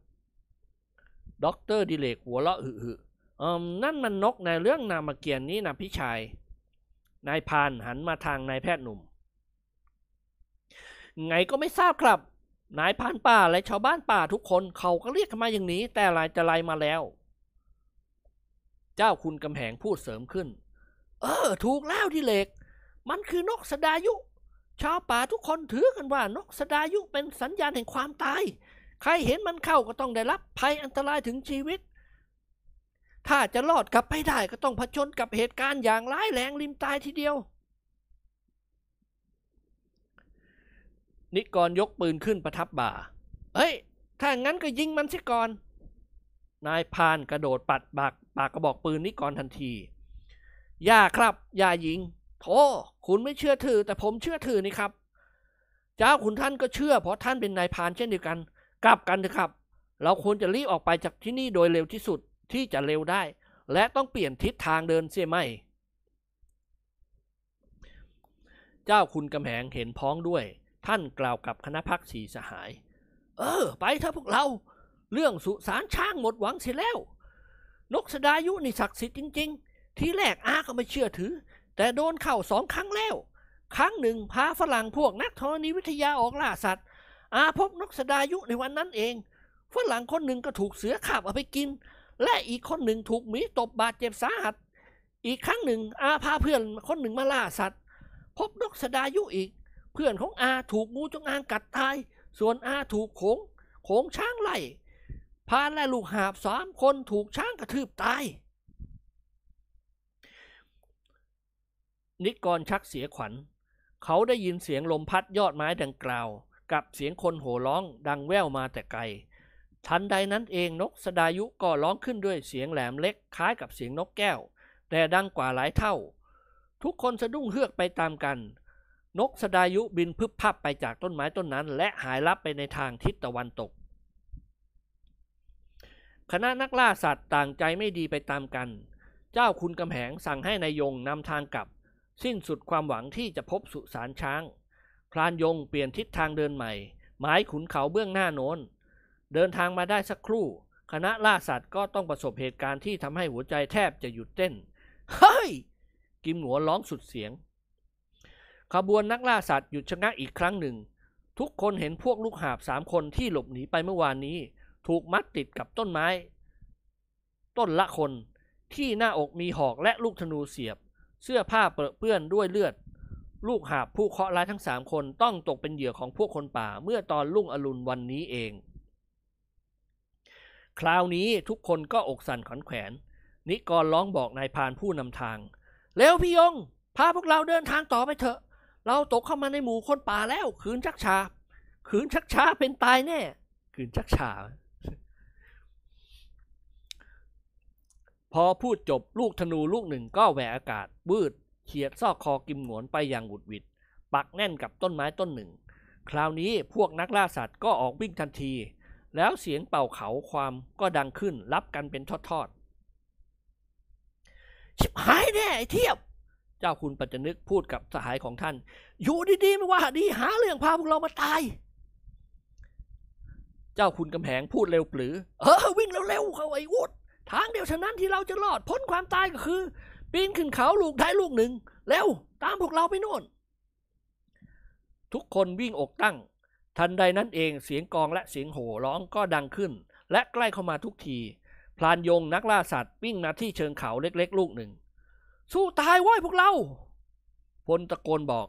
ด็อกเตอร์ดิเรกหัวเราะหึหึ อืมนั่นมันนกในเรื่องรามเกียรติ์นี่นะพี่ชาย นายพรานหันมาทางนายแพทย์หนุ่ม ไงก็ไม่ทราบครับ นายพานป่าและชาวบ้านป่าทุกคนเขาก็เรียกกันมาอย่างนี้ แต่ลายจะลายมาแล้ว เจ้าคุณกำแหงพูดเสริมขึ้น เออ ถูกแล้วดิเล็ก มันคือนกสดายุ ชาวป่าทุกคนถือกันว่านกสดายุเป็นสัญญาณแห่งความตาย ใครเห็นมันเข้าก็ต้องได้รับภัยอันตรายถึงชีวิต ถ้าจะรอดกลับไปได้ก็ต้องผจญกับเหตุการณ์อย่างร้ายแรงริมตายทีเดียว นิกรยกปืนขึ้นประทับบ่าเอ้ย ถ้างั้นก็ยิงมันสิก่อน นายพานกระโดดปัดปากปากกระบอกปืนนิกรทันที อย่าครับ อย่ายิงโธ่คุณไม่เชื่อถือ แต่ผมเชื่อถือนี่ครับ เจ้าคุณท่านก็เชื่อ เพราะท่านเป็นนายพานเช่นเดียวกัน กลับกันเถอะครับ เราควรจะรีบออกไปจากที่นี่โดยเร็วที่สุดที่จะเร็วได้ และต้องเปลี่ยนทิศทางเดินเสียไหม เจ้าคุณกำแหงเห็นพ้องด้วย ท่านกล่าวกับคณะพักสีสหาย เออ ไปเถอะพวกเรา เรื่องสุสานช้างหมดหวังเสียแล้ว นกสดายุนี่ศักดิ์สิทธิ์จริง ๆ ทีแรกอาก็ไม่เชื่อถือ แต่โดนเข่าสองครั้งแล้ว ครั้งหนึ่งพาฝรั่งพวกนักธรณีวิทยาออกล่าสัตว์ อาพบนกสดายุในวันนั้นเอง ฝรั่งคนหนึ่งก็ถูกเสือขาบเอาไปกิน และอีกคนหนึ่งถูกหมีตบบาดเจ็บสาหัส อีกครั้งหนึ่งอาพาเพื่อนคนหนึ่งมาล่าสัตว์ พบนกสดายุอีก เพื่อนของอาถูกงูจงอางกัดตาย ส่วนอาถูกโขงโขงช้างไล่พานและลูกหาบสามคนถูกช้างกระทืบตาย นิกรชักเสียขวัญ เขาได้ยินเสียงลมพัดยอดไม้ดังกล่าว กับเสียงคนโห่ร้องดังแว่วมาแต่ไกล ทันใดนั้นเองนกสดายุก็ร้องขึ้นด้วยเสียงแหลมเล็กคล้ายกับเสียงนกแก้ว แต่ดังกว่าหลายเท่า ทุกคนสะดุ้งเฮือกไปตามกัน นกสดายุบินพึบพับไปจากต้นไม้ต้นนั้น และหายลับไปในทางทิศตะวันตก คณะนักล่าสัตว์ต่างใจไม่ดีไปตามกัน เจ้าคุณกำแหงสั่งให้นายยงนำทางกลับ สิ้นสุดความหวังที่จะพบสุสานช้าง พรานยงเปลี่ยนทิศทางเดินใหม่ หมายขุนเขาเบื้องหน้าโน้น เดินทางมาได้สักครู่ คณะล่าสัตว์ก็ต้องประสบเหตุการณ์ที่ทำให้หัวใจแทบจะหยุดเต้น เฮ้ย กิมหัวร้องสุดเสียง ขบวนนักล่าสัตว์หยุดชะงักอีกครั้งหนึ่ง ทุกคนเห็นพวกลูกหาบสามคนที่หลบหนีไปเมื่อวานนี้ ถูกมัดติดกับต้นไม้ ต้นละคน ที่หน้าอกมีหอกและลูกธนูเสียบ เสื้อผ้าเปรอะเปื้อนด้วยเลือด ลูกหาบผู้เคาะร้ายทั้งสามคนต้องตกเป็นเหยื่อของพวกคนป่าเมื่อตอนรุ่งอรุณวันนี้เอง คราวนี้ทุกคนก็อกสั่นขวัญแขวน นิกรร้องบอกนายพานผู้นำทางเร็วพี่ยง พาพวกเราเดินทางต่อไปเถอะ เราตกเข้ามาในหมู่คนป่าแล้วขืนชักชาขืนชักช้าเป็นตายแน่ขืนชักช้าพอพูดจบลูกธนูลูกหนึ่งก็แหวกอากาศวืดเฉียดซอกคอกิมหงวนไปอย่างหวุดหวิด ปักแน่นกับต้นไม้ต้นหนึ่ง คราวนี้พวกนักล่าสัตว์ก็ออกวิ่งทันที แล้วเสียงเป่าเขาความก็ดังขึ้นรับกันเป็นทอดๆชิบหายแน่ไอ้เทียบ เจ้าคุณปัจจนึกพูดกับสหายของท่าน อยู่ดีๆไม่ว่าดีหาเรื่องพาพวกเรามาตาย เจ้าคุณกำแหงพูดเร็วปรือ เออวิ่งเร็วๆเขาไอ้วุฒทางเดียวเท่านั้นที่เราจะรอดพ้นความตายก็คือ ปีนขึ้นเขาลูกได้ลูกหนึ่งเร็วตามพวกเราไปโน่น ทุกคนวิ่งอกตั้ง ทันใดนั้นเองเสียงกองและเสียงโห่ร้องก็ดังขึ้น และใกล้เข้ามาทุกที พลานยงนักล่าสัตว์วิ่งมาที่เชิงเขาเล็กๆ ลูกหนึ่ง สู้ตายว้ยพวกเราพลตะโกนบอก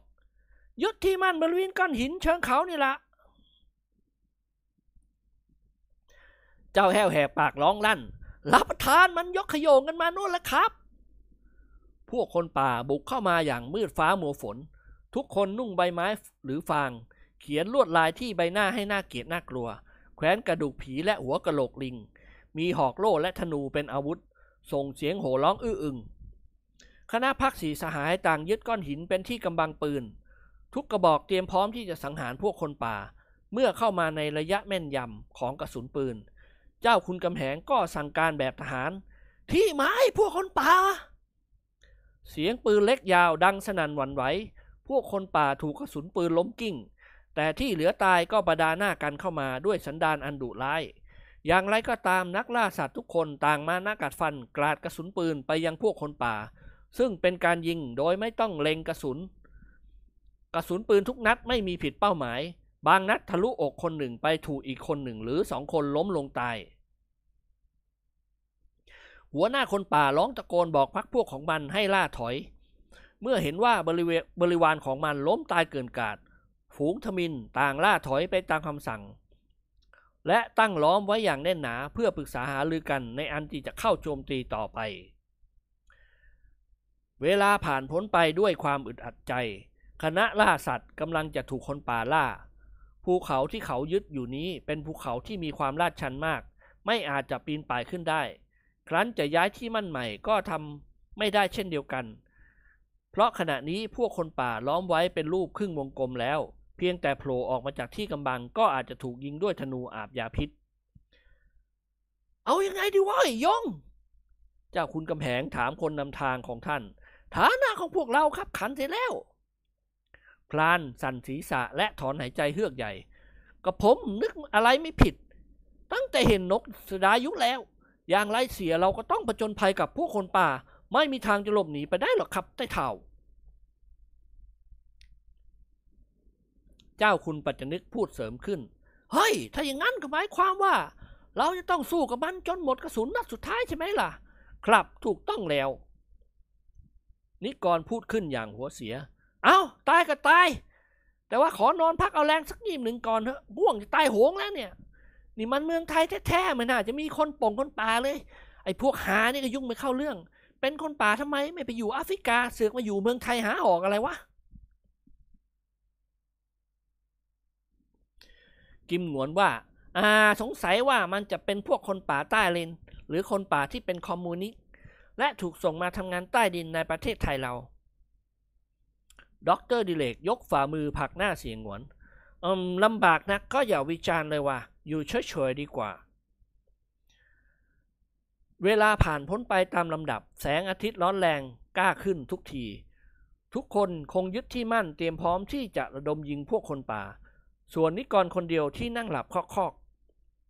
ยึดที่มั่นบริเวณก้อนหินเชิงเขานี่ละเจ้าแห้วแหกปากร้องลั่น รับประทานมันยกขยงกันมาโน่นแล้วครับ พวกคนป่าบุกเข้ามาอย่างมืดฟ้ามัวฝน ทุกคนนุ่งใบไม้หรือฟาง เขียนลวดลายที่ใบหน้าให้หน้าเกลียดน่ากลัว แขวนกระดูกผีและหัวกระโหลกลิง มีหอกโล่และธนูเป็นอาวุธ ส่งเสียงโห่ร้องอื้ออึง คณะพักสีสหายต่างยึดก้อนหินเป็นที่กำบังปืน ทุกกระบอกเตรียมพร้อมที่จะสังหารพวกคนป่า เมื่อเข้ามาในระยะแม่นยำของกระสุนปืน เจ้าคุณกำแหงก็สั่งการแบบทหาร ที่ไม้พวกคนป่า เสียงปืนเล็กยาวดังสนั่นหวั่นไหว พวกคนป่าถูกกระสุนปืนล้มกิ้ง แต่ที่เหลือตายก็ประดาหน้ากันเข้ามาด้วยสันดานอันดุร้าย อย่างไรก็ตามนักล่าสัตว์ทุกคนต่างมาหน้ากัดฟันกราดกระสุนปืนไปยังพวกคนป่า ซึ่งเป็นการยิงโดยไม่ต้องเล็งกระสุน กระสุนปืนทุกนัดไม่มีผิดเป้าหมาย บางนัดทะลุอกคนหนึ่งไปถูกอีกคนหนึ่งหรือสองคนล้มลงตาย หัวหน้าคนป่าร้องตะโกนบอกพักพวกของมันให้ล่าถอย เมื่อเห็นว่าบริเวณบริวารของมันล้มตายเกินกาดฝูงทมินต่างล่าถอยไปตามคำสั่ง และตั้งล้อมไว้อย่างแน่นหนาเพื่อปรึกษาหารือกันในอันที่จะเข้าโจมตีต่อไป เวลาผ่านพ้นไปด้วยความอึดอัดใจ คณะล่าสัตว์กำลังจะถูกคนป่าล่า ภูเขาที่เขายึดอยู่นี้เป็นภูเขาที่มีความลาดชันมาก ไม่อาจจะปีนป่ายขึ้นได้ ครั้นจะย้ายที่มั่นใหม่ก็ทำไม่ได้เช่นเดียวกัน เพราะขณะนี้พวกคนป่าล้อมไว้เป็นรูปครึ่งวงกลมแล้ว เพียงแต่โผล่ออกมาจากที่กำบังก็อาจจะถูกยิงด้วยธนูอาบยาพิษ เอายังไงดีวะยงเจ้าคุณกำแหงถามคนนำทางของท่าน ฐานะของพวกเราครับขันเสร็จแล้ว พลานสั่นศีรษะและถอนหายใจเฮือกใหญ่ก็ผมนึกอะไรไม่ผิด ตั้งแต่เห็นนกสดายุแล้ว อย่างไรเสียเราก็ต้องประจนภัยกับพวกคนป่า ไม่มีทางจะหลบหนีไปได้หรอกครับใต้เท่าเจ้าคุณปัจจนึกพูดเสริมขึ้น เฮ้ย ถ้าอย่างนั้นก็หมายความว่า เราจะต้องสู้กับมันจนหมดกระสุนนัดสุดท้ายใช่ไหมล่ะ ครับถูกต้องแล้ว นิกรพูดขึ้นอย่างหัวเสีย เอาตายก็ตาย แต่ว่าขอนอนพักเอาแรงสักนิดหนึ่งก่อนเถอะง่วงจะตายโหงแล้วเนี่ย นี่มันเมืองไทยแท้ๆไม่น่าจะมีคนป่งคนป่าเลย ไอ้พวกหานี่ก็ยุ่งไม่เข้าเรื่อง เป็นคนป่าทำไมไม่ไปอยู่แอฟริกาเสือกมาอยู่เมืองไทยหาออกอะไรวะ กิมหงวนว่า อ่า สงสัยว่ามันจะเป็นพวกคนป่าใต้เลนหรือคนป่าที่เป็นคอมมูนิสต์ และถูกส่งมาทำงานใต้ดินในประเทศไทยเราด็อกเตอร์ดิเรกยกฝ่ามือผลักหน้าเสี่ยหงวนอืมลำบากนะก็อย่าวิจารณ์เลยวะอยู่เฉยๆดีกว่า เวลาผ่านพ้นไปตามลำดับ แสงอาทิตย์ร้อนแรงกล้าขึ้นทุกที ทุกคนคงยึดที่มั่นเตรียมพร้อมที่จะระดมยิงพวกคนป่า ส่วนนิกรคนเดียวที่นั่งหลับคอก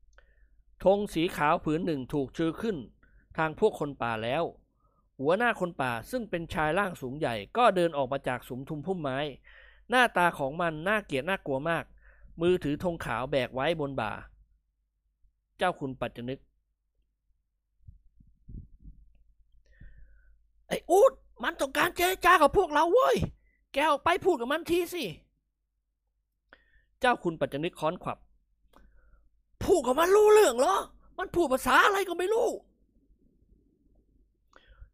ๆธงสีขาวผืนหนึ่งถูกชือขึ้น ทางพวกคนป่าแล้ว หัวหน้าคนป่าซึ่งเป็นชายร่างสูงใหญ่ก็เดินออกมาจากสุมทุมพุ่มไม้ หน้าตาของมันน่าเกลียดน่ากลัวมาก มือถือธงขาวแบกไว้บนบ่า เจ้าคุณปัจจนึก ไอ้อูดมันต้องการเจรจากับพวกเราเว้ย แกออกไปพูดกับมันทีสิ เจ้าคุณปัจจนึกค้อนขวับ พูดกับมันรู้เรื่องเหรอ มันพูดภาษาอะไรก็ไม่รู้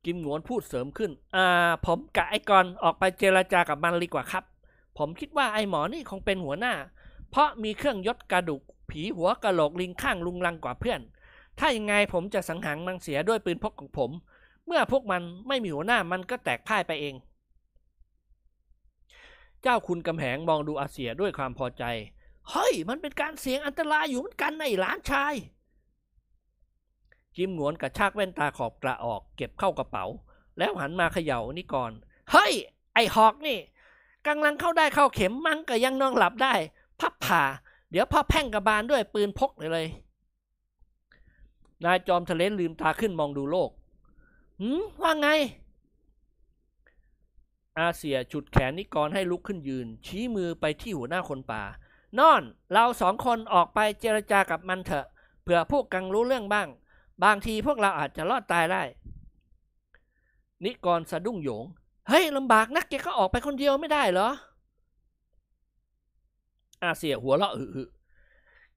กิมหงวนพูดเสริมขึ้น อ่า ผมกับไอ้กรออกไปเจรจากับมันดีกว่าครับ ผมคิดว่าไอ้หมอนี่คงเป็นหัวหน้า เพราะมีเครื่องยศกระดูกผีหัวกระโหลกลิงข้างลุงลังกว่าเพื่อน ถ้ายังไงผมจะสังหารมังเสียด้วยปืนพกของผม เมื่อพวกมันไม่มีหัวหน้ามันก็แตกพ่ายไปเอง เจ้าคุณกำแหงมองดูอาเสียด้วยความพอใจ เฮ้ย มันเป็นการเสี่ยงอันตรายอยู่เหมือนกันในะไอ้หลานชาย จิมหงวนกระชากแว่นตาขอบกระออกเก็บเข้ากระเป๋า แล้วหันมาเขย่านี่ก่อนเฮ้ย ไอหอกนี่กำลังเข้าได้เข้าเข็มมั้งก็ยังนอนหลับได้ พับผ่า เดี๋ยวพ่อแพ่งกระบาลด้วยปืนพกเลยเลย นายจอมทะเลนลืมตาขึ้นมองดูโลกหืมว่าไง อาเซียฉุดแขนนิกรให้ลุกขึ้นยืน ชี้มือไปที่หัวหน้าคนป่านอน เราสองคนออกไปเจรจากับมันเถอะเผื่อพวกกังรู้เรื่องบ้าง บางทีพวกเราอาจจะรอดตายได้ นิกรสะดุ้งโหยง เฮ้ยลำบากนักแกก็ออกไปคนเดียวไม่ได้เหรอ อาเซียหัวเราะอึอึ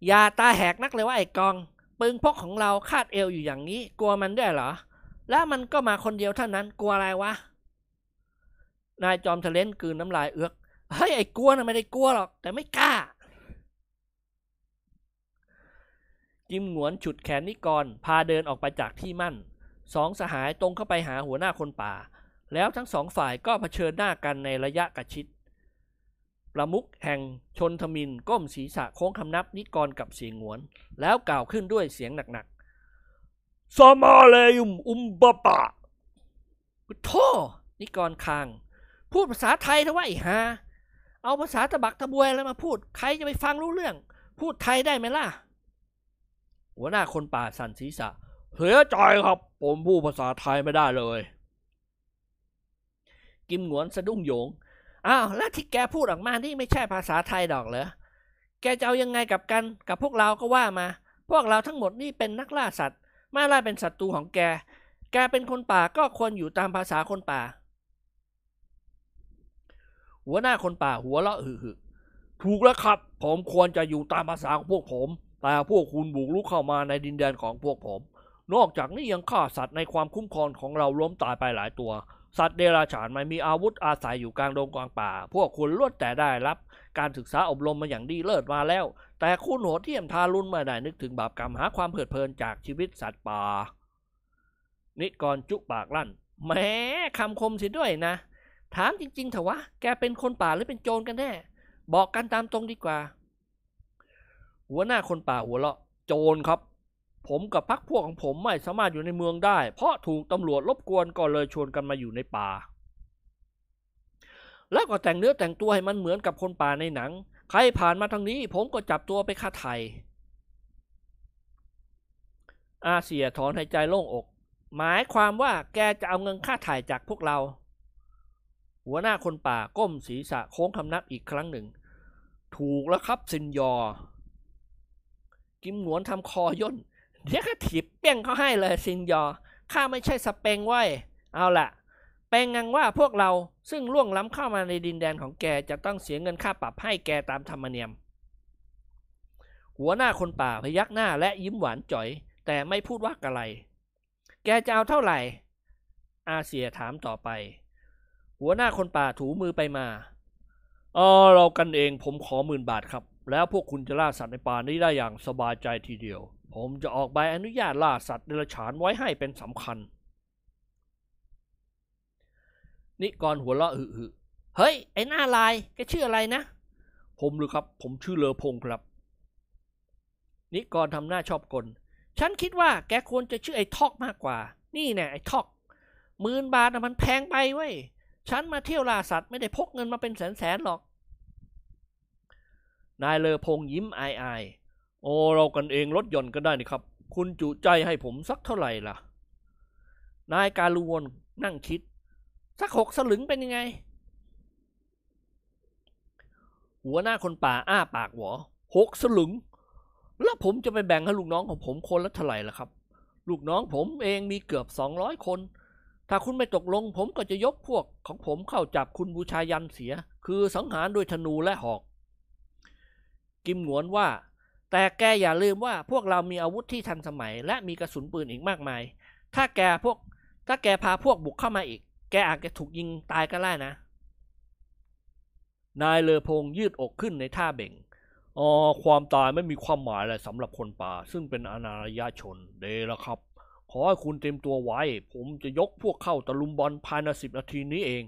อย่าตาแหกนักเลยว่าไอ้กอง ปืนพกของเราคาดเอวอยู่อย่างนี้ กลัวมันได้เหรอ แล้วมันก็มาคนเดียวเท่านั้น กลัวอะไรวะ นายจอมทะเลนกืนน้ำลายเอือก เฮ้ยไอ้กลัวนะไม่ได้กลัวหรอก แต่ไม่กล้า จิมหงวนฉุดแขนนิกร พาเดินออกไปจากที่มั่น สองสหายตรงเข้าไปหาหัวหน้าคนป่า แล้วทั้งสองฝ่ายก็เผชิญหน้ากันในระยะกระชิด ประมุขแห่งชนทมินก้มศีรษะโค้งคำนับนิกรกับเสียงหวน แล้วกล่าวขึ้นด้วยเสียงหนักๆสมาเลยุมอุมบะปะโธ่นิกรคาง พูดภาษาไทยเถอะว่าไอ้ฮาเอาภาษาตะบักตะบวยอะไรมาพูด ใครจะไปฟังรู้เรื่อง พูดไทยได้ไหมล่ะ หัวหน้าคนป่าสั่นศีรษะ เสียใจครับ ผมพูดภาษาไทยไม่ได้เลย กิมหงวนสะดุ้งโหยง อ้าว แล้วที่แกพูดออกมานี่ไม่ใช่ภาษาไทยดอกเหรอ แกจะเอายังไงกับกัน กับพวกเราก็ว่ามา พวกเราทั้งหมดนี่เป็นนักล่าสัตว์ มาล่าเป็นศัตรูของแก แกเป็นคนป่าก็ควรอยู่ตามภาษาคนป่า หัวหน้าคนป่าหัวเราะหึหึถูกแล้วครับ ผมควรจะอยู่ตามภาษาของพวกผม แต่พวกคุณบุกรุกเข้ามาในดินแดนของพวกผม นอกจากนี้ยังฆ่าสัตว์ในความคุ้มครองของเราล้มตายไปหลายตัว สัตว์เดรัจฉานไม่มีอาวุธอาศัยอยู่กลางดงกลางป่า พวกคุณล้วนแต่ได้รับ การศึกษาอบรมมาอย่างดีเลิศมาแล้ว แต่คุณโหดเที่ยมทารุณไม่ได้นึกถึงบาปกรรมหาความเพลิดเพลินจากชีวิตสัตว์ป่า นิกรจุปากลั่นแหม้คำคมเสียด้วยนะ ถามจริงๆเถอะวะ แกเป็นคนป่าหรือเป็นโจรกันแน่ บอกกันตามตรงดีกว่า หัวหน้าคนป่าหัวเราะโจรครับ ผมกับพักพวกของผมไม่สามารถอยู่ในเมืองได้ เพราะถูกตำรวจรบกวนก็เลยชวนกันมาอยู่ในป่า แล้วก็แต่งเนื้อแต่งตัวให้มันเหมือนกับคนป่าในหนัง ใครผ่านมาทางนี้ ผมก็จับตัวไปฆ่าไทย อาเซียถอนหายใจโล่งอก หมายความว่าแกจะเอาเงินค่าถ่ายจากพวกเรา หัวหน้าคนป่าก้มศีรษะโค้งคำนับอีกครั้งหนึ่ง ถูกแล้วครับซินยอ กิมหนวนทำคอย่นเดี๋ยวก็ถีบเปี้ยงเขาให้เลยซินยอข้าไม่ใช่สเปงเว้เอาละแปลงงังว่าพวกเราซึ่งล่วงล้ำเข้ามาในดินแดนของแกจะต้องเสียเงินค่าปรับให้แกตามธรรมเนียม หัวหน้าคนป่าพยักหน้าและยิ้มหวานจ่อย แต่ไม่พูดว่าอะไร แกจะเอาเท่าไหร่ อาเซียถามต่อไป หัวหน้าคนป่าถูมือไปมาเออเรากันเองผมขอหมื่นบาทครับ แล้วพวกคุณจะล่าสัตว์ในป่านี้ได้อย่างสบายใจทีเดียว ผมจะออกใบอนุญาตล่าสัตว์เดรัจฉานไว้ให้เป็นสำคัญ นิกรหัวเราะหึเฮ้ย ไอ้หน้าลายแกชื่ออะไรนะ ผมหรือครับ ผมชื่อเลอพงครับ นิกรทำหน้าชอบกล ฉันคิดว่าแกควรจะชื่อไอ้ทอกมากกว่า นี่แน่ไอ้ทอกหมื่นบาทนะมันแพงไปเว้ย ฉันมาเที่ยวล่าสัตว์ไม่ได้พกเงินมาเป็นแสนๆหรอก นายเลอพงยิ้มอายๆโอ้เรากันเองลดหย่อนก็ได้นี่ครับ คุณจุใจให้ผมสักเท่าไหร่ล่ะ นายการุวนนั่งคิด สักหกสลึงเป็นยังไง หัวหน้าคนป่าอ้าปากหวอหกสลึง แล้วผมจะไปแบ่งให้ลูกน้องของผมคนละเท่าไหร่ล่ะครับ ลูกน้องผมเองมีเกือบสองร้อยคน ถ้าคุณไม่ตกลง ผมก็จะยกพวกของผมเข้าจับคุณบูชายันเสีย คือสังหารโดยธนูและหอก กิมหงวนว่า แต่แกอย่าลืมว่าพวกเรามีอาวุธที่ทันสมัย และมีกระสุนปืนอีกมากมาย ถ้าแกพวก ถ้าแกพาพวกบุกเข้ามาอีก แกอาจจะถูกยิงตายก็ได้นะ นายเลอพงยืดอกขึ้นในท่าเบ่งอ๋อความตายไม่มีความหมายอะไรสำหรับคนป่า ซึ่งเป็นอนารยชนเดละครับ ขอให้คุณเตรียมตัวไว้ ผมจะยกพวกเข้าตะลุมบอลภายในสิบนาทีนี้เอง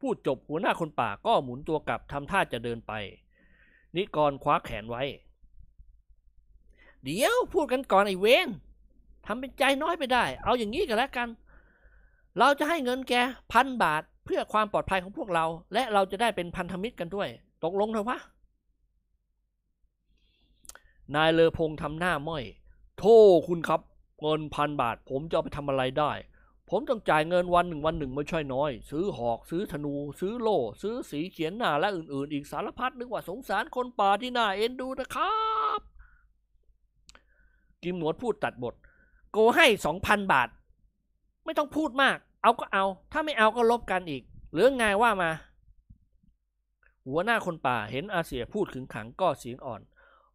พูดจบหัวหน้าคนป่าก็หมุนตัวกลับทำท่าจะเดินไป นิกรคว้าแขนไว้ เดี๋ยวพูดกันก่อนไอ้เวนทำเป็นใจน้อยไปได้ เอาอย่างนี้กันแล้วกัน เราจะให้เงินแกพันบาทเพื่อความปลอดภัยของพวกเรา และเราจะได้เป็นพันธมิตรกันด้วย ตกลงเถอะวะนายเลอพงทำหน้าม้อยโทษคุณครับ เงินพันบาทผมจะเอาไปทำอะไรได้ ผมต้องจ่ายเงินวันหนึ่งวันหนึ่งไม่ใช่น้อย ซื้อหอก ซื้อธนู ซื้อโล่ ซื้อสีเขียนหน้าและอื่น ๆ อีกสารพัดนึกว่าสงสารคนป่าที่น่าเอ็นดูนะครับ กิมหนวดพูดตัดบท โกให้สองพันบาท ไม่ต้องพูดมาก เอาก็เอา ถ้าไม่เอาก็ลบกันอีกหรือไงว่ามา หัวหน้าคนป่าเห็นอาเซียพูดขึงขังก็เสียงอ่อน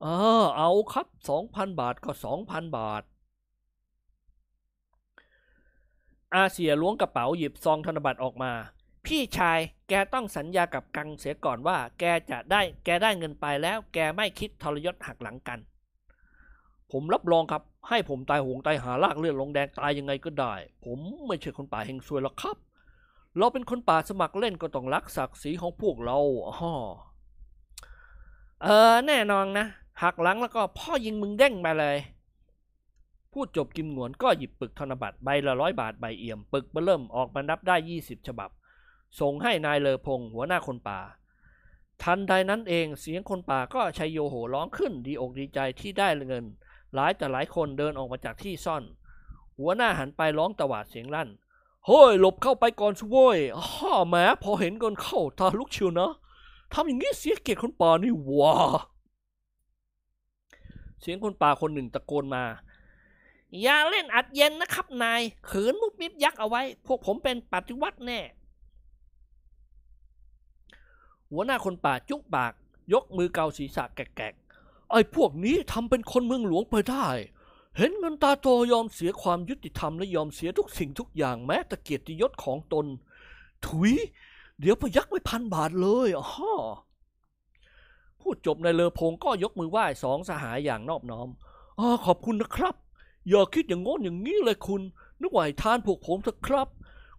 เออ เอาครับสองพันบาทก็สองพันบาท อาเซียล้วงกระเป๋าหยิบซองธนบัตรออกมา พี่ชายแกต้องสัญญากับกังเสียก่อนว่า แกจะได้แกได้เงินไปแล้ว แกไม่คิดทรยศหักหลังกัน ผมรับรองครับ ให้ผมตายหงตายหาลากเลือดลงแดงตายยังไงก็ได้ ผมไม่ใช่คนป่าเฮงซวยหรอกครับ เราเป็นคนป่าสมัครเล่นก็ต้องรักศักดิ์ศรีของพวกเราอ้อเออแน่นอนนะหักหลังแล้วก็พ่อยิงมึงเด้งไปเลย พูดจบกิมหงวนก็หยิบปึกธนบัตรใบละร้อยบาทใบเอี่ยมปึกเบอเริ่มออกมานับได้ยี่สิบฉบับ ส่งให้นายเลอพงหัวหน้าคนป่า ทันใดนั้นเองเสียงคนป่าก็ชัยโยโห่ร้องขึ้นดีอกดีใจที่ได้เงิน หลายแต่หลายคนเดินออกมาจากที่ซ่อน หัวหน้าหันไปร้องตวาดเสียงลั่นเฮ้ยหลบเข้าไปก่อนสิเว้ยฮ่าแหมพอเห็นกันเข้าตาลุกเชียวนะทำอย่างนี้เสียเกียรติคนป่านี่ว้าเสียงคนป่าคนหนึ่งตะโกนมา อย่าเล่นอัดเย็นนะครับนายขืนมุบมิบยักษ์เอาไว้ พวกผมเป็นปฏิวัติแน่ หัวหน้าคนป่าจุกปาก ยกมือเกาศีรษะแกกไอ้พวกนี้ทำเป็นคนเมืองหลวงไปได้ เห็นเงินตาโตยอมเสียความยุติธรรมและยอมเสียทุกสิ่งทุกอย่างแม้แต่เกียรติยศของตน ถุย เดี๋ยวพยักไว้พันบาทเลยอ้อพูดจบในายเลอพงก็ยกมือไหว้สองสหายอย่างนอบน้อมอ่าขอบคุณนะครับ อย่าคิดอย่างงน้นอย่างนี้เลยคุณ นึกว่าให้ทานพวกผมเถอะครับ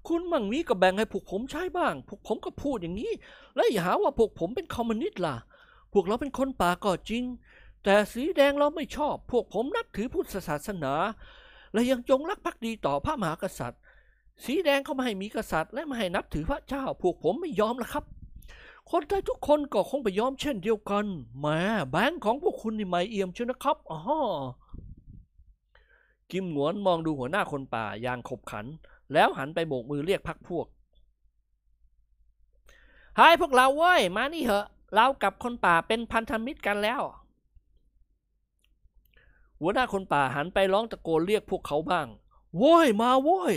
คุณมั่งมีก็แบ่งให้พวกผมใช้บ้าง พวกผมก็พูดอย่างนี้ และอย่าหาว่าพวกผมเป็นคอมมิวนิสต์ล่ะ พวกเราเป็นคนป่าก็จริง แต่สีแดงเราไม่ชอบ พวกผมนับถือพุทธศาสนา และยังจงรักภักดีต่อพระมหากษัตริย์ สีแดงเขาไม่ให้มีกษัตริย์และไม่ให้นับถือพระเจ้า พวกผมไม่ยอมละครับคนไทยทุกคนก็คงไปยอมเช่นเดียวกันแหมแบงค์ของพวกคุณนี่ไม่เอี่ยมเชียวนะครับอ๋อ กิมหงวนมองดูหัวหน้าคนป่าอย่างขบขัน แล้วหันไปโบกมือเรียกพักพวกให้พวกเราเว้ย มานี่เหอะ เรากับคนป่าเป็นพันธมิตรกันแล้ว หัวหน้าคนป่าหันไปร้องตะโกนเรียกพวกเขาบ้าง โว้ย มาโว้ย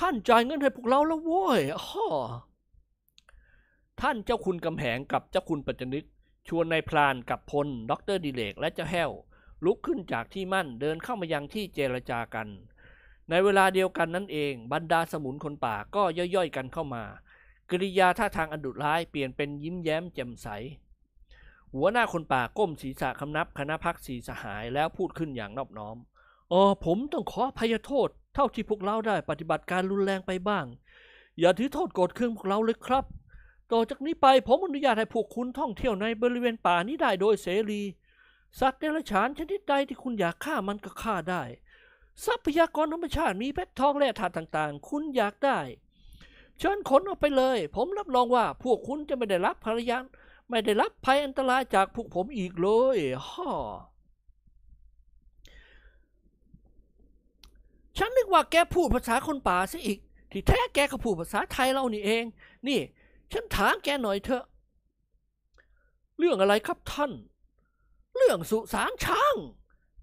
ท่านจ่ายเงินให้พวกเราแล้วโว้ยอ้อท่านเจ้าคุณกำแหงกับเจ้าคุณปัจจนึก ชวนนายพรานกับพลด็อกเตอร์ดิเรกและเจ้าแห้ว ลุกขึ้นจากที่มั่นเดินเข้ามายังที่เจรจากัน ในเวลาเดียวกันนั่นเอง บรรดาสมุนคนป่าก็ย่อยๆกันเข้ามากริยาท่าทางอันดุร้ายเปลี่ยนเป็นยิ้มแย้มแจ่มใส หัวหน้าคนป่าก้มศีรษะคำนับคณะพักสีสหายแล้วพูดขึ้นอย่างนอบน้อมเออผมต้องขออภัยโทษ เท่าที่พวกเราได้ปฏิบัติการรุนแรงไปบ้าง อย่าถือโทษโกรธเคืองพวกเราเลยครับ ต่อจากนี้ไปผมอนุญาตให้พวกคุณท่องเที่ยวในบริเวณป่านี้ได้โดยเสรี สัตว์เดรัจฉานชนิดใดที่คุณอยากฆ่ามันก็ฆ่าได้ ทรัพยากรธรรมชาติมีเพชรทองและธาตุต่างๆ คุณอยากได้ เชิญขนออกไปเลย ผมรับรองว่าพวกคุณจะไม่ได้รับภรรยาไม่ได้รับภัยอันตรายจากพวกผมอีกเลยฮ่อฉันนึกว่าแกพูดภาษาคนป่าซะอีก ที่แท้แกก็พูดภาษาไทยเรานี่เอง นี่ ฉันถามแกหน่อยเถอะ เรื่องอะไรครับท่าน เรื่องสุสานช้าง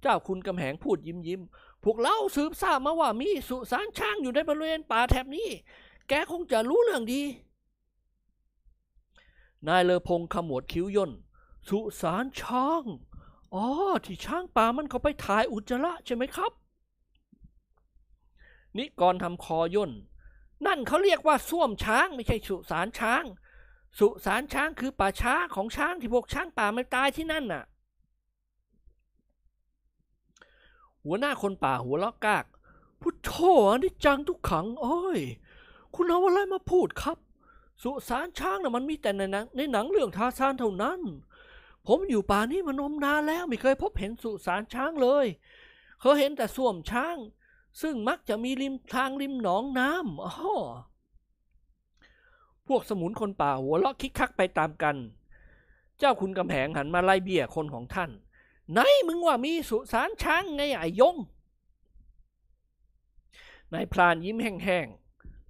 เจ้าคุณกำแหงพูดยิ้มยิ้มพวกเราสืบทราบมาว่ามีสุสานช้างอยู่ในบริเวณป่าแถบนี้ แกคงจะรู้เรื่องดี นายเลอพงขมวดคิ้วย่น สุสานช้าง อ๋อ ที่ช้างป่ามันเขาไปถ่ายอุจจาระใช่ไหมครับ นิกรทำคอย่น นั่นเขาเรียกว่าส้วมช้างไม่ใช่สุสานช้าง สุสานช้างคือป่าช้าของช้างที่พวกช้างป่ามันตายที่นั่นน่ะ หัวหน้าคนป่าหัวล้อกากพุทโธอันิจจังทุกขังโอ้ยคุณเอาอะไรมาพูดครับ สุสานช้างน่ะมันมีแต่ในหนังในหนังเรื่องทาซานเท่านั้น ผมอยู่ป่านี้มานมนานแล้วไม่เคยพบเห็นสุสานช้างเลย เคยเห็นแต่ส้วมช้าง ซึ่งมักจะมีริมทางริมหนองน้ำอ๋อพวกสมุนคนป่าหัวเราะคิกคักไปตามกัน เจ้าคุณกำแหงหันมาไล่เบี้ยคนของท่าน ไหนมึงว่ามีสุสานช้างไงไอ้ยงนายพรานยิ้มแห้ง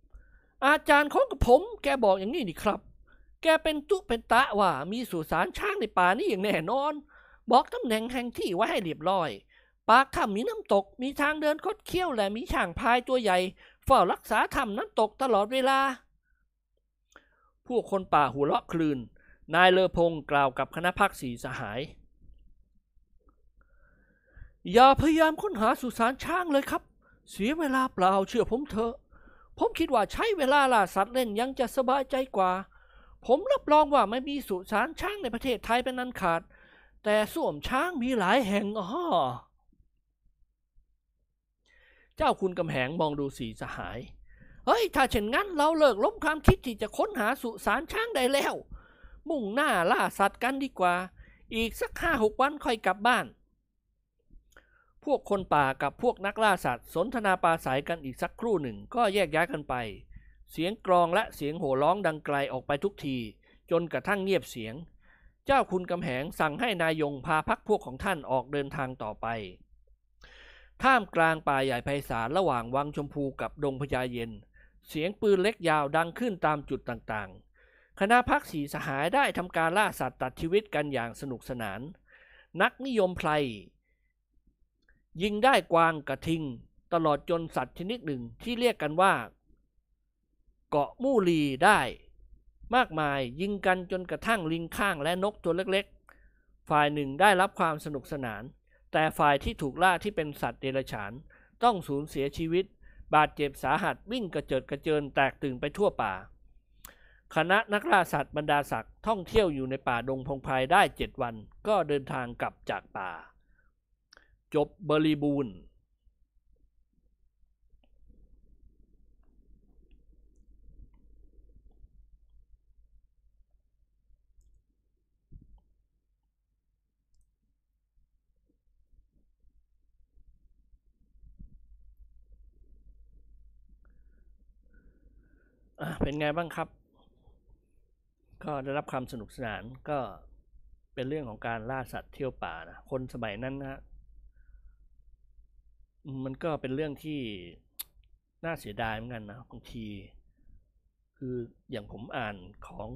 ๆ อาจารย์ของกับผม แกบอกอย่างนี้นี่ครับ แกเป็นตุเป็นตะว่ามีสุสานช้างในป่านี้อย่างแน่นอน บอกตำแหน่งแห่งที่ไว้ให้เรียบร้อย ปากถ้ำมีน้ำตก มีทางเดินคดเคี้ยวและมีช่างพายตัวใหญ่เฝ้ารักษาถ้ำน้ำตกตลอดเวลา ผู้คนป่าหัวเราะคลืน นายเลอพงกล่าวกับคณะพักสีสหาย อย่าพยายามค้นหาสุสานช้างเลยครับ เสียเวลาเปล่าเชื่อผมเถอะ ผมคิดว่าใช้เวลาล่าสัตว์เล่นยังจะสบายใจกว่า ผมรับรองว่าไม่มีสุสานช้างในประเทศไทยเป็นนันขาด แต่ส้วมช้างมีหลายแห่งอ้อเจ้าคุณกำแหงมองดูสีสหาย เฮ้ย ถ้าเช่นงั้นเราเลิกล้มความคิดที่จะค้นหาสุสานช้างได้แล้ว มุ่งหน้าล่าสัตว์กันดีกว่า อีกสักห้าหกวันค่อยกลับบ้าน พวกคนป่ากับพวกนักล่าสัตว์ สนทนาปราศัยกันอีกสักครู่หนึ่งก็แยกย้ายกันไป เสียงกรองและเสียงโห่ร้องดังไกลออกไปทุกที จนกระทั่งเงียบเสียง เจ้าคุณกำแหงสั่งให้นายยงพาพักพวกของท่านออกเดินทางต่อไป ท่ามกลางป่าใหญ่ไพศาลระหว่างวังชมพูกับดงพญาเย็น เสียงปืนเล็กยาวดังขึ้นตามจุดต่างๆ คณะพักสีสหายได้ทำการล่าสัตว์ตัดชีวิตกันอย่างสนุกสนาน นักนิยมไพร ยิงได้กวางกระทิง ตลอดจนสัตว์ชนิดหนึ่งที่เรียกกันว่า เกาะมู่ลีได้ มากมายยิงกันจนกระทั่งลิงข้างและนกตัวเล็กๆ ฝ่ายหนึ่งได้รับความสนุกสนาน แต่ฝ่ายที่ถูกล่าที่เป็นสัตว์เดรัจฉาน ต้องสูญเสียชีวิต บาดเจ็บสาหัสวิ่งกระเจิดกระเจินแตกตื่นไปทั่วป่า คณะนักล่าสัตว์บรรดาศักดิ์ท่องเที่ยวอยู่ในป่าดงพงไพรได้เจ็ดวัน ก็เดินทางกลับจากป่า จบบริบูรณ์อะเป็นไงบ้างครับ ก็ได้รับความสนุกสนานก็เป็นเรื่องของการล่าสัตว์เที่ยวป่านะ คนสมัยนั้นนะ มันก็เป็นเรื่องที่น่าเสียดายเหมือนกันนะบางที คืออย่างผมอ่านของ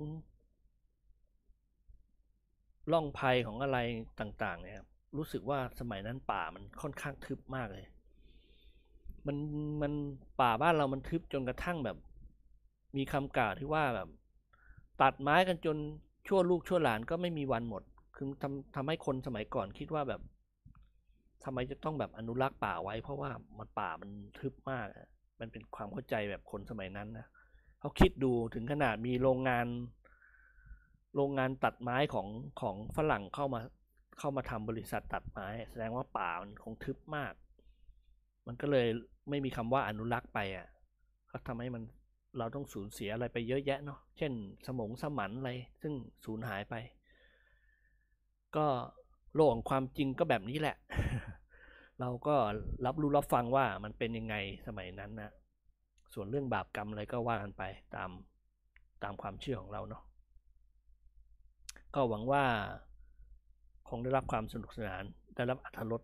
ล่องภัยของอะไรต่างๆ เนี่ยครับรู้สึกว่าสมัยนั้นป่ามันค่อนข้างทึบมากเลย มันมันป่าบ้านเรามันทึบจนกระทั่งแบบ มีคำกล่าวที่ว่าแบบ ตัดไม้กันจนชั่วลูกชั่วหลานก็ไม่มีวันหมด คือทำทำให้คนสมัยก่อนคิดว่าแบบ ทำไมจะต้องแบบอนุรักษ์ป่าไว้ เพราะว่ามันป่ามันทึบมากอะมันเป็นความเข้าใจแบบคนสมัยนั้นนะเขาคิดดูถึงขนาดมีโรงงาน โรงงานตัดไม้ของของฝรั่งเข้ามาเข้ามาทำบริษัทตัดไม้ แสดงว่าป่ามันคงทึบมาก มันก็เลยไม่มีคำว่าอนุรักษ์ไปอะก็ทำให้มันเราต้องสูญเสียอะไรไปเยอะแยะเนาะเช่น สมองสมันอะไรซึ่งสูญหายไป ก็ โลกของความจริงก็แบบนี้แหละ เราก็รับรู้รับฟังว่ามันเป็นยังไงสมัยนั้นนะส่วนเรื่องบาปกรรมอะไรก็ว่ากันไปตามตามความเชื่อของเราเนาะก็หวังว่าคงได้รับความสนุกสนานได้รับอรรถรส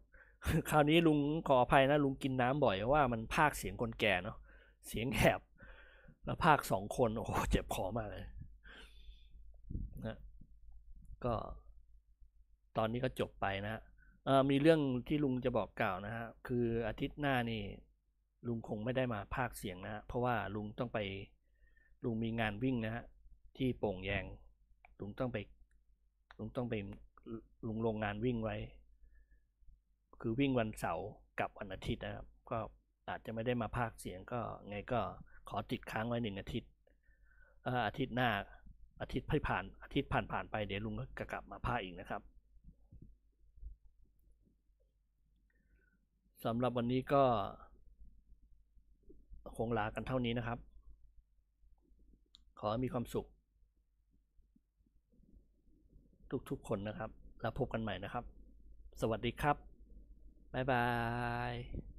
คราวนี้ลุงขออภัยนะลุงกินน้ำบ่อยเพราะว่ามันพากย์เสียงคนแก่เนาะเสียงแหบแล้วพากย์สองคนโอ้โหเจ็บคอมากเลยนะก็ ตอนนี้ก็จบไปนะฮะมีเรื่องที่ลุงจะบอกกล่าวนะฮะคืออาทิตย์หน้านี่ลุงคงไม่ได้มาพากเสียงนะฮะเพราะว่าลุงต้องไปลุงมีงานวิ่งนะฮะที่โป่งแยง ลุงต้องไป ลุงต้องไปลุงลงงานวิ่งไว้ คือวิ่งวันเสาร์กับวันอาทิตย์นะครับ ก็อาจจะไม่ได้มาพากเสียงก็ไงก็ขอติดค้างไว้หนึ่งอาทิตย์อาทิตย์หน้าอาทิตย์ผ่านอาทิตย์ผ่านผ่านไปเดี๋ยวลุงก็กลับมาพากอีกนะครับ สำหรับวันนี้ก็ คงลากันเท่านี้นะครับ ขอให้มีความสุข ทุกๆคนนะครับ แล้วพบกันใหม่นะครับ สวัสดีครับ บ๊ายบาย